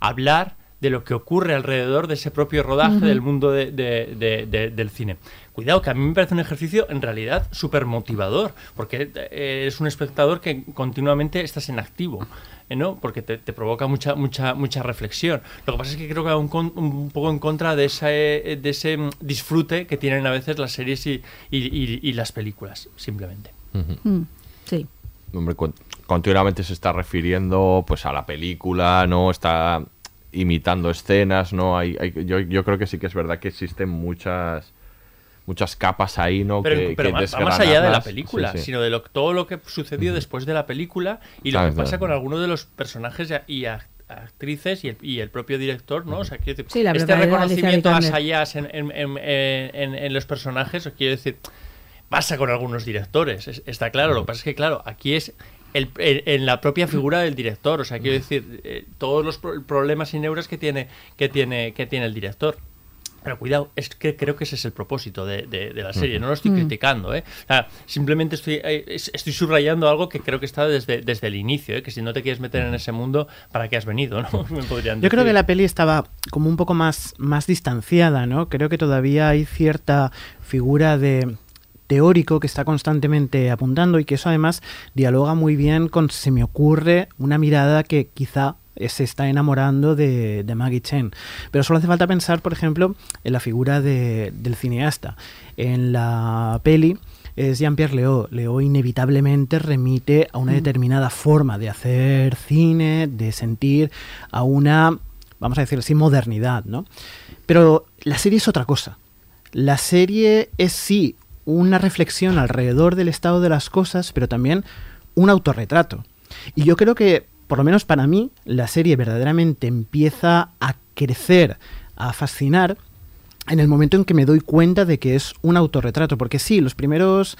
S9: hablar de lo que ocurre alrededor de ese propio rodaje del mundo de- de- de- de- del cine. Cuidado, que a mí me parece un ejercicio en realidad súper motivador, porque eh, eres un espectador que continuamente estás en activo, eh, ¿no? Porque te, te provoca mucha, mucha, mucha reflexión. Lo que pasa es que creo que va un, con- un poco en contra de ese, de ese disfrute que tienen a veces las series y, y- y- y las películas, simplemente.
S8: Mm, sí.
S7: Hombre, continuamente se está refiriendo pues a la película, ¿no? Está imitando escenas, ¿no? Hay, hay- yo, yo creo que sí que es verdad que existen muchas muchas capas ahí, ¿no?
S9: Pero,
S7: que,
S9: pero
S7: que
S9: más, va más allá de la película,
S7: Sí, sí.
S9: sino de lo, todo lo que sucedió después de la película y lo
S7: Claro,
S9: que pasa
S7: claro.
S9: con algunos de los personajes y, actrices y el, y el propio director, ¿no? O sea, quiero decir,
S8: Sí, la
S9: este reconocimiento a
S8: Vikander.
S9: Sayas en, en, en- en- en los personajes, quiero decir, pasa con algunos directores, es- está claro. Lo que pasa es que, claro, aquí es el- en, en la propia figura del director, o sea, quiero decir, eh, todos los pro- problemas y neuras que tiene, que tiene, que tiene el director. Pero cuidado, es que creo que ese es el propósito de, de- de la serie. No lo estoy
S8: Mm.
S9: criticando, ¿eh? O sea, simplemente estoy, eh, es- estoy subrayando algo que creo que está desde, desde el inicio, ¿eh? Que si no te quieres meter en ese mundo, ¿para qué has venido, no? Me podrían
S10: Yo creo
S9: decir.
S10: que la peli estaba como un poco más, más distanciada, ¿no? Creo que todavía hay cierta figura de teórico que está constantemente apuntando y que eso además dialoga muy bien con se me ocurre una mirada que quizá se está enamorando de, de Maggie Chen. Pero solo hace falta pensar, por ejemplo, en la figura de- del cineasta. En la peli es Jean-Pierre Léaud. Léaud inevitablemente remite a una
S8: Mm.
S10: determinada forma de hacer cine, de sentir, a una, vamos a decir así, modernidad, ¿no? Pero la serie es otra cosa. La serie es sí una reflexión alrededor del estado de las cosas, pero también un autorretrato. Y yo creo que, por lo menos para mí, la serie verdaderamente empieza a crecer, a fascinar, en el momento en que me doy cuenta de que es un autorretrato. Porque sí, los primeros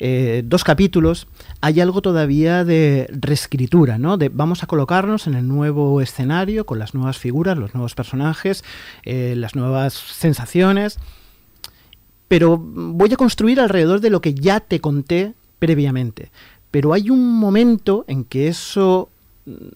S10: eh, dos capítulos hay algo todavía de reescritura, ¿no? De vamos a colocarnos en el nuevo escenario con las nuevas figuras, los nuevos personajes, eh, las nuevas sensaciones. Pero voy a construir alrededor de lo que ya te conté previamente. Pero hay un momento en que eso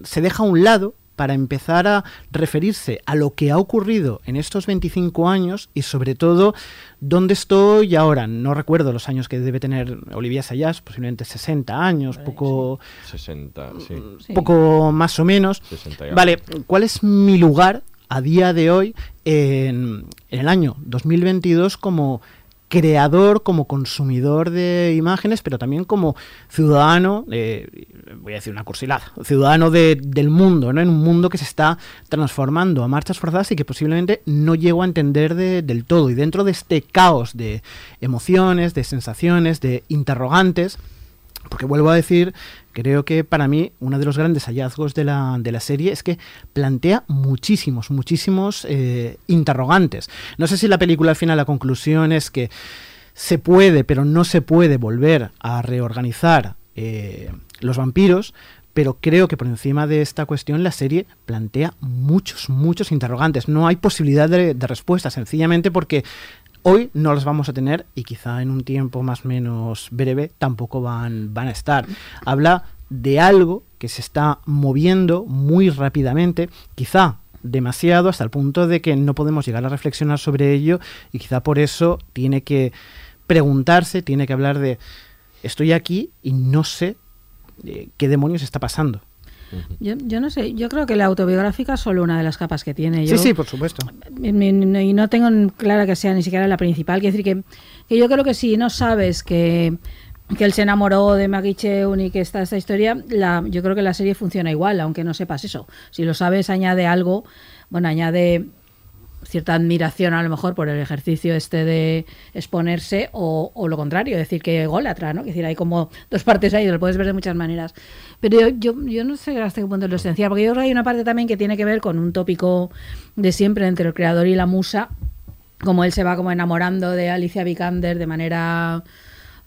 S10: se deja a un lado para empezar a referirse a lo que ha ocurrido en estos 25 años y sobre todo dónde estoy ahora. No recuerdo los años que debe tener Olivia Sayas, posiblemente 60 años, poco,
S7: 60, sí.
S10: poco más o menos.
S7: 60 y algo.
S10: Vale, ¿cuál es mi lugar a día de hoy en, en el año 2022 como creador, como consumidor de imágenes, pero también como ciudadano, voy a decir una cursilada, ciudadano de- del mundo, ¿no? en un mundo que se está transformando a marchas forzadas y que posiblemente no llego a entender de- del todo. Y dentro de este caos de emociones, de sensaciones, de interrogantes, porque vuelvo a decir, creo que para mí uno de los grandes hallazgos de la, de la serie es que plantea muchísimos, muchísimos eh, interrogantes. No sé si la película al final la conclusión es que se puede, pero no se puede volver a reorganizar eh, los vampiros, pero creo que por encima de esta cuestión la serie plantea muchos, muchos interrogantes. No hay posibilidad de, de respuesta, sencillamente porque hoy no las vamos a tener y quizá en un tiempo más o menos breve tampoco van, van a estar. Habla de algo que se está moviendo muy rápidamente, quizá demasiado hasta el punto de que no podemos llegar a reflexionar sobre ello y quizá por eso tiene que preguntarse, tiene que hablar de estoy aquí y no sé eh, qué demonios está pasando.
S8: Yo, yo no sé, yo creo que la autobiográfica es solo una de las capas que tiene. Yo,
S10: Sí, sí, por supuesto.
S8: y no- tengo en clara que sea ni siquiera la principal. Quiero decir que, que yo creo que si no sabes que, que él se enamoró de Maggie Cheung y que está esta historia, la, yo creo que la serie funciona igual, aunque no sepas eso. Si lo sabes, añade algo, bueno, añade cierta admiración a lo mejor por el ejercicio este de exponerse o, o lo contrario, decir que ególatra, ¿no? Es decir, hay como dos partes ahí, lo puedes ver de muchas maneras. Pero yo, yo, yo no sé hasta qué punto es lo esencial, porque yo creo que hay una parte también que tiene que ver con un tópico de siempre entre el creador y la musa, como él se va como enamorando de Alicia Vikander de manera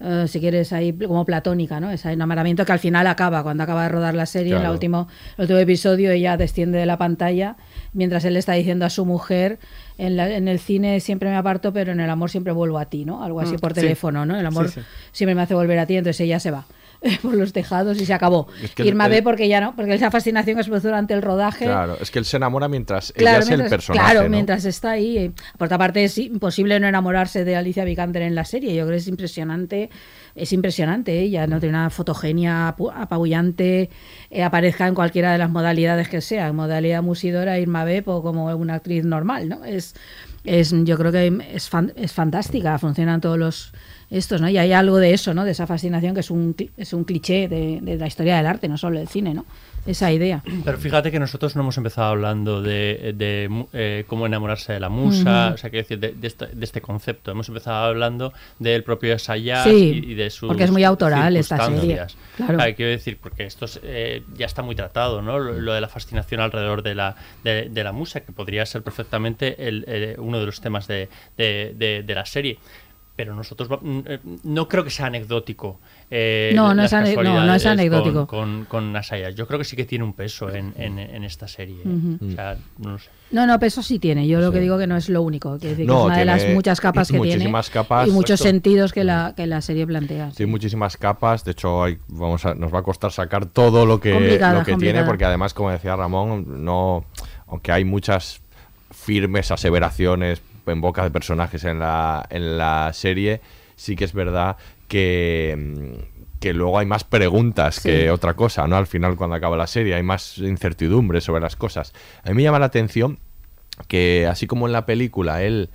S8: eh, si quieres ahí como platónica, ¿no? Ese enamoramiento que al final acaba, cuando acaba de rodar la serie, en el último, el último episodio ella desciende de la pantalla mientras él le está diciendo a su mujer en, la- en el cine siempre me aparto, pero en el amor siempre vuelvo a ti, ¿no? Algo así
S10: Mm,
S8: por teléfono, ¿no? El amor siempre me hace volver a ti, entonces ella se va por los tejados y se acabó.
S7: Es que
S8: Irma
S7: el-
S8: ve porque ya no, porque esa fascinación que se produce durante el rodaje
S7: Claro, es que él se enamora mientras
S8: Claro,
S7: ella es el personaje.
S8: Claro,
S7: ¿no?
S8: mientras está ahí. eh, Por otra parte, es imposible no enamorarse de Alicia Vikander en la serie. Yo creo que es impresionante. Es impresionante. Ella no tiene una fotogenia apabullante. eh, aparezca en cualquiera de las modalidades que sea. En modalidad musidora, Irma Bep o como una actriz normal, ¿no? Es, es yo creo que es, fan- es fantástica. Funcionan todos los estos, ¿no? Y hay algo de eso, ¿no? De esa fascinación que es un, es un cliché de, de la historia del arte, no solo del cine, ¿no? Esa idea.
S9: Pero fíjate que nosotros no hemos empezado hablando de, de, eh, cómo enamorarse de la musa,
S8: Ujú.
S9: o sea, quiero decir, de, de este, de este concepto. Hemos empezado hablando del propio Sayas
S8: Sí,
S9: y, y de sus
S8: porque es muy autoral esta serie, claro.
S9: quiero decir, porque esto es, eh, ya está muy tratado, ¿no? Lo, lo de la fascinación alrededor de la, de, la musa, que podría ser perfectamente el, eh, uno de los temas de la serie. Pero nosotros va- mm, eh, no creo que sea anecdótico. eh,
S8: No, no
S9: las
S8: es ane- no, no es
S9: casualidades con-
S8: anecdótico.
S9: Con, con Asayas. Yo creo que sí que tiene un peso en, en- en esta serie. ¿eh? O sea, no lo sé.
S8: No, no, peso sí tiene. Yo lo que digo que no es lo único. Que, que
S7: No,
S8: es una de las
S7: tiene
S8: muchas capas que tiene.
S7: muchísimas capas.
S8: y muchos sentidos que la, que la serie plantea.
S7: Tiene muchísimas capas, de hecho hay- vamos a, nos va a costar sacar todo lo que,
S8: Complicada,
S7: lo que tiene, porque además, como decía Ramón, no, aunque hay muchas firmes aseveraciones en boca de personajes en la, en la serie, sí que es verdad que, que luego hay más preguntas que otra cosa, ¿no? Al final, cuando acaba la serie, hay más incertidumbre sobre las cosas. A mí me llama la atención que, así como en la película, él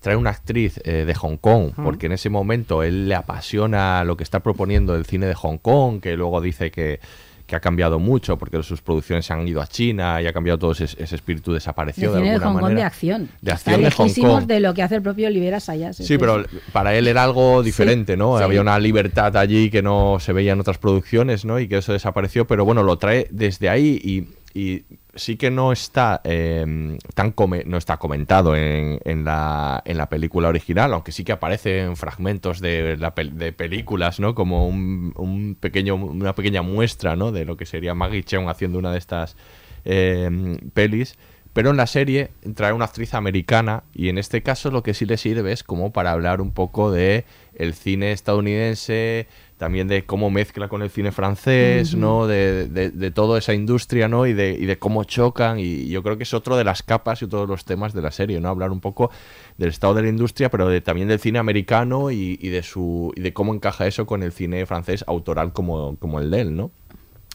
S7: trae una actriz eh, de Hong Kong, porque en ese momento él le apasiona lo que está proponiendo el cine de Hong Kong, que luego dice que que ha cambiado mucho porque sus producciones se han ido a China y ha cambiado todo ese, espíritu desapareció de, alguna
S8: de Hong
S7: manera.
S8: Kong de acción.
S7: De acción de Hong Kong.
S8: de lo que hace el propio Olivera Sayas.
S7: Sí, pero para él era algo diferente, ¿no? Había una libertad allí que no se veía en otras producciones, ¿no? Y que eso desapareció, pero bueno, lo trae desde ahí y y sí que no está em, tan no está comentado en, en, la, en la película original, aunque sí que aparece en fragmentos de, de películas, ¿no? Como un, un, pequeño, una pequeña muestra, ¿no? De lo que sería Maggie Cheung haciendo una de estas em, pelis. Pero en la serie trae una actriz americana y en este caso lo que sí le sirve es como para hablar un poco de el cine estadounidense, también de cómo mezcla con el cine francés, ¿no? De, de, toda esa industria, ¿no? Y de, y de cómo chocan. Y yo creo que es otro de las capas y todos los temas de la serie, ¿no? Hablar un poco del estado de la industria, pero de, también del cine americano y, de su y de cómo encaja eso con el cine francés autoral como, como el de él, ¿no?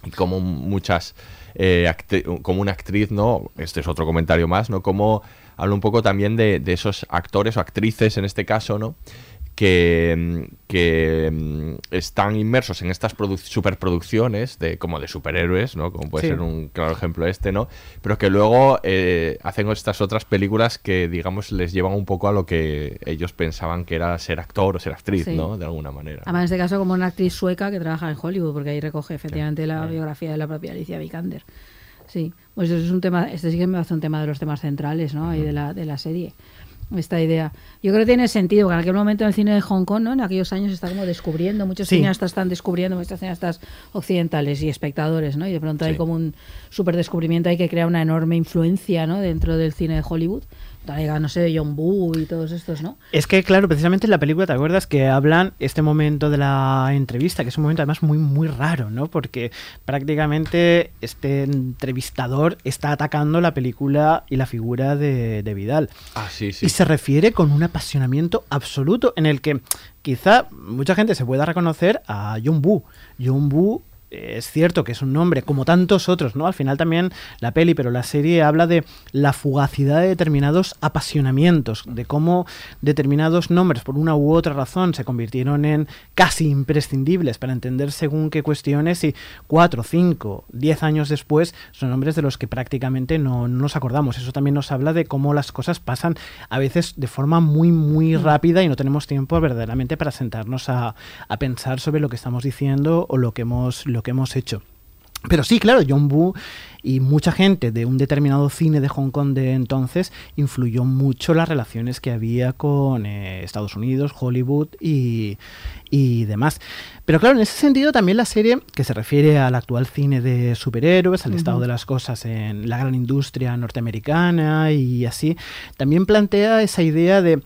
S7: Y como muchas... Eh, como una actriz, ¿no? Este es otro comentario más, ¿no? Como habla un poco también de, de esos actores o actrices en este caso, ¿no? Que, que mm, están inmersos en estas superproducciones de, como de superhéroes, ¿no? Como puede ser un claro ejemplo este, ¿no? Pero que luego eh, hacen estas otras películas que, digamos, les llevan un poco a lo que ellos pensaban que era ser actor o ser actriz, ¿no? De alguna manera.
S8: Además, en este caso, como una actriz sueca que trabaja en Hollywood, porque ahí recoge efectivamente la biografía de la propia Alicia Vikander. Sí, pues eso es un tema, este sí que me hace un tema de los temas centrales, ¿no? Ahí de la, de la serie esta idea. Yo creo que tiene sentido, porque en aquel momento en el cine de Hong Kong, ¿no? en aquellos años, está como descubriendo, muchos cineastas están descubriendo, muchos cineastas occidentales y espectadores, ¿no? y de pronto hay como un super descubrimiento, hay que crear una enorme influencia ¿no? dentro del cine de Hollywood no sé, de John Boo y todos estos, ¿no?
S10: Es que, claro, precisamente en la película, ¿te acuerdas? Que hablan este momento de la entrevista, que es un momento además muy, muy raro, ¿no? Porque prácticamente este entrevistador está atacando la película y la figura de, de Vidal.
S7: Ah, sí, sí.
S10: Y se refiere con un apasionamiento absoluto en el que quizá mucha gente se pueda reconocer a John Boo. John Boo es cierto que es un nombre, como tantos otros, ¿no? Al final también la peli, pero la serie habla de la fugacidad de determinados apasionamientos, de cómo determinados nombres, por una u otra razón, se convirtieron en casi imprescindibles para entender según qué cuestiones y cuatro, cinco, diez años después son nombres de los que prácticamente no, nos acordamos. Eso también nos habla de cómo las cosas pasan a veces de forma muy, muy rápida y no tenemos tiempo verdaderamente para sentarnos a, a pensar sobre lo que estamos diciendo o lo que hemos que hemos hecho. Pero sí, claro, John Woo y mucha gente de un determinado cine de Hong Kong de entonces influyó mucho las relaciones que había con eh, Estados Unidos, Hollywood y, y, demás. Pero claro, en ese sentido también la serie, que se refiere al actual cine de superhéroes, al estado de las cosas en la gran industria norteamericana y así, también plantea esa idea de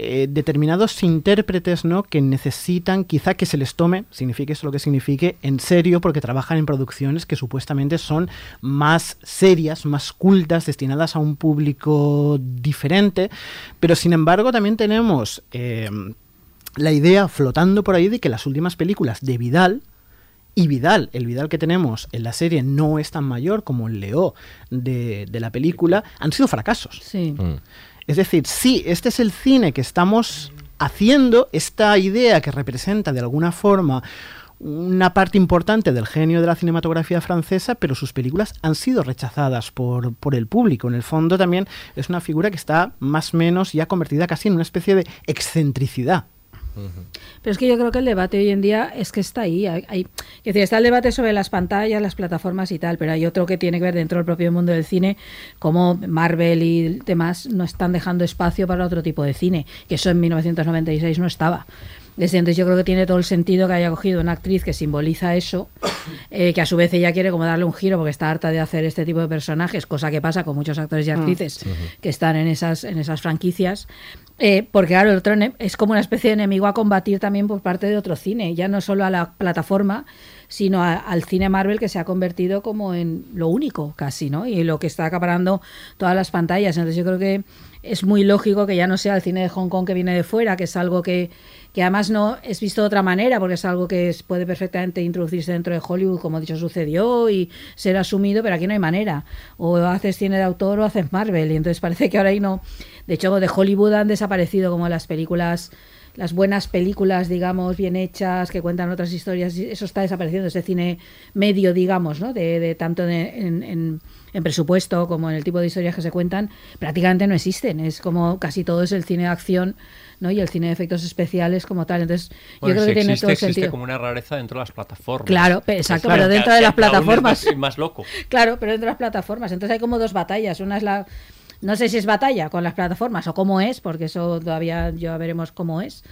S10: eh, determinados intérpretes ¿no? que necesitan quizá que se les tome, signifique eso lo que signifique, en serio porque trabajan en producciones que supuestamente son más serias, más cultas, destinadas a un público diferente, pero sin embargo también tenemos eh, la idea flotando por ahí de que las últimas películas de Vidal, y Vidal, el Vidal que tenemos en la serie no es tan mayor como el Leo de, la película, han sido fracasos.
S8: Sí. Mm.
S10: Es decir, sí, este es el cine que estamos haciendo, esta idea que representa de alguna forma una parte importante del genio de la cinematografía francesa, pero sus películas han sido rechazadas por, por el público. En el fondo también es una figura que está más o menos ya convertida casi en una especie de excentricidad.
S8: Pero es que yo creo que el debate hoy en día es que está ahí. Hay, decir, está el debate sobre las pantallas, las plataformas y tal, pero hay otro que tiene que ver dentro del propio mundo del cine, como Marvel y demás no están dejando espacio para otro tipo de cine, que eso en 1996 no estaba. Desde entonces yo creo que tiene todo el sentido que haya cogido una actriz que simboliza eso, eh, que a su vez ella quiere como darle un giro porque está harta de hacer este tipo de personajes, cosa que pasa con muchos actores y mm. actrices que están en esas, en esas franquicias. Eh, porque claro, el otro es como una especie de enemigo a combatir también por parte de otro cine, ya no solo a la plataforma, sino al cine Marvel que se ha convertido como en lo único casi, ¿no? Y lo que está acaparando todas las pantallas. Entonces yo creo que es muy lógico que ya no sea el cine de Hong Kong que viene de fuera, que es algo que, que además no es visto de otra manera, porque es algo que puede perfectamente introducirse dentro de Hollywood, como dicho sucedió, y ser asumido, pero aquí no hay manera. O haces cine de autor o haces Marvel, y entonces parece que ahora ahí no. De hecho, de Hollywood han desaparecido como las películas las buenas películas, digamos, bien hechas, que cuentan otras historias, eso está desapareciendo, ese cine medio, digamos, ¿no? De, de tanto de- en, en- en presupuesto como en el tipo de historias que se cuentan, prácticamente no existen. Es como casi todo es el cine de acción, ¿no? Y el cine de efectos especiales como tal. Entonces,
S9: Bueno,
S8: yo creo
S9: si
S8: que tiene todo
S9: existe
S8: sentido.
S9: como una rareza dentro de las plataformas.
S8: Claro, exacto,
S9: Claro,
S8: pero
S9: que-
S8: dentro de las plataformas.
S9: más- más loco.
S8: Claro, pero dentro de las plataformas. Entonces hay como dos batallas. Una es la. No sé si es batalla con las plataformas o cómo es, porque eso todavía ya veremos cómo es.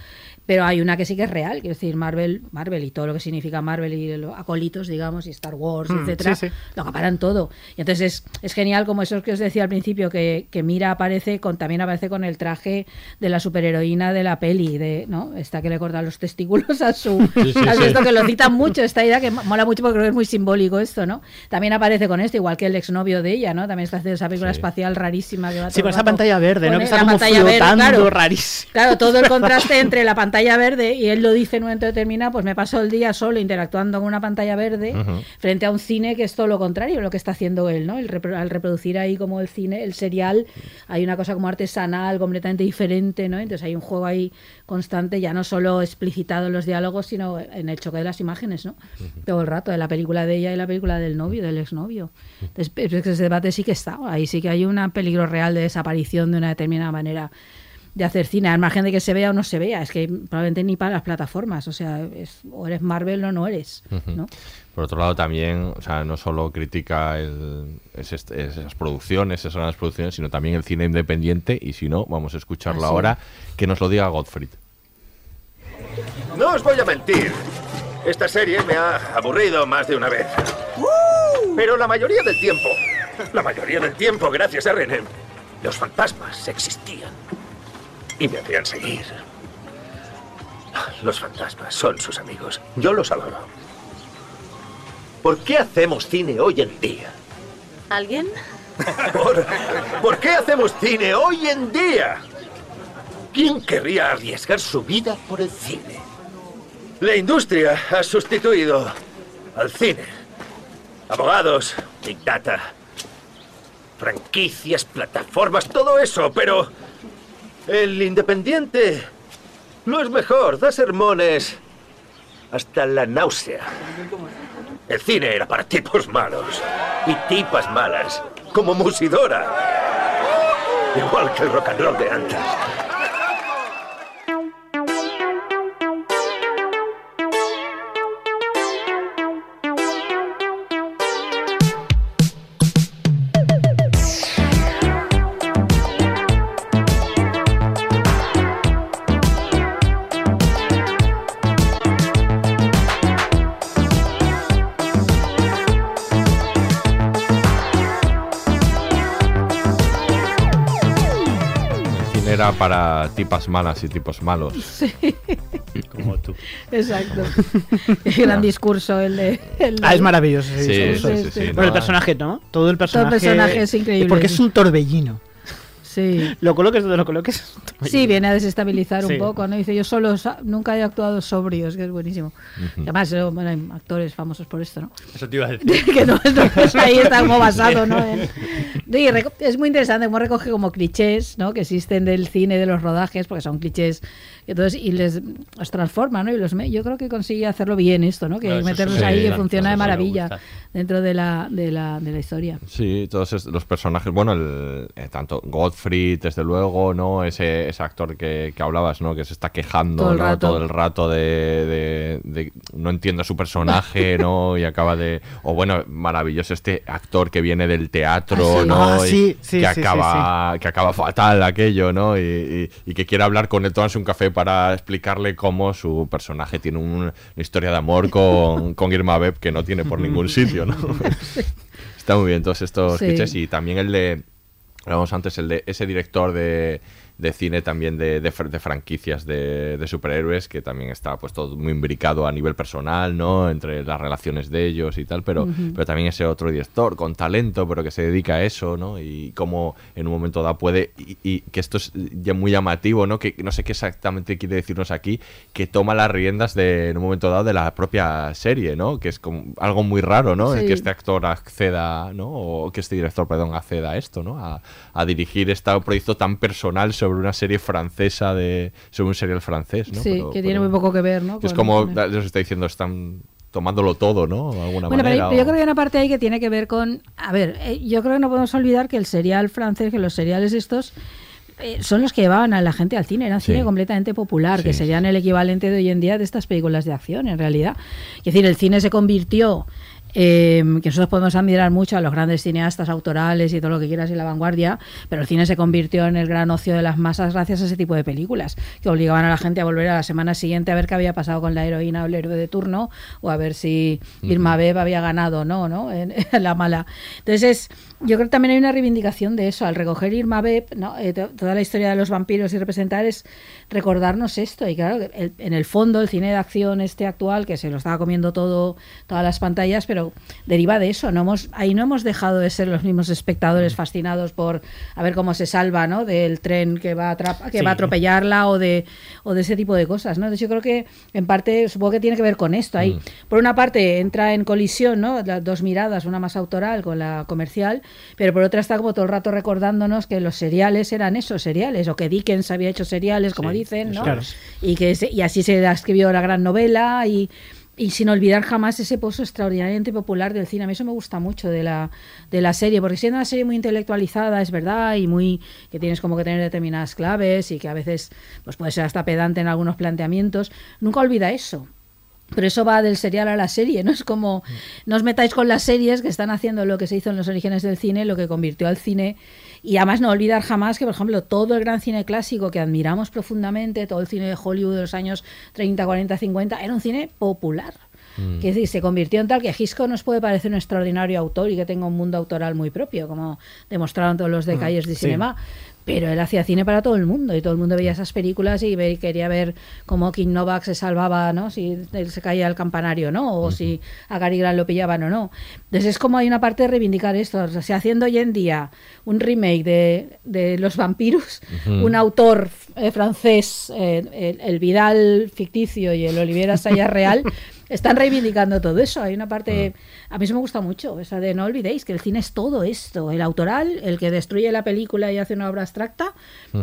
S8: Pero hay una que sí que es real, quiero decir, Marvel, Marvel y todo lo que significa Marvel y los acolitos, digamos, y Star Wars,
S10: Mm,
S8: etcétera,
S10: sí, sí.
S8: lo acaparan todo. Y entonces es, es genial como eso que os decía al principio, que, que Mira aparece con, también aparece con el traje de la superheroína de la peli, de, ¿no? Esta que le corta los testículos a su,
S13: Sí,
S8: esto que lo citan mucho, esta idea que mola mucho porque creo que es muy simbólico esto, ¿no? También aparece con esto, igual que el exnovio de ella, ¿no? También está haciendo esa película espacial rarísima que va
S10: Sí, con esa pantalla verde, ¿no? Que está como
S8: pantalla verde,
S10: flotando,
S8: claro.
S10: rarísimo.
S8: Claro, todo el contraste entre la pantalla verde y él lo dice en un momento determinado, pues me paso el día solo interactuando con una pantalla verde frente a un cine que es todo lo contrario, lo que está haciendo él, ¿no? El repro- al reproducir ahí como el cine, el serial, hay una cosa como artesanal, completamente diferente, ¿no? Entonces hay un juego ahí constante, ya no solo explicitado en los diálogos, sino en el choque de las imágenes, ¿no? Todo el rato, de la película de ella y la película del novio, del exnovio. Entonces, ese debate sí que está, ahí sí que hay un peligro real de desaparición de una determinada manera de hacer cine, al margen de que se vea o no se vea, es que probablemente ni para las plataformas, o sea, es- o eres Marvel o no eres.
S7: Por otro lado, también, o sea, no solo critica el- es este- es esas producciones, esas grandes producciones, sino también el cine independiente. Y si no, vamos a escucharlo
S14: Así
S7: ahora, que nos lo diga Gottfried.
S14: No os voy a mentir. Esta serie me ha aburrido más de una vez. Pero la mayoría del tiempo, la mayoría del tiempo, gracias a René, los fantasmas existían. Y me hacían seguir. Los fantasmas son sus amigos. Yo los adoro. ¿Por qué hacemos cine hoy en día?
S15: ¿Alguien?
S14: ¿Por, por qué hacemos cine hoy en día? ¿Quién querría arriesgar su vida por el cine? La industria ha sustituido al cine. Abogados, Big Data, franquicias, plataformas, todo eso, pero el independiente no es mejor, da sermones hasta la náusea. El cine era para tipos malos y tipas malas, como Musidora. Igual que el rock and roll de antes.
S7: Era para tipas malas y tipos malos.
S8: Sí.
S9: Como tú.
S8: Exacto. Gran discurso el de... el de-
S10: Ah, es maravilloso. ese
S7: Sí,
S10: discurso.
S7: sí, sí, sí,
S10: Bueno,
S7: no,
S10: el personaje, ¿no? Todo el personaje.
S8: personaje es increíble.
S10: Porque es un torbellino.
S8: Sí.
S10: Lo coloques donde lo coloques.
S8: Sí, viene a desestabilizar
S10: Sí.
S8: un poco, ¿no? Dice, yo solo nunca he actuado sobrio, es que es buenísimo. Además, eh, bueno, hay actores famosos por esto, ¿no?
S9: Eso te iba a decir.
S8: que no, no, ahí está como basado, ¿no? En- y reco- es muy interesante cómo recoge como clichés, ¿no? Que existen del cine, de los rodajes, porque son clichés, entonces, y les los transforma, ¿no? Y los me- yo creo que consigue hacerlo bien esto, ¿no? Que meterlos
S7: sí,
S8: ahí que funciona de maravilla dentro de la, de la, de la historia.
S7: Sí, todos es- los personajes, bueno, el, eh, tanto Gottfried, desde luego, ¿no? Ese, ese actor que, que hablabas, ¿no? Que se está quejando
S8: Todo el
S7: ¿no?
S8: rato.
S7: todo el rato de, de- de- no entiendo su personaje, ¿no? Y acaba de, o bueno, maravilloso este actor que viene del teatro,
S10: Ah, sí.
S7: ¿no?
S10: Ah, sí, sí,
S7: que
S10: sí, sí,
S7: acaba, que acaba fatal aquello, ¿no? Y, y- y que quiere hablar con él, tomarse un café para explicarle cómo su personaje tiene un- una historia de amor con, con Irma Beb que no tiene por ningún sitio, ¿no? Está muy bien todos estos
S8: Sí.
S7: clichés y también el de, hablábamos antes, el de ese director de, de cine también de, de, fr- de franquicias de, de superhéroes, que también está pues todo muy imbricado a nivel personal, ¿no? Entre las relaciones de ellos y tal, pero, pero también ese otro director con talento, pero que se dedica a eso, ¿no? Y cómo en un momento dado puede, y, y que esto es ya muy llamativo, ¿no? Que no sé qué exactamente quiere decirnos aquí, que toma las riendas de, en un momento dado de la propia serie, ¿no? Que es como algo muy raro, ¿no? El que este actor acceda, ¿no? O que este director, perdón, acceda a esto, ¿no? A, a dirigir este proyecto tan personal sobre una serie francesa de... sobre un serial francés, ¿no?
S8: sí,
S7: Pero-
S8: que tiene
S7: pero-
S8: muy poco que ver, ¿no?
S7: es como, les está diciendo, están tomándolo todo, ¿no? De alguna
S8: Bueno, pero,
S7: manera.
S8: pero yo
S7: o-
S8: creo que hay una parte ahí que tiene que ver con... A ver, eh, yo creo que no podemos olvidar que el serial francés, que los seriales estos... eh, son los que llevaban a la gente al cine, era un
S13: Sí.
S8: cine completamente popular, que
S13: Sí.
S8: serían el equivalente de hoy en día de estas películas de acción, en realidad. Es decir, el cine se convirtió, eh, que nosotros podemos admirar mucho a los grandes cineastas autorales y todo lo que quieras y la vanguardia, pero el cine se convirtió en el gran ocio de las masas gracias a ese tipo de películas, que obligaban a la gente a volver a la semana siguiente a ver qué había pasado con la heroína o el héroe de turno, o a ver si Irma. Beb había ganado o no, ¿no? En, en la mala. Entonces, yo creo que también hay una reivindicación de eso, al recoger Irma Beb, ¿no? Eh, to- toda la historia de los vampiros y representar es recordarnos esto. Y claro, el- en el fondo, el cine de acción este actual, que se lo estaba comiendo todo, todas las pantallas, pero deriva de eso. No hemos, ahí no hemos dejado de ser los mismos espectadores fascinados por a ver cómo se salva, ¿no? Del tren que va a, que
S13: Sí.
S8: va a atropellarla o de, o de ese tipo de cosas, ¿no? Entonces yo creo que en parte, supongo que tiene que ver con esto. Ahí, por una parte, entra en colisión, ¿no? Las dos miradas, una más autoral con la comercial, pero por otra está como todo el rato recordándonos que los seriales eran esos seriales, o que Dickens había hecho seriales, como
S13: Sí,
S8: dicen, ¿no?
S13: claro.
S8: Y, que se- y así se escribió la gran novela y, y sin olvidar jamás ese pozo extraordinariamente popular del cine. A mí eso me gusta mucho de la, de la serie, porque siendo una serie muy intelectualizada, es verdad, y muy que tienes como que tener determinadas claves y que a veces pues puede ser hasta pedante en algunos planteamientos, nunca olvida eso. Pero eso va del serial a la serie, ¿no? Es como, no os metáis con las series que están haciendo lo que se hizo en los orígenes del cine, lo que convirtió al cine. Y además no olvidar jamás que, por ejemplo, todo el gran cine clásico que admiramos profundamente, todo el cine de Hollywood de los años 30, 40, 50, era un cine popular.
S13: Mm.
S8: Que es decir, se convirtió en tal que Hitchcock nos puede parecer un extraordinario autor y que tenga un mundo autoral muy propio, como demostraron todos los
S13: Mm,
S8: detalles de
S13: sí.
S8: Pero él hacía cine para todo el mundo y todo el mundo veía esas películas y ve- quería ver cómo King Novak se salvaba, ¿no? Si él se caía al campanario, ¿no? O si a Gary Grant lo pillaban o no. Entonces es como hay una parte de reivindicar esto. O sea, haciendo hoy en día un remake de, de Los vampiros, un autor eh, francés, eh, el, el Vidal ficticio y el Olivera Sayas real, están reivindicando todo eso. Hay una parte, a mí eso me gusta mucho, esa de no olvidéis que el cine es todo esto, el autoral, el que destruye la película y hace una obra abstracta,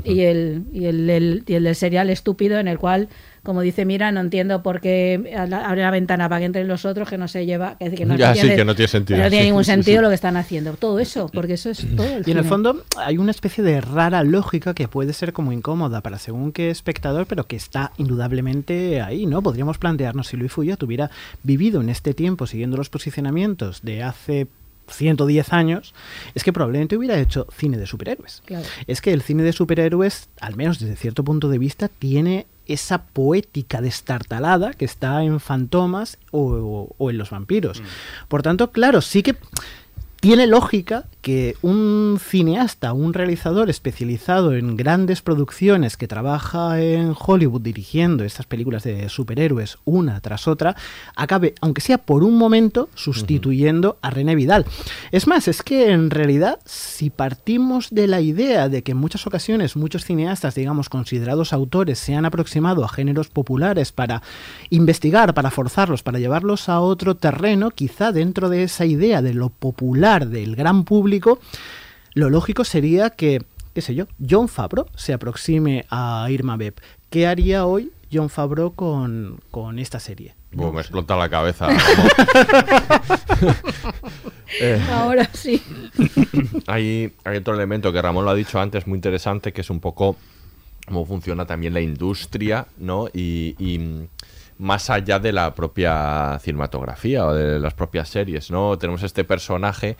S8: y, el, y, el, el- y el del serial estúpido en el cual, como dice Mira, no entiendo por qué abre la ventana para que entren los otros que no se lleva, que, que no,
S7: Ya, sí, que no tiene sentido.
S8: no tiene
S7: Sí,
S8: ningún
S7: sí,
S8: sentido
S7: sí.
S8: lo que están haciendo. Todo eso, porque eso es todo el
S10: Y en el fondo hay una especie de rara lógica que puede ser como incómoda para según qué espectador, pero que está indudablemente ahí, ¿no? Podríamos plantearnos si Luis Fuyo tuviera vivido en este tiempo siguiendo los posicionamientos de hace 110 años, es que probablemente hubiera hecho cine de superhéroes.
S8: Claro.
S10: Es que el cine de superhéroes, al menos desde cierto punto de vista, tiene esa poética destartalada que está en Fantomas o, o- o en Los Vampiros. Por tanto, claro, sí que tiene lógica que un cineasta, un realizador especializado en grandes producciones que trabaja en Hollywood dirigiendo estas películas de superhéroes una tras otra, acabe, aunque sea por un momento, sustituyendo a René Vidal. Es más, es que en realidad, si partimos de la idea de que en muchas ocasiones muchos cineastas, digamos, considerados autores, se han aproximado a géneros populares para investigar, para forzarlos, para llevarlos a otro terreno, quizá dentro de esa idea de lo popular del gran público, lo lógico sería que, qué sé yo, John Favreau se aproxime a Irma Beb. ¿Qué haría hoy John Favreau con, con esta serie?
S7: Buh, me explota la cabeza. Eh,
S8: Ahora sí.
S7: hay, hay otro elemento que Ramón lo ha dicho antes, muy interesante, que es un poco cómo funciona también la industria, ¿no? Y, y, más allá de la propia cinematografía o de las propias series, ¿no? Tenemos este personaje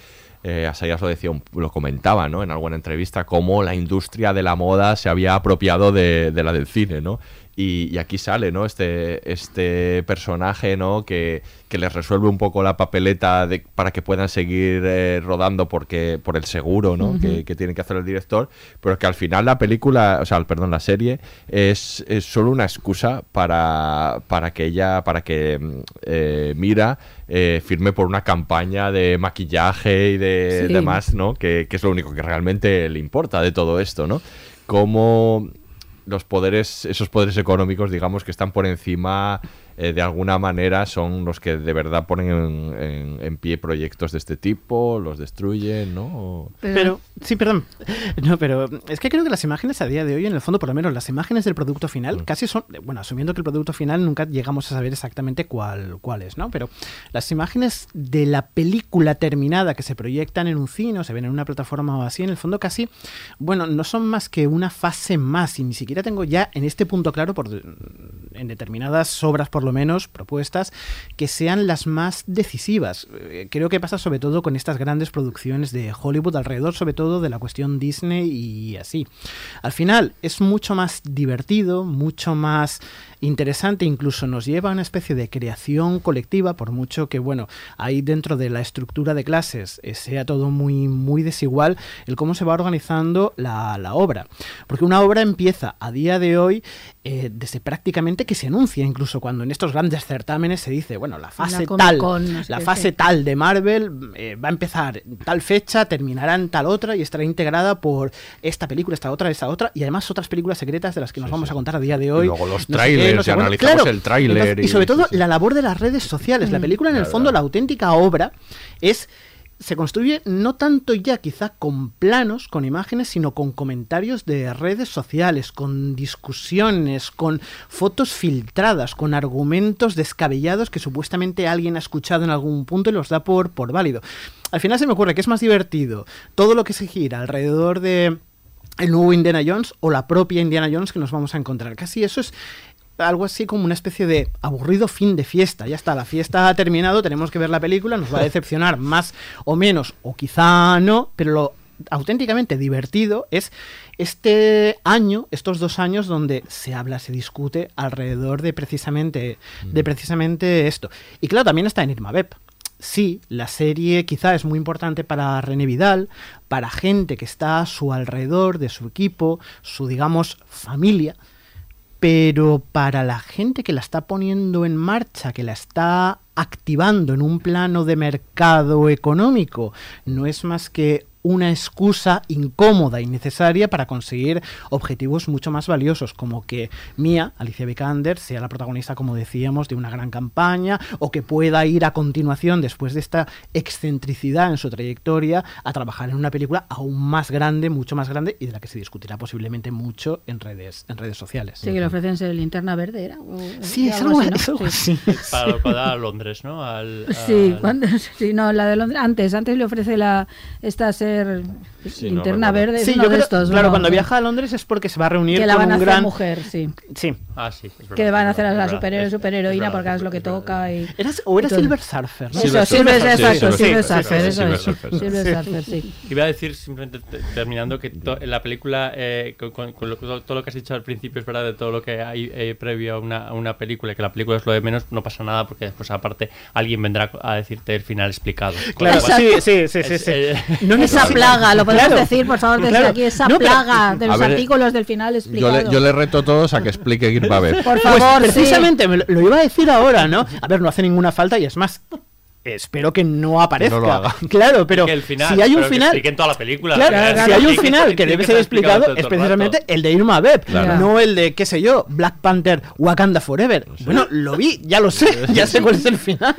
S7: eh, Asayas lo decía, lo comentaba, ¿no? En alguna entrevista, cómo la industria de la moda se había apropiado de, de la del cine, ¿no? Y, y aquí sale, ¿no? Este, este personaje, ¿no? Que, que les resuelve un poco la papeleta de, para que puedan seguir eh, rodando porque, por el seguro, ¿no? Que, que tiene que hacer el director, pero que al final la película, o sea, el- perdón, la serie es, es solo una excusa para, para que ella, para que mm, eh, Mira eh, firme por una campaña de maquillaje y de
S13: Sí.
S7: demás, ¿no? Que, que es lo único que realmente le importa de todo esto, ¿no? Cómo los poderes, esos poderes económicos, digamos, que están por encima eh, de alguna manera, son los que de verdad ponen en, en- en pie proyectos de este tipo, los destruyen, ¿no? O-
S10: Pero, sí, perdón. No, pero es que creo que las imágenes a día de hoy, en el fondo, por lo menos las imágenes del producto final,
S7: Mm.
S10: casi son, bueno, asumiendo que el producto final nunca llegamos a saber exactamente cuál, cuál es, ¿no? Pero las imágenes de la película terminada que se proyectan en un cine o se ven en una plataforma o así, en el fondo casi, bueno, no son más que una fase más y ni siquiera tengo ya en este punto claro, por, en determinadas obras por lo menos, propuestas, que sean las más decisivas. Eh, Creo que pasa sobre todo con estas grandes producciones de Hollywood alrededor, sobre todo de la cuestión Disney y así. Al final es mucho más divertido, mucho más interesante, incluso nos lleva a una especie de creación colectiva, por mucho que, bueno, ahí dentro de la estructura de clases eh, sea todo muy, muy desigual, el cómo se va organizando la, la obra. Porque una obra empieza a día de hoy eh, desde prácticamente que se anuncia, incluso cuando en estos grandes certámenes se dice, bueno, la fase tal, la fase tal de Marvel eh, va a empezar en tal fecha, terminará en tal otra y estará integrada por esta película, esta otra, esta otra y además otras películas secretas de las que nos vamos a contar a día de hoy.
S7: luego los
S10: No
S7: trailers,
S10: no sé
S7: analizamos
S10: Claro,
S7: el tráiler
S10: y
S7: y-
S10: sobre todo
S7: sí, sí.
S10: la labor de las redes sociales. La
S8: Mm.
S10: película en el fondo, la auténtica obra es se construye no tanto ya quizá con planos, con imágenes, sino con comentarios de redes sociales, con discusiones, con fotos filtradas, con argumentos descabellados que supuestamente alguien ha escuchado en algún punto y los da por, por válido. Al final se me ocurre que es más divertido todo lo que se gira alrededor de el nuevo Indiana Jones o la propia Indiana Jones que nos vamos a encontrar. Casi eso es algo así como una especie de aburrido fin de fiesta. Ya está, la fiesta ha terminado, tenemos que ver la película, nos va a decepcionar más o menos, o quizá no, pero lo auténticamente divertido es este año, estos dos años donde se habla, se discute alrededor de precisamente, de precisamente esto. Y claro, también está en Irma Beb. Sí, la serie quizá es muy importante para René Vidal, para gente que está a su alrededor, de su equipo, su, digamos, familia, pero para la gente que la está poniendo en marcha, que la está activando en un plano de mercado económico, no es más que una excusa incómoda y necesaria para conseguir objetivos mucho más valiosos, como que Mia, Alicia Vikander, sea la protagonista, como decíamos, de una gran campaña, o que pueda ir a continuación, después de esta excentricidad en su trayectoria, a trabajar en una película aún más grande, mucho más grande, y de la que se discutirá posiblemente mucho en redes, en redes sociales.
S8: Sí, que le ofrecen ser linterna verde, ¿era? O-
S10: Sí, es
S8: algo así, ¿no? Sí.
S10: así.
S9: Para, para dar a Londres, ¿no? Al,
S8: Sí, cuando, sí, no, la de Londres. Antes, antes le ofrece la esta ser
S7: Sí, no
S8: linterna
S7: recuerdo.
S8: verde. es
S10: Sí,
S8: uno
S10: yo
S8: de
S10: creo-
S8: estos.
S10: claro, cuando viaja a Londres es porque se va a reunir
S8: que la
S10: con
S8: van a
S10: un
S8: hacer
S10: gran
S8: mujer, sí.
S10: Sí.
S9: Ah, sí. es verdad,
S8: Que van a hacer a la superhéroe, superheroína porque es lo que toca. Y,
S10: Eras- o era. Silver Surfer, ¿no?
S8: Eso,
S7: Silver
S8: Silver,
S7: Surfer,
S8: exacto,
S7: Silver Surfer,
S8: eso es. Silver
S10: Sí.
S8: Surfer, sí.
S9: Iba a decir, simplemente te- terminando, que en la película, eh, con, con- con lo- con todo lo que has dicho al principio, es verdad, de todo lo que hay eh, previo a una, a una película, y que la película es lo de menos, no pasa nada, porque después, aparte, alguien vendrá a decirte el final explicado. Con
S10: Claro, sí, sí, sí, sí.
S9: es-
S10: sí. No
S8: Esa plaga, lo podemos
S10: Claro,
S8: decir, por favor, desde
S10: claro.
S8: aquí, esa
S10: No, pero-
S8: plaga de
S7: A
S8: los
S7: ver,
S8: artículos del final
S7: Yo
S8: explicado.
S7: le, yo le reto a todos a que explique Irma Beb.
S8: Por
S10: Pues
S8: favor, sí.
S10: precisamente me lo, lo iba a decir ahora, ¿no? A ver, no hace ninguna falta y es más, espero que no aparezca.
S7: lo haga.
S10: Claro, pero
S9: que el final,
S10: si hay un
S9: pero que
S10: final,
S9: expliquen toda la película.
S10: Claro,
S9: que-
S10: si hay un final que debe
S9: que
S10: ser
S9: explicado
S10: es precisamente el de Irma Beb,
S7: Claro.
S10: no el de, qué sé yo, Black Panther Wakanda Forever. Bueno, lo vi, ya lo sé, ya sé cuál es el final.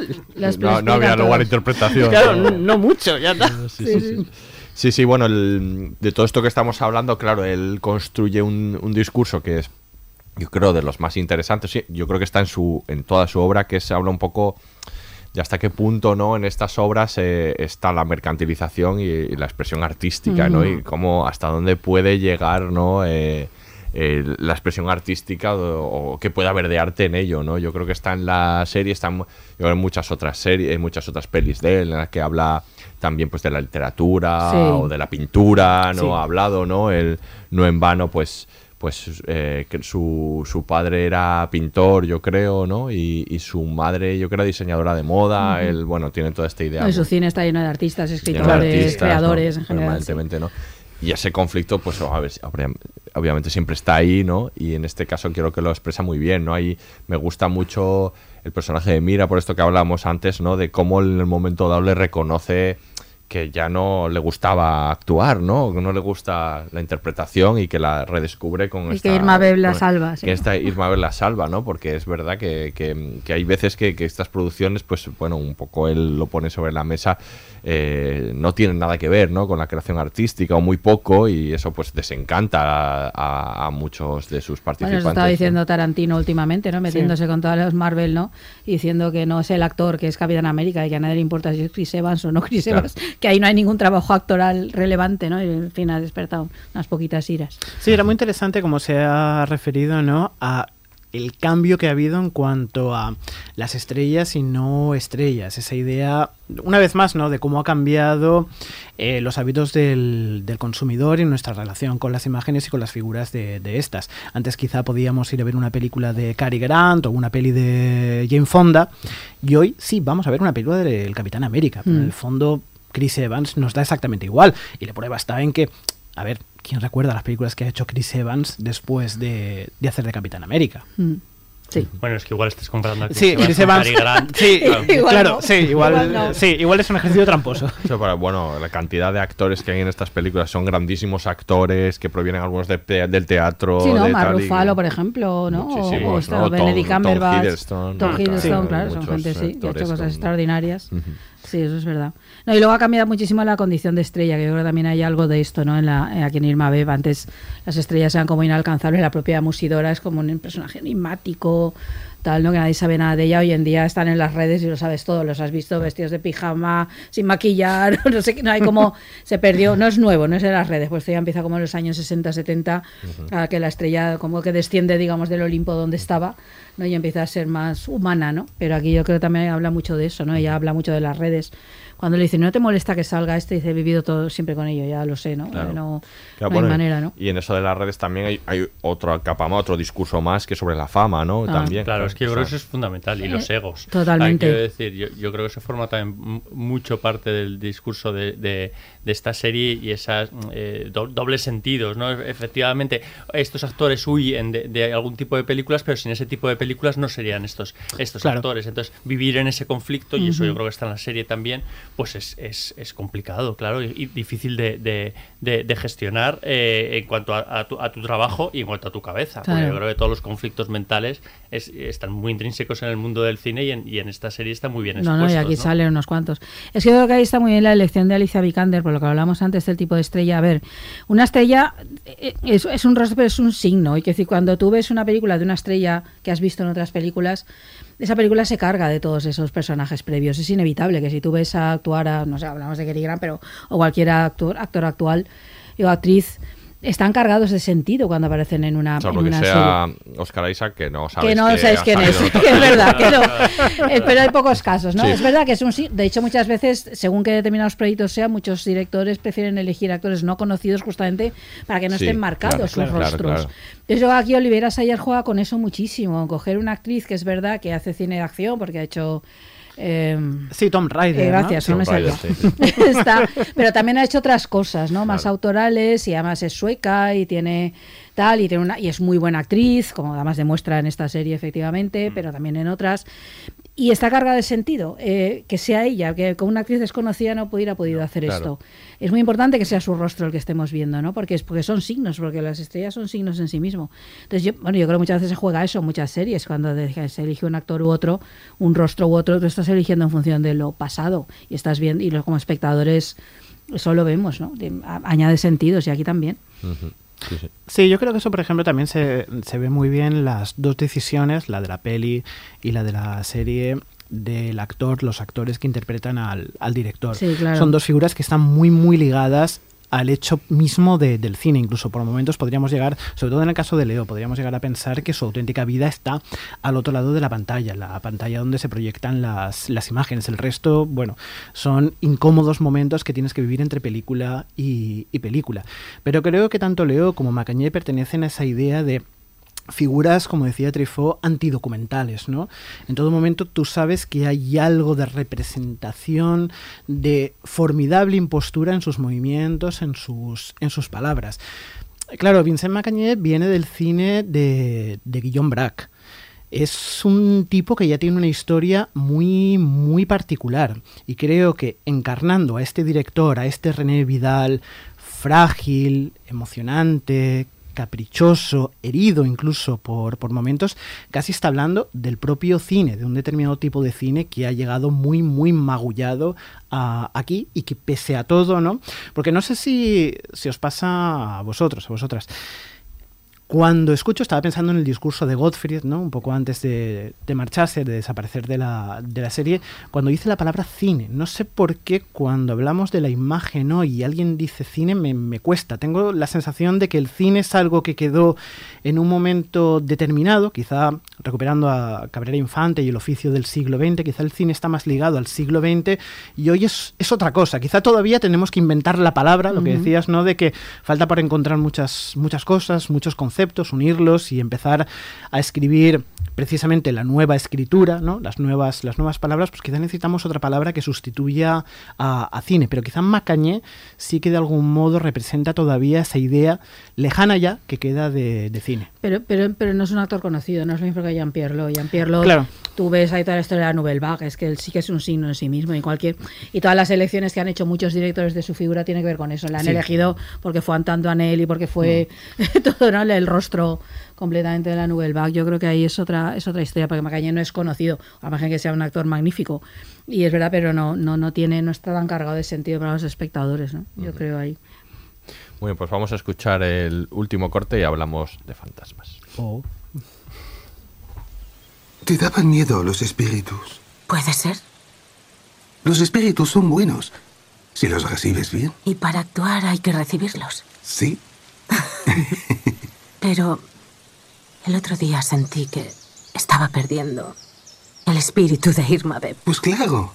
S7: No, no había lugar a interpretación.
S10: Claro,
S7: ¿no?
S10: no, no mucho, ya está.
S7: Sí, sí, sí. Sí, sí, bueno, el- de todo esto que estamos hablando, claro, él construye un, un discurso que es, yo creo, de los más interesantes. Sí, yo creo que está en su, en toda su obra, que se habla un poco de hasta qué punto, ¿no? En estas obras eh, está la mercantilización y, y la expresión artística, ¿no? Y cómo, hasta dónde puede llegar, ¿no? Eh, eh, la expresión artística o, o, que pueda haber de arte en ello, ¿no? Yo creo que está en la serie, está en, en muchas otras series, en muchas otras pelis de él, en las que habla también pues de la literatura
S8: Sí.
S7: o de la pintura, ¿no?
S8: Sí.
S7: Ha hablado, ¿no? Él no en vano, pues pues eh, que su, su padre era pintor, yo creo, ¿no? Y, y su madre, yo creo, era diseñadora de moda.
S8: Ujú.
S7: Él, bueno, tiene toda esta idea.
S8: No, y su cine está lleno de artistas,
S7: de
S8: escritores,
S7: artistas,
S8: creadores
S7: ¿no?
S8: en general. sí.
S7: Permanentemente, ¿no? Y ese conflicto, pues a ver, obvia- obviamente siempre está ahí, ¿no? Y en este caso creo que lo expresa muy bien, ¿no? Ahí me gusta mucho el personaje de Mira, por esto que hablábamos antes, ¿no? De cómo en el momento dado le reconoce que ya no le gustaba actuar, ¿no? Que no le gusta la interpretación y que la redescubre con
S8: Y
S7: esta...
S8: que Irma Beb la salva, sí.
S7: Que esta Irma Beb la salva, ¿no? Porque es verdad que, que- que hay veces que, que estas producciones, pues bueno, un poco él lo pone sobre la mesa, eh, no tienen nada que ver, ¿no? Con la creación artística o muy poco y eso pues desencanta a, a- a muchos de sus
S8: Bueno,
S7: participantes.
S8: eso estaba diciendo Tarantino últimamente, ¿no? Metiéndose con todos los Marvel, ¿no? Y diciendo que no es el actor que es Capitán América y que a nadie le importa si es Chris Evans o no Chris
S7: Claro.
S8: Evans, que ahí no hay ningún trabajo actoral relevante, ¿no? Y al fin ha despertado unas poquitas iras.
S10: Sí, era muy interesante como se ha referido, ¿no? A el cambio que ha habido en cuanto a las estrellas y no estrellas. Esa idea, una vez más, ¿no? De cómo ha cambiado eh, los hábitos del, del consumidor y nuestra relación con las imágenes y con las figuras de, de estas. Antes quizá podíamos ir a ver una película de Cary Grant o una peli de Jane Fonda y hoy sí vamos a ver una película del Capitán América. Pero en
S8: Mm.
S10: el fondo Chris Evans nos da exactamente igual. Y la prueba está en que, a ver, ¿quién recuerda las películas que ha hecho Chris Evans después de, de hacer de Capitán América?
S8: Mm. Sí.
S9: Bueno, es que igual estás comparando a Chris
S10: Sí,
S9: Evans
S10: Chris
S9: con
S10: Evans.
S9: Cary Grant.
S10: Sí,
S9: Claro.
S10: claro, sí, igual,
S8: Igual no.
S10: sí, igual es un ejercicio tramposo.
S7: Eso para- bueno, la cantidad de actores que hay en estas películas son grandísimos actores que provienen algunos de te- del teatro.
S8: Sí, ¿no?
S7: de
S8: Mark
S7: y-
S8: por ejemplo, ¿no? O- está
S7: ¿no?
S8: Benedict
S7: Tom- Tom
S8: Cumberbatch,
S7: Hiddleston,
S8: Tom
S7: ¿no?
S8: Hiddleston,
S7: Sí,
S8: claro, son gente, sí, que ha hecho cosas
S7: con-
S8: extraordinarias.
S7: Ujú.
S8: Sí, eso es verdad. No, y luego ha cambiado muchísimo la condición de estrella, que yo creo que también hay algo de esto, ¿no? En la, eh, aquí en Irma Beb, antes las estrellas eran como inalcanzables, la propia Musidora es como un personaje enigmático, tal, ¿no? Que nadie sabe nada de ella. Hoy en día están en las redes y lo sabes todo, los has visto vestidos de pijama, sin maquillar, no sé qué, no hay como, se perdió, no es nuevo, no es de las redes, pues esto ya empieza como en los años 60, 70, a que la estrella como que desciende, digamos, del Olimpo donde estaba, ¿no? Y empieza a ser más humana, ¿no? Pero aquí yo creo que también habla mucho de eso, ¿no? Ella habla mucho de las redes. Cuando le dicen, ¿no te molesta que salga este? Dice, he vivido todo siempre con ello, ya lo sé, ¿no?
S7: Claro.
S8: No,
S7: Claro,
S8: no hay
S7: bueno, y-
S8: manera, ¿no?
S7: Y en eso de las redes también hay, hay otra capa más, otro discurso más que sobre la fama, ¿no?
S8: Ah.
S7: También.
S9: Claro, es que yo creo que eso es fundamental. Y
S8: Eh,
S9: los egos.
S8: totalmente.
S9: Quiero decir, yo, yo creo que eso forma también mucho parte del discurso de, de- de esta serie y esos dobles sentidos, ¿no? Efectivamente, estos actores huyen de, de algún tipo de películas, pero sin ese tipo de películas no serían estos, estos
S10: Claro.
S9: actores. Entonces, vivir en ese conflicto, y eso yo creo que está en la serie también, pues es, es, es complicado, claro, y, y difícil de, de- de- de gestionar eh, en cuanto a, a tu, a tu trabajo y en cuanto a tu cabeza. Porque
S8: Claro.
S9: yo creo que todos los conflictos mentales es- están muy intrínsecos en el mundo del cine y en, y en esta serie está muy bien
S8: No,
S9: expuestos.
S8: no, y aquí
S9: ¿no?
S8: salen unos cuantos. Es que yo creo que ahí está muy bien la elección de Alicia Vikander, por lo que hablamos antes del tipo de estrella. A ver, una estrella eh, es, es un rostro, pero es un signo. Y que decir, cuando tú ves una película de una estrella que has visto en otras películas, esa película se carga de todos esos personajes previos. Es inevitable que si tú ves a actuar a, no sé, hablamos de Cary Grant, pero o cualquier actor, actor actual o actriz, están cargados de sentido cuando aparecen en una,
S7: salvo
S8: en
S7: que
S8: una
S7: sea
S8: serie.
S7: Oscar Isaac, que no sabes
S8: que no
S7: que
S8: sabes
S7: ha
S8: quién es, que es verdad, que
S7: película.
S8: no. Eh, Pero hay pocos casos, ¿no?
S7: Sí.
S8: Es verdad que es un sí. De hecho, muchas veces, según que determinados proyectos sean, muchos directores prefieren elegir actores no conocidos justamente para que no
S7: Sí,
S8: estén marcados
S7: claro,
S8: sus
S7: claro,
S8: rostros.
S7: claro.
S8: Entonces, aquí Olivera Sayer juega con eso muchísimo. Coger una actriz que es verdad que hace cine de acción, porque ha hecho. Eh,
S10: Sí, Tom Rider.
S8: eh,
S10: ¿no?
S8: gracias, no me
S7: Tom Rider,
S8: salía.
S7: sí.
S8: Está- pero también ha hecho otras cosas, ¿no? Más autorales y además es sueca y tiene tal y tiene una y es muy buena actriz, como además demuestra en esta serie
S7: Mm.
S8: efectivamente, pero también en otras. Y está cargada de sentido eh, que sea ella, que con una actriz desconocida no pudiera podido hacer
S7: claro.
S8: esto. Es muy importante que sea su rostro el que estemos viendo, ¿no? Porque es porque son signos, porque las estrellas son signos en sí mismo. Entonces yo, bueno, yo creo que muchas veces se juega eso, en muchas series, cuando se elige un actor u otro, un rostro u otro, tú estás eligiendo en función de lo pasado y estás viendo y lo- como espectadores eso lo vemos, ¿no? Añade sentidos y aquí también.
S7: Ujú. Sí, sí.
S10: Sí, yo creo que eso, por ejemplo, también se, se ve muy bien las dos decisiones, la de la peli y la de la serie del actor, los actores que interpretan al, al director.
S8: Sí, claro.
S10: Son dos figuras que están muy, muy ligadas al hecho mismo de- del cine. Incluso por momentos podríamos llegar, sobre todo en el caso de Leo, podríamos llegar a pensar que su auténtica vida está al otro lado de la pantalla, la pantalla donde se proyectan las, las imágenes. El resto, bueno, son incómodos momentos que tienes que vivir entre película y, y película. Pero creo que tanto Leo como Macañé pertenecen a esa idea de figuras, como decía Trifó, antidocumentales, ¿no? En todo momento tú sabes que hay algo de representación, de formidable impostura en sus movimientos, en sus, en sus palabras. Claro, Vincent Macañé viene del cine de, de Guillaume Braque. Es un tipo que ya tiene una historia muy, muy particular. Y creo que encarnando a este director, a este René Vidal, frágil, emocionante, caprichoso, herido incluso por, por momentos, casi está hablando del propio cine, de un determinado tipo de cine que ha llegado muy, muy magullado aquí y que pese a todo, ¿no? Porque no sé si, si os pasa a vosotros, a vosotras. Cuando escucho, estaba pensando en el discurso de Gottfried, ¿no? un poco antes de, de marcharse, de desaparecer de la, de la serie, cuando dice la palabra cine. No sé por qué cuando hablamos de la imagen ¿no? y alguien dice cine me, me cuesta. Tengo la sensación de que el cine es algo que quedó en un momento determinado, quizá recuperando a Cabrera Infante y el oficio del siglo XX, quizá el cine está más ligado al siglo XX y hoy es, es otra cosa. Quizá todavía tenemos que inventar la palabra, lo que decías, ¿no? De que falta por encontrar muchas, muchas cosas, muchos conceptos, unirlos y empezar a escribir precisamente la nueva escritura, ¿no? Las nuevas, las nuevas palabras, pues quizá necesitamos otra palabra que sustituya a, a cine. Pero quizá Macañé sí que de algún modo representa todavía esa idea lejana ya que queda de, de cine.
S8: Pero, pero, pero no es un actor conocido, no es lo mismo que Jean-Pierre. Jean-Pierre
S10: Claro.
S8: Tú ves ahí toda la historia de la Nouvelle Vague, es que él sí que es un signo en sí mismo y cualquier y todas las elecciones que han hecho muchos directores de su figura tienen que ver con eso. La han
S10: Sí.
S8: elegido porque fue Antoine Anel y porque fue todo ¿no? el rostro completamente de la Nouvelle Vague. Yo creo que ahí es otra es otra historia porque Macañé no es conocido, a margen que sea un actor magnífico y es verdad, pero no no no tiene no está tan cargado de sentido para los espectadores, ¿no? Yo creo ahí.
S7: Muy bien, pues vamos a escuchar el último corte y hablamos de fantasmas.
S13: ¿Te daban miedo los espíritus?
S11: Puede ser.
S13: Los espíritus son buenos, si los recibes bien.
S11: Y para actuar hay que recibirlos.
S13: Sí.
S11: Pero el otro día sentí que estaba perdiendo el espíritu de Irma Beb.
S13: Pues claro.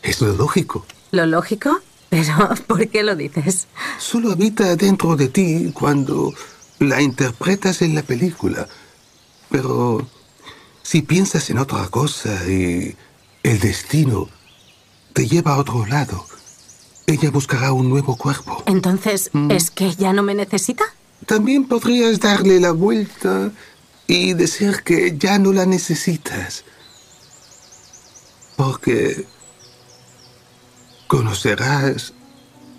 S13: Es lo lógico.
S11: ¿Lo lógico? Pero, ¿por qué lo dices?
S13: Solo habita dentro de ti cuando la interpretas en la película. Pero si piensas en otra cosa y el destino te lleva a otro lado, ella buscará un nuevo cuerpo.
S11: Entonces, ¿es que ya no me necesita?
S13: También podrías darle la vuelta y decir que ya no la necesitas. Porque conocerás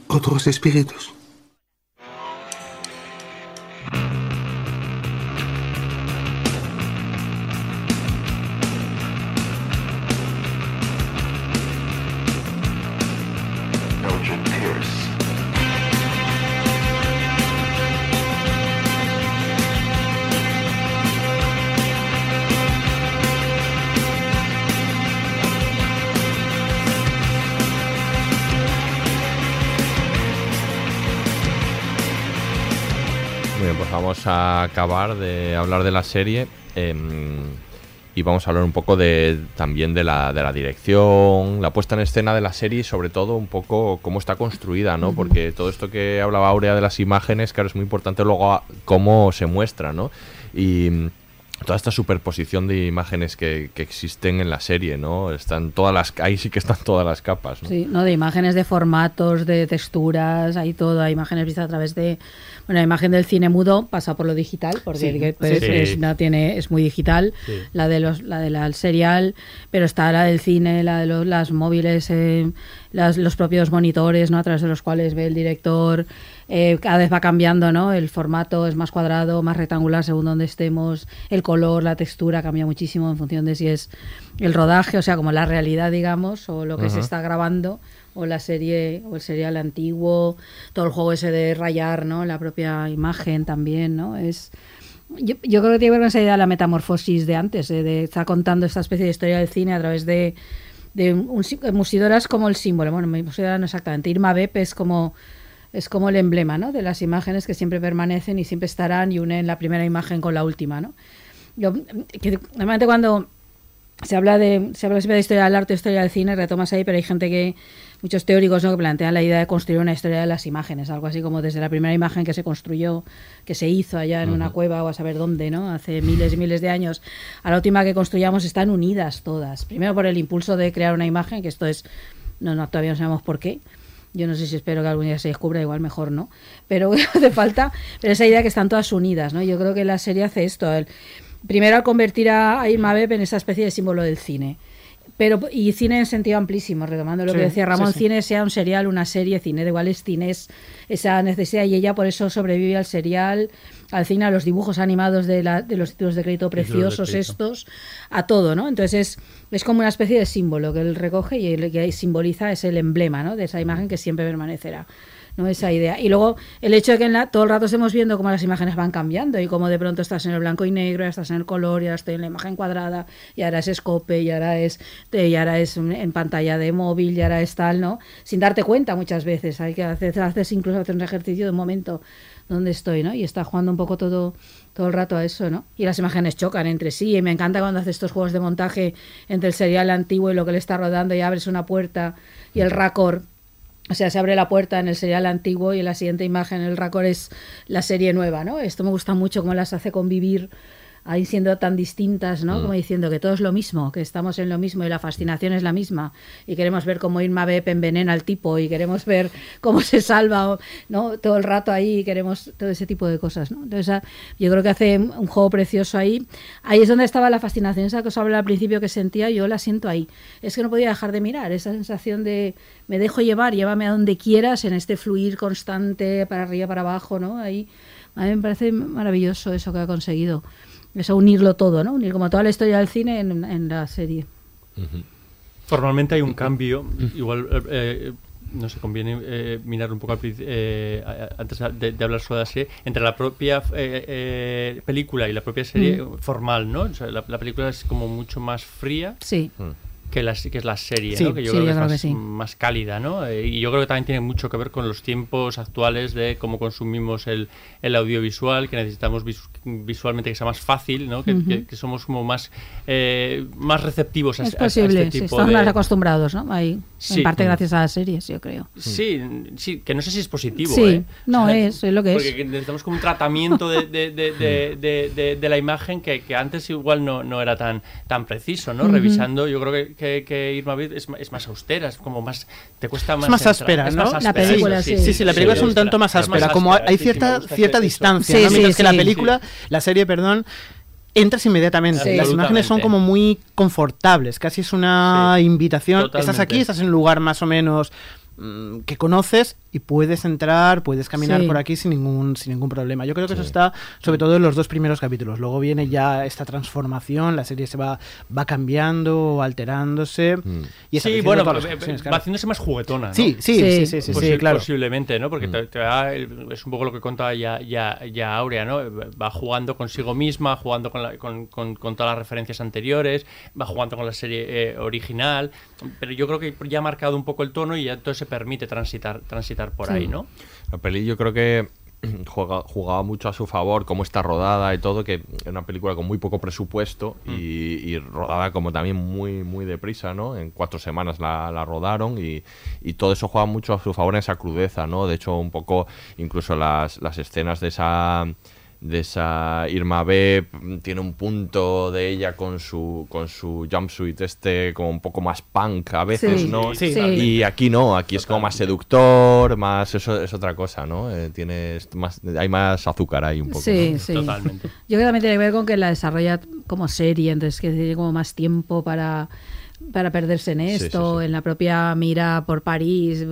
S13: otros espíritus.
S7: Acabar de hablar de la serie em, y vamos a hablar un poco de también de la, de la dirección, la puesta en escena de la serie y sobre todo un poco cómo está construida, ¿no? Porque todo esto que hablaba Aurea de las imágenes, claro, es muy importante luego cómo se muestra, ¿no? Y mm, toda esta superposición de imágenes que, que existen en la serie, ¿no? Están todas las, ahí sí que están todas las capas, ¿no?
S8: Sí, no, de imágenes, de formatos, de texturas, hay todo, hay imágenes vistas a través de, bueno, la imagen del cine mudo pasa por lo digital, porque
S10: Sí, sí,
S8: es, no tiene, es muy digital,
S10: Sí.
S8: la de los, la de la del serial, pero está la del cine, la de los, las móviles, eh, las- los propios monitores, ¿no? A través de los cuales ve el director, eh, cada vez va cambiando, ¿no? El formato es más cuadrado, más rectangular según donde estemos, el color, la textura cambia muchísimo en función de si es el rodaje, o sea, como la realidad, digamos, o lo que se está grabando, o la serie, o el serial antiguo, todo el juego ese de rayar, ¿no? La propia imagen también, ¿no? Es... Yo, yo creo que tiene que ver con esa idea de la metamorfosis de antes, eh, de estar contando esta especie de historia del cine a través de, de un, Musidora es como el símbolo, bueno, Musidora no exactamente, Irma Bep es como es como el emblema, ¿no? De las imágenes que siempre permanecen y siempre estarán y unen la primera imagen con la última, ¿no? Yo, que, normalmente cuando se habla de se habla siempre de historia del arte, historia del cine, retomas ahí, pero hay gente que muchos teóricos ¿no? que plantean la idea de construir una historia de las imágenes, algo así como desde la primera imagen que se construyó, que se hizo allá en una cueva o a saber dónde, ¿no? Hace miles y miles de años, a la última que construyamos están unidas todas. Primero por el impulso de crear una imagen, que esto es no, no todavía no sabemos por qué. Yo no sé si espero que algún día se descubra, igual mejor no. Pero hace falta, pero esa idea que están todas unidas, ¿no? Yo creo que la serie hace esto. El, primero al convertir a Irma Beb en esa especie de símbolo del cine. Pero, y cine en sentido amplísimo, retomando lo
S10: Sí,
S8: que decía Ramón,
S10: sí,
S8: cine sea un serial, una serie, cine de igual es cine, es esa necesidad y ella por eso sobrevive al serial, al cine, a los dibujos animados de, la- de los títulos de crédito
S9: de
S8: preciosos
S9: crédito.
S8: estos, a todo, ¿no? Entonces es, es como una especie de símbolo que él recoge y el que simboliza es el emblema, ¿no? De esa imagen que siempre permanecerá. ¿No? esa idea. Y luego el hecho de que en la- todo el rato estemos viendo cómo las imágenes van cambiando y cómo de pronto estás en el blanco y negro, ya estás en el color, y ahora estoy en la imagen cuadrada, y ahora es scope, y ahora es, y ahora es en pantalla de móvil, y ahora es tal, ¿no? Sin darte cuenta muchas veces. Hay que hacer, haces incluso hacer un ejercicio de un momento donde estoy, ¿no? Y está jugando un poco todo, todo el rato a eso, ¿no? Y las imágenes chocan entre sí. Y me encanta cuando hace estos juegos de montaje entre el serial antiguo y lo que le está rodando y abres una puerta y el raccord o sea, se abre la puerta en el serial antiguo y en la siguiente imagen el raccord es la serie nueva, ¿no? Esto me gusta mucho cómo las hace convivir ahí siendo tan distintas, ¿no?
S16: Mm.
S8: Como diciendo que todo es lo mismo, que estamos en lo mismo y la fascinación es la misma y queremos ver cómo Irma Bep envenena al tipo y queremos ver cómo se salva, ¿no? Todo el rato ahí y queremos todo ese tipo de cosas, ¿no? Entonces, ah, yo creo que hace un juego precioso ahí. Ahí es donde estaba la fascinación, esa que os hablaba al principio que sentía, yo la siento ahí. Es que no podía dejar de mirar, esa sensación de me dejo llevar, llévame a donde quieras en este fluir constante para arriba, para abajo, ¿no? Ahí a mí me parece maravilloso eso que ha conseguido. Eso unirlo todo, ¿no? Unir como toda la historia del cine en, en la serie.
S9: Formalmente hay un cambio, igual, eh, eh, no sé, conviene eh, mirar un poco eh, antes de, de hablar sobre la serie, entre la propia eh, eh, película y la propia serie
S8: Mm.
S9: formal, ¿no? O sea, la, la película es como mucho más fría.
S8: Sí.
S9: Que, la, que es la serie,
S8: Sí,
S9: ¿no? que yo
S8: sí,
S9: creo que
S8: yo
S9: es
S8: creo
S9: más,
S8: que sí.
S9: más cálida, ¿no? Eh, y yo creo que también tiene mucho que ver con los tiempos actuales de cómo consumimos el, el audiovisual, que necesitamos vis- visualmente que sea más fácil, ¿no? Que, que- que somos como más, eh, más receptivos a,
S8: Es
S9: a- a
S8: posible,
S9: este tipo
S8: estamos
S9: de...
S8: más acostumbrados, ¿no? Ahí,
S9: Sí.
S8: en parte
S9: Mm.
S8: gracias a las series, yo creo.
S9: Sí, sí, que no sé si es positivo.
S8: Sí,
S9: ¿eh?
S8: no es, es lo que
S9: Porque
S8: es.
S9: necesitamos como un tratamiento de, de- de- de- de- de- de la imagen que, que antes igual no, no era tan, tan preciso, ¿no? Revisando, yo creo que, que, que Irma Bid es, más austera, es como más. Te cuesta más.
S10: Es más áspera, ¿no?
S9: más
S10: La película, sí. Sí, sí, la película es un tanto más áspera. Como hay cierta, cierta distancia,
S8: Sí,
S10: ¿no?
S8: sí,
S10: Mientras que la
S8: sí.
S10: película, la serie, perdón, entras inmediatamente.
S8: Sí.
S10: Las imágenes son como muy confortables, casi es una invitación. Estás aquí, estás en un lugar más o menos mm, que conoces y puedes entrar, puedes caminar
S8: Sí.
S10: por aquí sin ningún sin ningún problema. Yo creo que eso está sobre todo en los dos primeros capítulos. Luego viene ya esta transformación, la serie se va va cambiando, alterándose y
S9: Sí, bueno, eh, eh, va haciéndose más juguetona, ¿no?
S10: Sí, sí, sí, sí, sí, claro.
S9: Posiblemente, ¿no? Porque te, te da el- es un poco lo que contaba ya, ya, ya Aurea, ¿no? Va jugando consigo misma, jugando con, la- con, con- con todas las referencias anteriores, va jugando con la serie eh, original, pero yo creo que ya ha marcado un poco el tono y ya entonces se permite transitar, transitar por ahí, ¿no?
S7: La peli yo creo que juega- jugaba mucho a su favor, cómo está rodada y todo, que es una película con muy poco presupuesto y, y rodada como también muy, muy deprisa, ¿no? En cuatro semanas la, la rodaron y, y todo eso juega mucho a su favor en esa crudeza, ¿no? De hecho, un poco incluso las, las escenas de esa de esa Irma B tiene un punto de ella con su con su jumpsuit este como un poco más punk a veces,
S10: Sí,
S7: ¿no?
S10: sí.
S7: Y aquí no, aquí es como más seductor, más eso es otra cosa, ¿no? Eh, tienes más hay más azúcar ahí un poco.
S8: Sí,
S7: ¿no?
S8: sí. Yo creo que también tiene que ver con que la desarrolla como serie, entonces que tiene como más tiempo para, para perderse en
S7: Sí, sí,
S8: esto, en la propia mira por París,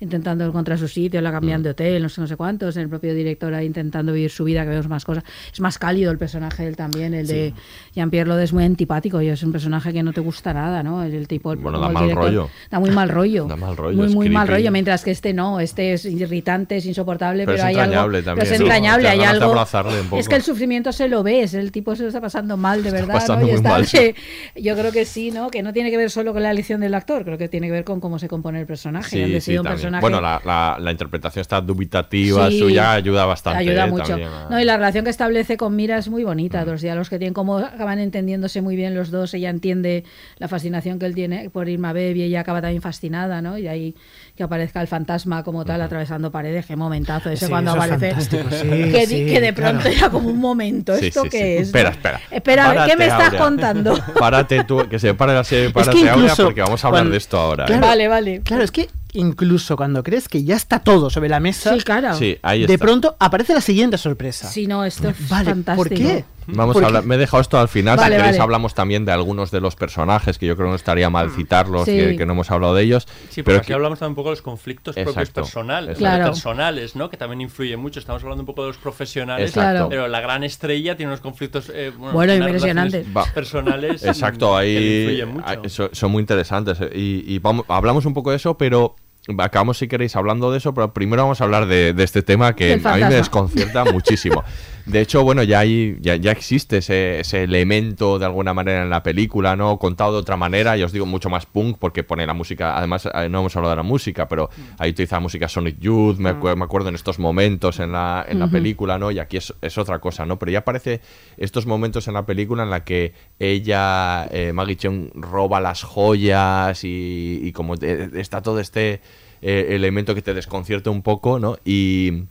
S8: intentando encontrar su sitio, la cambian
S7: Mm.
S8: de hotel, no sé, no sé cuántos, el propio director ahí intentando vivir su vida, que vemos más cosas. Es más cálido el personaje él también, el de Jean-Pierre Lode es muy antipático y es un personaje que no te gusta nada, ¿no? El, el tipo...
S7: Bueno, da
S8: el
S7: mal
S8: director,
S7: rollo.
S8: Da muy mal rollo.
S7: Da mal rollo,
S8: Muy,
S7: es
S8: muy mal rollo, mientras que este no, este es irritante, es insoportable,
S7: Pero
S8: pero,
S7: es
S8: hay algo...
S7: entrañable
S8: pero
S7: también,
S8: es entrañable, hay algo...
S7: un
S8: Es
S7: poco.
S8: que el sufrimiento se lo ves, el tipo se lo está pasando mal de verdad, ¿no? Y
S7: muy
S8: está-
S7: mal, sí.
S8: yo creo que sí, ¿no? Que no tiene tiene que ver solo con la elección del actor, creo que tiene que ver con cómo se compone el personaje.
S7: Sí,
S8: Han
S7: sí,
S8: un personaje
S7: Bueno, la, la- la interpretación está dubitativa
S8: Sí,
S7: suya ayuda bastante.
S8: Ayuda
S7: eh,
S8: mucho.
S7: también
S8: No, y la relación que establece con Mira es muy bonita. Los diálogos que tienen, cómo acaban entendiéndose muy bien los dos. Ella entiende la fascinación que él tiene por Irma Beb y ella acaba también fascinada, ¿no? Y ahí que aparezca el fantasma como tal atravesando paredes. Qué momentazo ese
S10: Sí,
S8: cuando
S10: eso es
S8: aparece.
S10: sí,
S8: que, que de pronto
S10: claro.
S8: era como un momento. ¿Esto
S7: sí,
S8: qué
S7: sí.
S8: es?
S7: Espera, espera.
S8: Espera, ver, ¿qué
S7: Párate,
S8: me estás
S7: Aurea.
S8: contando?
S7: Párate tú, que se pare la serie, párate
S10: que
S7: Aurea,
S10: incluso
S7: porque vamos a hablar
S10: cuando-
S7: de esto ahora. ¿eh?
S10: Claro,
S8: Vale, vale.
S10: Claro, es que incluso cuando crees que ya está todo sobre la mesa,
S8: Sí, claro.
S7: Sí, ahí
S10: de
S7: está.
S10: pronto aparece la siguiente sorpresa.
S8: Sí, no, esto es
S10: Vale,
S8: fantástico.
S10: ¿por qué?
S7: Vamos a hablar, me he dejado esto al final,
S8: Vale,
S7: si queréis
S8: vale.
S7: hablamos también de algunos de los personajes, que yo creo que no estaría mal citarlos,
S8: Sí.
S7: que, que no hemos hablado de ellos.
S9: Sí,
S7: pero
S9: aquí
S7: que-
S9: hablamos también un poco de los conflictos propios personales.
S8: Claro.
S9: personales, ¿no? Que también influyen mucho. Estamos hablando un poco de los profesionales,
S7: Exacto.
S9: pero la gran estrella tiene unos conflictos eh, bueno,
S8: impresionantes.
S9: personales.
S7: Exacto,
S9: mm, que
S7: ahí
S9: influyen mucho.
S7: ah, so- son muy interesantes. eh, Y, y vamos, hablamos un poco de eso, pero acabamos, si queréis, hablando de eso, pero primero vamos a hablar de, de este tema que a mí me desconcierta muchísimo. De hecho, bueno, ya hay, ya, ya existe ese, ese elemento de alguna manera en la película, ¿no? Contado de otra manera, y os digo mucho más punk, porque pone la música, además eh, no hemos hablado de la música, pero ahí utiliza la música Sonic Youth, me, acu- me acuerdo en estos momentos en la, en la película, ¿no? Y aquí es, es otra cosa, ¿no? Pero ya aparece estos momentos en la película en la que ella, eh, Maggie Cheung, roba las joyas y, y como te- está todo este eh, elemento que te desconcierta un poco, ¿no? Y,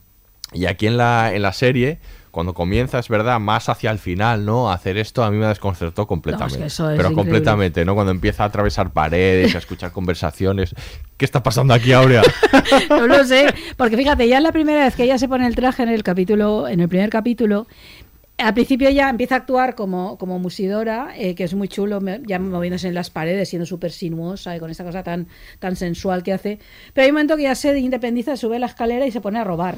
S7: y aquí en la, en la serie, cuando comienza, es verdad, más hacia el final, ¿no? Hacer esto a mí me desconcertó completamente.
S8: eso es
S7: pero
S8: increíble.
S7: completamente, ¿no? Cuando empieza a atravesar paredes, a escuchar conversaciones. ¿Qué está pasando aquí, Aurea?
S8: No lo sé, porque fíjate, ya es la primera vez que ella se pone el traje en el capítulo, en el primer capítulo, al principio ya empieza a actuar como, como musidora, eh, que es muy chulo, ya moviéndose en las paredes, siendo súper sinuosa y con esta cosa tan, tan sensual que hace. Pero hay un momento que ya se independiza, sube la escalera y se pone a robar.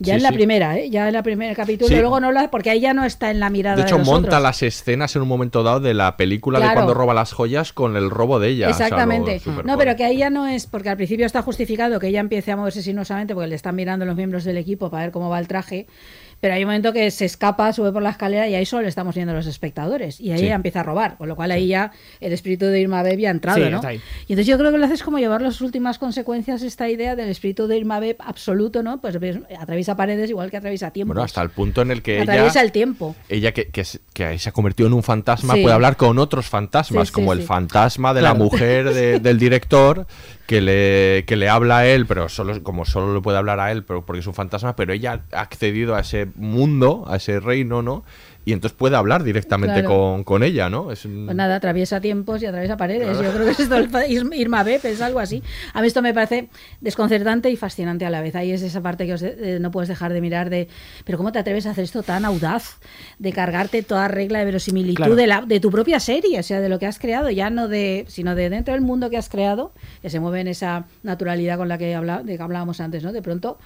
S8: Ya
S7: Sí,
S8: en la
S7: sí.
S8: primera, ¿eh? ya en el primer capítulo,
S7: Sí.
S8: luego no la, porque ahí ya no está en la mirada
S7: De hecho,
S8: de los
S7: monta
S8: otros.
S7: las escenas en un momento dado de la película de cuando roba las joyas con el robo de ella. o sea, lo
S8: Exactamente. no, pero que ahí ya no es, porque al principio está justificado que ella empiece a moverse sinuosamente porque le están mirando los miembros del equipo para ver cómo va el traje. Pero hay un momento que se escapa, sube por la escalera y ahí solo le estamos viendo los espectadores. Y ahí
S10: Sí.
S8: ella empieza a robar, con lo cual ahí ya el espíritu de Irma Beb ya ha entrado,
S10: Sí,
S8: ¿no? Y entonces yo creo que lo haces como llevar las últimas consecuencias esta idea del espíritu de Irma Beb absoluto, ¿no? Pues atraviesa paredes igual que atraviesa tiempo.
S7: Bueno, hasta el punto en el que ella,
S8: atraviesa el tiempo.
S7: ella que, que, se- que ahí se ha convertido en un fantasma, puede hablar con otros fantasmas, como el fantasma de
S10: Claro.
S7: la mujer de- del director, que le, que le habla a él, pero solo como solo le puede hablar a él, pero porque es un fantasma, pero ella ha accedido a ese mundo, a ese reino, ¿no? Y entonces puede hablar directamente
S8: Claro.
S7: con, con ella, ¿no? Es un-
S8: Pues nada, atraviesa tiempos y atraviesa paredes. Yo creo que es esto el Irma- Beb, es algo así. A mí esto me parece desconcertante y fascinante a la vez. Ahí es esa parte que os de- eh, no puedes dejar de mirar de, pero ¿cómo te atreves a hacer esto tan audaz? De cargarte toda regla de verosimilitud
S10: Claro.
S8: de, la, de tu propia serie, o sea, de lo que has creado, ya no de, sino de dentro del mundo que has creado, que se mueve en esa naturalidad con la que, habla, de que hablábamos antes, ¿no? De pronto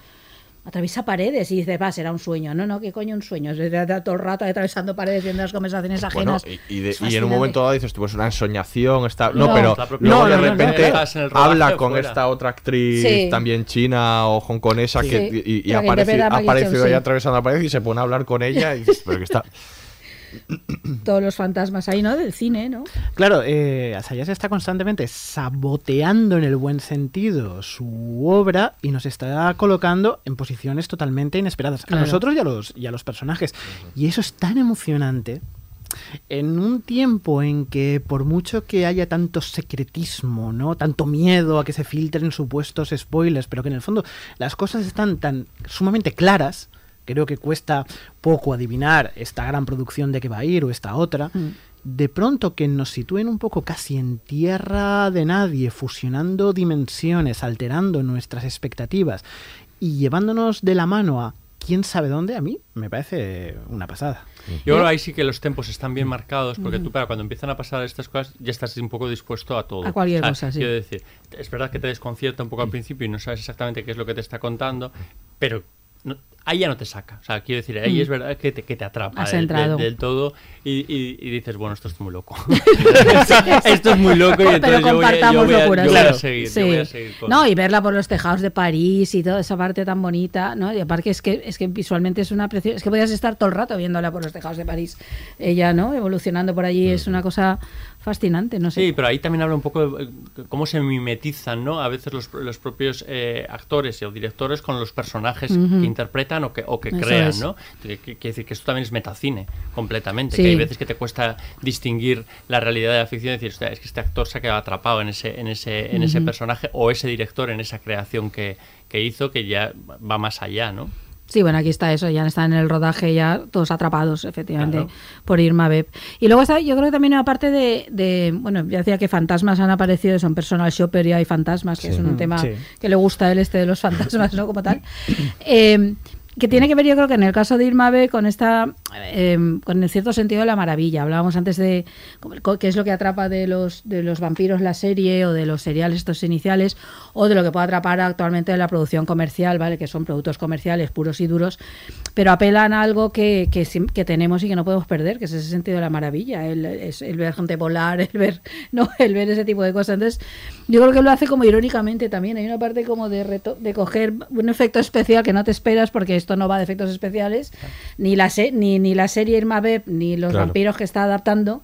S8: atraviesa paredes y dices, va, será un sueño. No, no, ¿qué coño un sueño? Se todo el rato atravesando paredes viendo las conversaciones
S7: Bueno,
S8: ajenas.
S7: y, y de-
S8: Es
S7: y en un momento dado dices, tú, pues una ensoñación, está... No,
S8: No.
S7: pero luego de
S10: no, no, no,
S7: repente habla con
S9: fuera.
S7: esta otra actriz
S8: Sí.
S7: también china o hongkonesa
S8: Sí.
S7: que, y, y aparece, aparece ahí
S8: sí.
S7: atravesando la pared y se pone a hablar con ella y dices, pero que está...
S8: todos los fantasmas ahí, ¿no? Del cine, ¿no?
S10: Claro, eh, Asayas está constantemente saboteando en el buen sentido su obra y nos está colocando en posiciones totalmente inesperadas.
S8: Claro.
S10: A nosotros y a los, y a los personajes. Y eso es tan emocionante. En un tiempo en que por mucho que haya tanto secretismo, ¿no? Tanto miedo a que se filtren supuestos spoilers, pero que en el fondo las cosas están tan sumamente claras, creo que cuesta poco adivinar esta gran producción de que va a ir o esta otra. De pronto que nos sitúen un poco casi en tierra de nadie, fusionando dimensiones, alterando nuestras expectativas y llevándonos de la mano a quién sabe dónde, a mí me parece una pasada.
S9: Yo creo que ahí sí que los tempos están bien marcados, porque tú, para cuando empiezan a pasar estas cosas, ya estás un poco dispuesto a todo.
S8: A cualquier cosa, sí.
S9: Quiero decir, es verdad que te desconcierta un poco al principio y no sabes exactamente qué es lo que te está contando, pero no- ahí ya no te saca. O sea, quiero decir, ahí
S8: Mm.
S9: es verdad que te, que te atrapa del,
S8: entrado.
S9: del- del todo y, y- y dices, bueno, esto es muy loco. esto es muy loco y
S8: Pero
S9: entonces yo voy, a, yo
S8: compartamos
S9: voy a-
S8: locuras.
S9: yo voy a seguir.
S8: Sí.
S9: yo voy a seguir con-
S8: No, y verla por los tejados de París y toda esa parte tan bonita, ¿no? Y aparte es que es que visualmente es una preciosa, es que podías estar todo el rato viéndola por los tejados de París. Ella, ¿no? Evolucionando por allí es una cosa fascinante, no sé.
S9: Sí, pero ahí también habla un poco de eh, cómo se mimetizan, ¿no? A veces los, los propios eh, actores o directores con los personajes que interpretan o que, o que
S8: Eso
S9: crean,
S8: es.
S9: ¿no? Quiere decir que esto también es metacine, completamente.
S8: Sí.
S9: Que hay veces que te cuesta distinguir la realidad de la ficción y decir, "Hostia, es que este actor se ha quedado atrapado en ese, en ese, en ese personaje o ese director en esa creación que, que hizo que ya va más allá, ¿no?
S8: Sí, bueno, aquí está eso, ya están en el rodaje ya todos atrapados, efectivamente,
S9: Claro.
S8: por Irma Beb. Y luego está, yo creo que también aparte de, de, bueno, ya decía que fantasmas han aparecido, son personal shopper y hay fantasmas, que
S10: Sí.
S8: es un tema
S10: sí.
S8: que le gusta a él este de los fantasmas, ¿no? Como tal. Eh, que tiene que ver, yo creo que en el caso de Irma B con esta, eh, con el cierto sentido de la maravilla. Hablábamos antes de qué es lo que atrapa de los, de los vampiros la serie o de los seriales estos iniciales o de lo que puede atrapar actualmente de la producción comercial, ¿vale? Que son productos comerciales puros y duros, pero apelan a algo que, que, que tenemos y que no podemos perder, que es ese sentido de la maravilla, el, el ver gente volar, el ver, no, el ver ese tipo de cosas. Entonces, yo creo que lo hace como irónicamente también. Hay una parte como de reto, de coger un efecto especial que no te esperas porque esto no va de efectos especiales, ni la se- ni, ni la serie Irma Beb, ni los
S16: Claro.
S8: vampiros que está adaptando.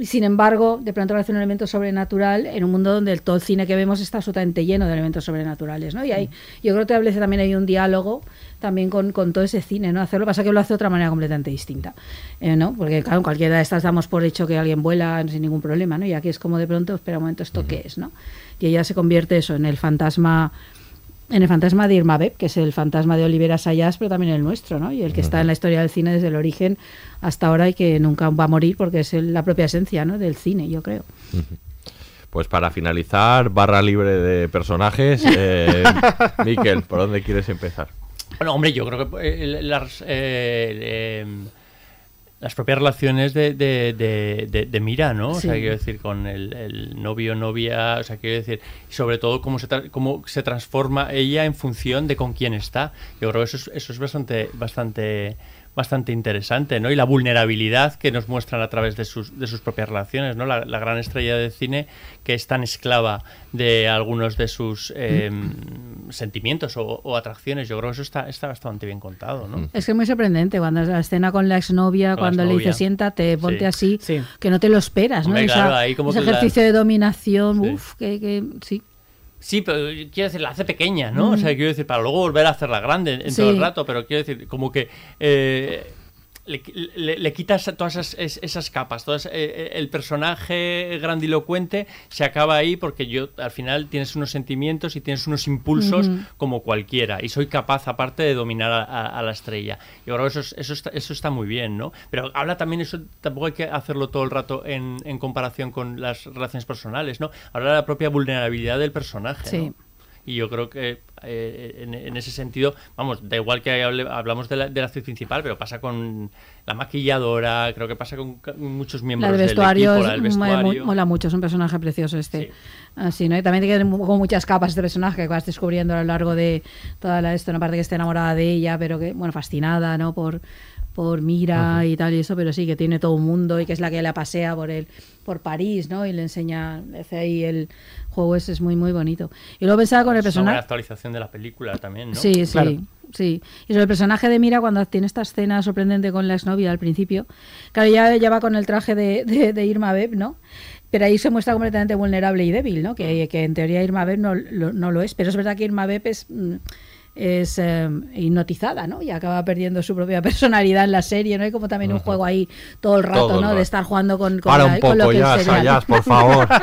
S8: Y sin embargo, de pronto hace un elemento sobrenatural en un mundo donde el- todo el cine que vemos está absolutamente lleno de elementos sobrenaturales, ¿no? Y ahí, yo creo que establece también hay un diálogo también con, con todo ese cine, ¿no? Hacerlo pasa que lo hace de otra manera completamente distinta, eh, ¿no? Porque claro, en cualquiera de estas damos por hecho que alguien vuela sin ningún problema, ¿no? Y aquí es como de pronto, espera un momento, ¿esto qué es, no? Y ella se convierte eso en el fantasma en el fantasma de Irma Beb, que es el fantasma de Olivera Sayas, pero también el nuestro, ¿no? Y el que está en la historia del cine desde el origen hasta ahora y que nunca va a morir porque es el- la propia esencia, ¿no? Del cine, yo creo.
S7: Pues para finalizar, barra libre de personajes, eh, Miquel, ¿por dónde quieres empezar?
S9: Bueno, hombre, yo creo que eh, las, eh, em, las propias relaciones de, de, de, de- de Mira, ¿no? O sea, quiero decir, con el, el novio, novia, o sea, quiero decir, sobre todo cómo se, tra- cómo se transforma ella en función de con quién está. Yo creo que eso es, eso es bastante, bastante, bastante interesante, ¿no? Y la vulnerabilidad que nos muestran a través de sus, de sus propias relaciones, ¿no? La, la gran estrella de cine que es tan esclava de algunos de sus eh, sentimientos o, o atracciones. Yo creo que eso está, está bastante bien contado, ¿no?
S8: Es que es muy sorprendente cuando es la escena con la exnovia,
S9: Con la
S8: cuando le dice siéntate, ponte
S9: Sí.
S8: así, que no te lo esperas, ¿no?
S9: Hombre,
S8: Esa-
S9: claro, ahí como
S8: ese
S9: que la-
S8: ejercicio de dominación, uff, que, que sí.
S9: Sí, pero quiero decir, la hace pequeña, ¿no? O sea,
S8: Mm.
S9: quiero decir, para luego volver a hacerla grande en, en
S8: Sí.
S9: todo el rato, pero quiero decir, como que eh, le, le- le quitas todas esas, es- esas capas, todo ese- eh, el personaje grandilocuente se acaba ahí porque yo al final tienes unos sentimientos y tienes unos impulsos como cualquiera y soy capaz aparte de dominar a, a- a la estrella. Yo creo que eso, es- eso, está, eso está muy bien, ¿no? Pero habla también eso, tampoco hay que hacerlo todo el rato en, en comparación con las relaciones personales, ¿no? Habla de la propia vulnerabilidad del personaje,
S8: Sí.
S9: ¿no? Y yo creo que eh, en, en ese sentido, vamos, da igual que hable- hablamos de la, de la actriz principal, pero pasa con la maquilladora, creo que pasa con, muchos miembros
S8: La de
S9: del
S8: vestuario,
S9: equipo, la del vestuario.
S8: mola mucho, es un personaje precioso este. Así, ¿no? Y también tiene como muchas capas este personaje que vas descubriendo a lo largo de toda la esto, una parte que está enamorada de ella, pero que, bueno, fascinada, ¿no? Por, por Mira y tal y eso, pero sí, que tiene todo un mundo y que es la que la pasea por el, por París, ¿no? Y le enseña, hace ahí el juego ese, es muy, muy bonito. Y luego pensaba con el personaje...
S9: actualización de la película también, ¿no?
S8: Sí, sí, sí. Y sobre el personaje de Mira, cuando tiene esta escena sorprendente con la exnovia al principio, claro, ya, ya va con el traje de, de- de Irma Beb, ¿no? Pero ahí se muestra completamente vulnerable y débil, ¿no? Que, que en teoría Irma Beb no, lo- no lo es. Pero es verdad que Irma Beb es, mm, es eh, hipnotizada, ¿no? Y acaba perdiendo su propia personalidad en la serie, ¿no? Hay como también un juego ahí todo el rato,
S7: Todo el
S8: ¿no?
S7: rato.
S8: De estar jugando con, con,
S7: Para
S8: la-
S7: un
S8: con lo
S7: poco
S8: que
S7: ya,
S8: el serial.
S7: Sayas, por favor.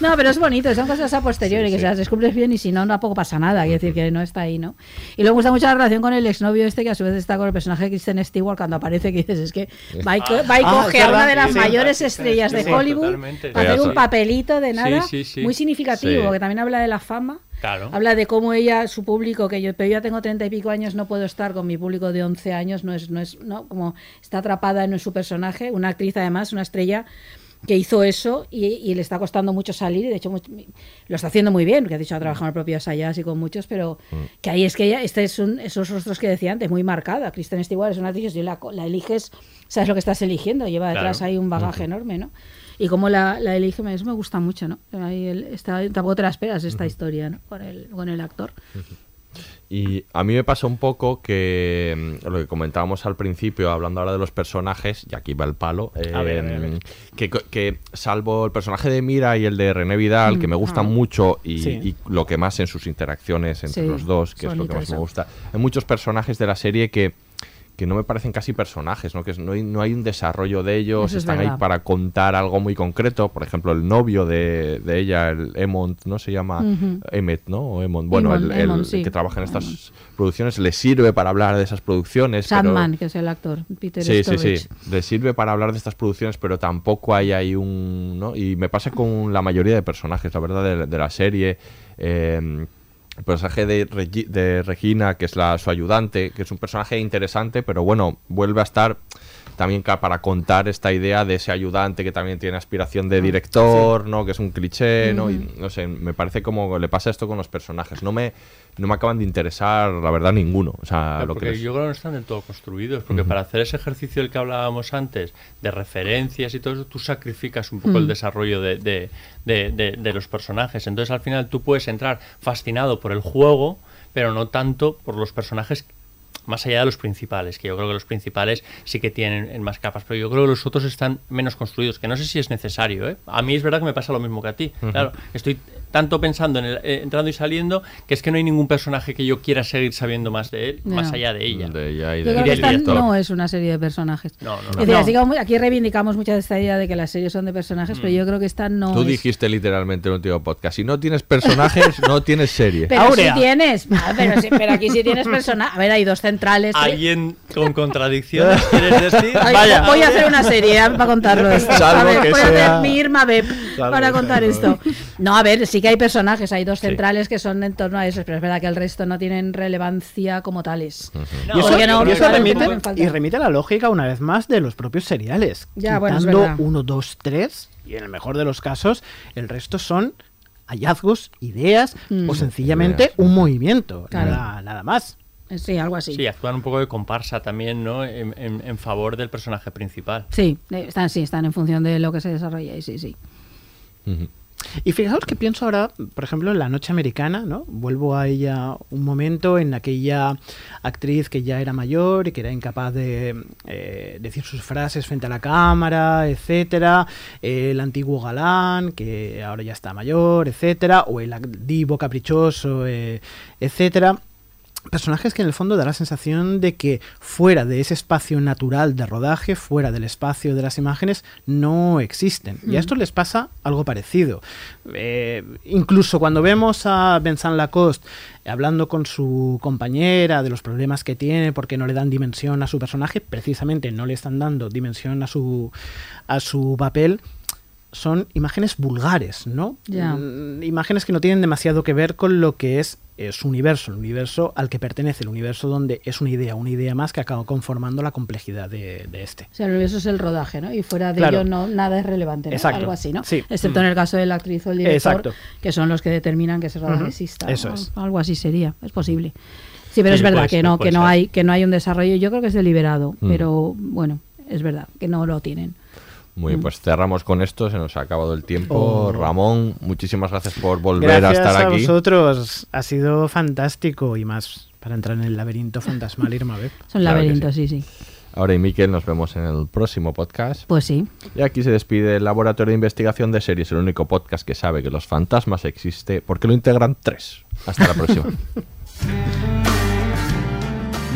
S8: No, pero es bonito, son cosas a posteriori, que se las descubres bien y si no, tampoco pasa nada, quiere decir que no está ahí, ¿no? Y luego me gusta mucho la relación con el exnovio este, que a su vez está con el personaje de Kristen Stewart, cuando aparece, que dices, es que va y, co- va y
S9: Ah,
S8: coge
S9: es
S8: a una de las
S9: sí,
S8: mayores
S9: sí,
S8: estrellas de
S9: sí,
S8: Hollywood hacer un papelito de nada
S9: Sí, sí, sí.
S8: muy significativo,
S7: Sí.
S8: que también habla de la fama.
S9: Claro.
S8: Habla de cómo ella, su público, que yo, pero yo ya tengo treinta y pico años, no puedo estar con mi público de 11 años, no es, no es, no, como está atrapada en su personaje, una actriz además, una estrella que hizo eso y, y le está costando mucho salir y de hecho mucho- lo está haciendo muy bien, porque ha dicho ha trabajado en el propio Sayas y con muchos, pero que ahí es que ella, este es un, esos rostros que decía antes, muy marcada. Kristen Stewart es una actriz, si la, la eliges, sabes lo que estás eligiendo, lleva detrás
S9: Claro.
S8: ahí un bagaje enorme, ¿no? Y como la, la elige, me- eso me gusta mucho, ¿no? Ahí el- está, tampoco te la esperas esta historia, ¿no? Con el, con el actor.
S7: Y a mí me pasa un poco que mm, lo que comentábamos al principio, hablando ahora de los personajes, y aquí va el palo,
S9: A ver, a ver, a ver.
S7: Que, que salvo el personaje de Mira y el de René Vidal, que me gustan
S9: Mm.
S7: mucho y,
S9: Sí.
S7: y lo que más en sus interacciones entre
S9: Sí,
S7: los dos, que es lo que más me gusta, hay muchos personajes de la serie que que no me parecen casi personajes, ¿no? que no, hay, no hay un desarrollo de ellos,
S8: Eso es
S7: están ahí para contar algo muy concreto, por ejemplo, el novio de, de ella, el Emont, ¿no? Se llama
S8: Ujú.
S7: Emmet, ¿no? O bueno, el, el
S8: Emont, sí.
S7: que trabaja en estas producciones, le sirve para hablar de esas producciones. pero-
S8: Sandman, que es el actor, Peter
S7: Sí, sí, sí. Le sirve para hablar de estas producciones, pero tampoco hay ahí un... ¿no? Y me pasa con la mayoría de personajes, la verdad, de, de la serie. Eh, el personaje de, Regi- de Regina, que es la, su ayudante, que es un personaje interesante, pero bueno, vuelve a estar también para contar esta idea de ese ayudante que también tiene aspiración de director, ¿no? Que es un cliché, ¿no? Y no sé, me parece como le pasa esto con los personajes. No me, no me acaban de interesar, la verdad, ninguno. O sea,
S9: Claro,
S7: lo
S9: porque
S7: que
S9: yo creo que no están del todo construidos, porque para hacer ese ejercicio del que hablábamos antes, de referencias y todo eso, tú sacrificas un poco el desarrollo de, de- de- de- de los personajes. Entonces al final tú puedes entrar fascinado por el juego, pero no tanto por los personajes más allá de los principales, que yo creo que los principales sí que tienen en más capas, pero yo creo que los otros están menos construidos, que no sé si es necesario. ¿eh? A mí es verdad que me pasa lo mismo que a ti. Claro, estoy tanto pensando en el, eh, entrando y saliendo que es que no hay ningún personaje que yo quiera seguir sabiendo más de él,
S8: No.
S9: más allá de ella.
S7: De ella y
S8: Yo
S7: de-
S8: esta no es una serie de personajes.
S9: No, no,
S8: Es
S9: no.
S8: decir,
S9: No.
S8: así como aquí reivindicamos mucha de esta idea de que las series son de personajes, pero yo creo que esta no
S7: Tú
S8: es.
S7: dijiste literalmente en el último podcast, si no tienes personajes, no tienes serie.
S8: Pero si tienes, Ah, pero, sí, pero aquí sí tienes personajes. A ver, hay dos centrales.
S9: ¿Alguien con contradicciones quieres decir?
S8: Ay,
S9: Vaya.
S8: Voy a hacer una serie para contarlo esto.
S9: Salvo
S8: a ver,
S9: que
S8: voy a hacer mi Irma Beb para contar
S9: sea-
S8: esto. No, a ver, sí que hay personajes, hay dos centrales que son en torno a eso, pero es verdad que el resto no tienen relevancia como tales.
S10: y eso,
S8: Porque no,
S10: y eso
S8: claro,
S10: remite, y a la lógica, una vez más, de los propios seriales.
S8: Ya,
S10: Quitando uno, dos, tres, y en el mejor de los casos, el resto son hallazgos, ideas
S8: Mm.
S10: o sencillamente
S9: Ideas.
S10: un movimiento.
S8: Claro.
S10: Nada, nada más.
S8: Sí, algo así.
S9: Sí, actúan un poco de comparsa también, ¿no? En, en- en favor del personaje principal.
S8: Sí, eh, están, sí, están en función de lo que se desarrolla y sí, sí.
S10: Y fijaos que pienso ahora, por ejemplo, en La Noche Americana, ¿no? Vuelvo a ella un momento en aquella actriz que ya era mayor y que era incapaz de eh, decir sus frases frente a la cámara, etcétera. El antiguo galán, que ahora ya está mayor, etcétera. O el divo caprichoso, eh, etcétera personajes que en el fondo da la sensación de que fuera de ese espacio natural de rodaje, fuera del espacio de las imágenes, no existen. Y a
S8: Mm.
S10: esto les pasa algo parecido. Eh, incluso cuando vemos a Vincent Lacoste hablando con su compañera de los problemas que tiene porque no le dan dimensión a su personaje, precisamente no le están dando dimensión a su, a su papel, son imágenes vulgares, ¿no?
S8: Ya.
S10: Mm, Imágenes que no tienen demasiado que ver con lo que es su universo, el universo al que pertenece, el universo donde es una idea, una idea más que acaba conformando la complejidad de, de este.
S8: O sea, eso es el rodaje, ¿no? Y fuera de
S10: Claro.
S8: ello no, nada es relevante, ¿no?
S10: Exacto.
S8: Algo así, ¿no?
S10: Sí.
S8: Excepto
S10: Mm.
S8: en el caso de la actriz o el director,
S10: Exacto.
S8: que son los que determinan que ese rodaje exista.
S10: Eso
S8: ¿no?
S10: es.
S8: Algo así sería, es posible. Sí, pero
S9: Sí,
S8: es verdad que no, que no hay, que no hay un desarrollo. Yo creo que es deliberado,
S7: Mm.
S8: pero bueno, es verdad que no lo tienen.
S7: Muy bien,
S8: Mm.
S7: pues cerramos con esto, se nos ha acabado el tiempo.
S10: Oh.
S7: Ramón, muchísimas gracias por volver
S10: Gracias
S7: a estar
S10: a
S7: aquí.
S10: vosotros, ha sido fantástico y más para entrar en el laberinto fantasmal Irma Beb.
S8: Son
S7: Claro
S8: sí, sí.
S7: Ahora y Miquel, nos vemos en el próximo podcast.
S8: Pues sí.
S7: Y aquí se despide el Laboratorio de Investigación de Series, el único podcast que sabe que los fantasmas existe porque lo integran tres. Hasta la próxima.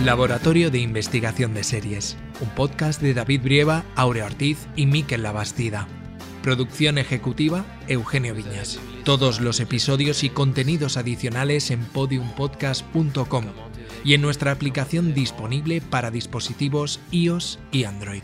S4: Laboratorio de Investigación de Series, un podcast de David Brieva, Aurea Ortiz y Miquel Labastida. Producción ejecutiva, Eugenio Viñas. Todos los episodios y contenidos adicionales en podiumpodcast.com y en nuestra aplicación disponible para dispositivos iOS y Android.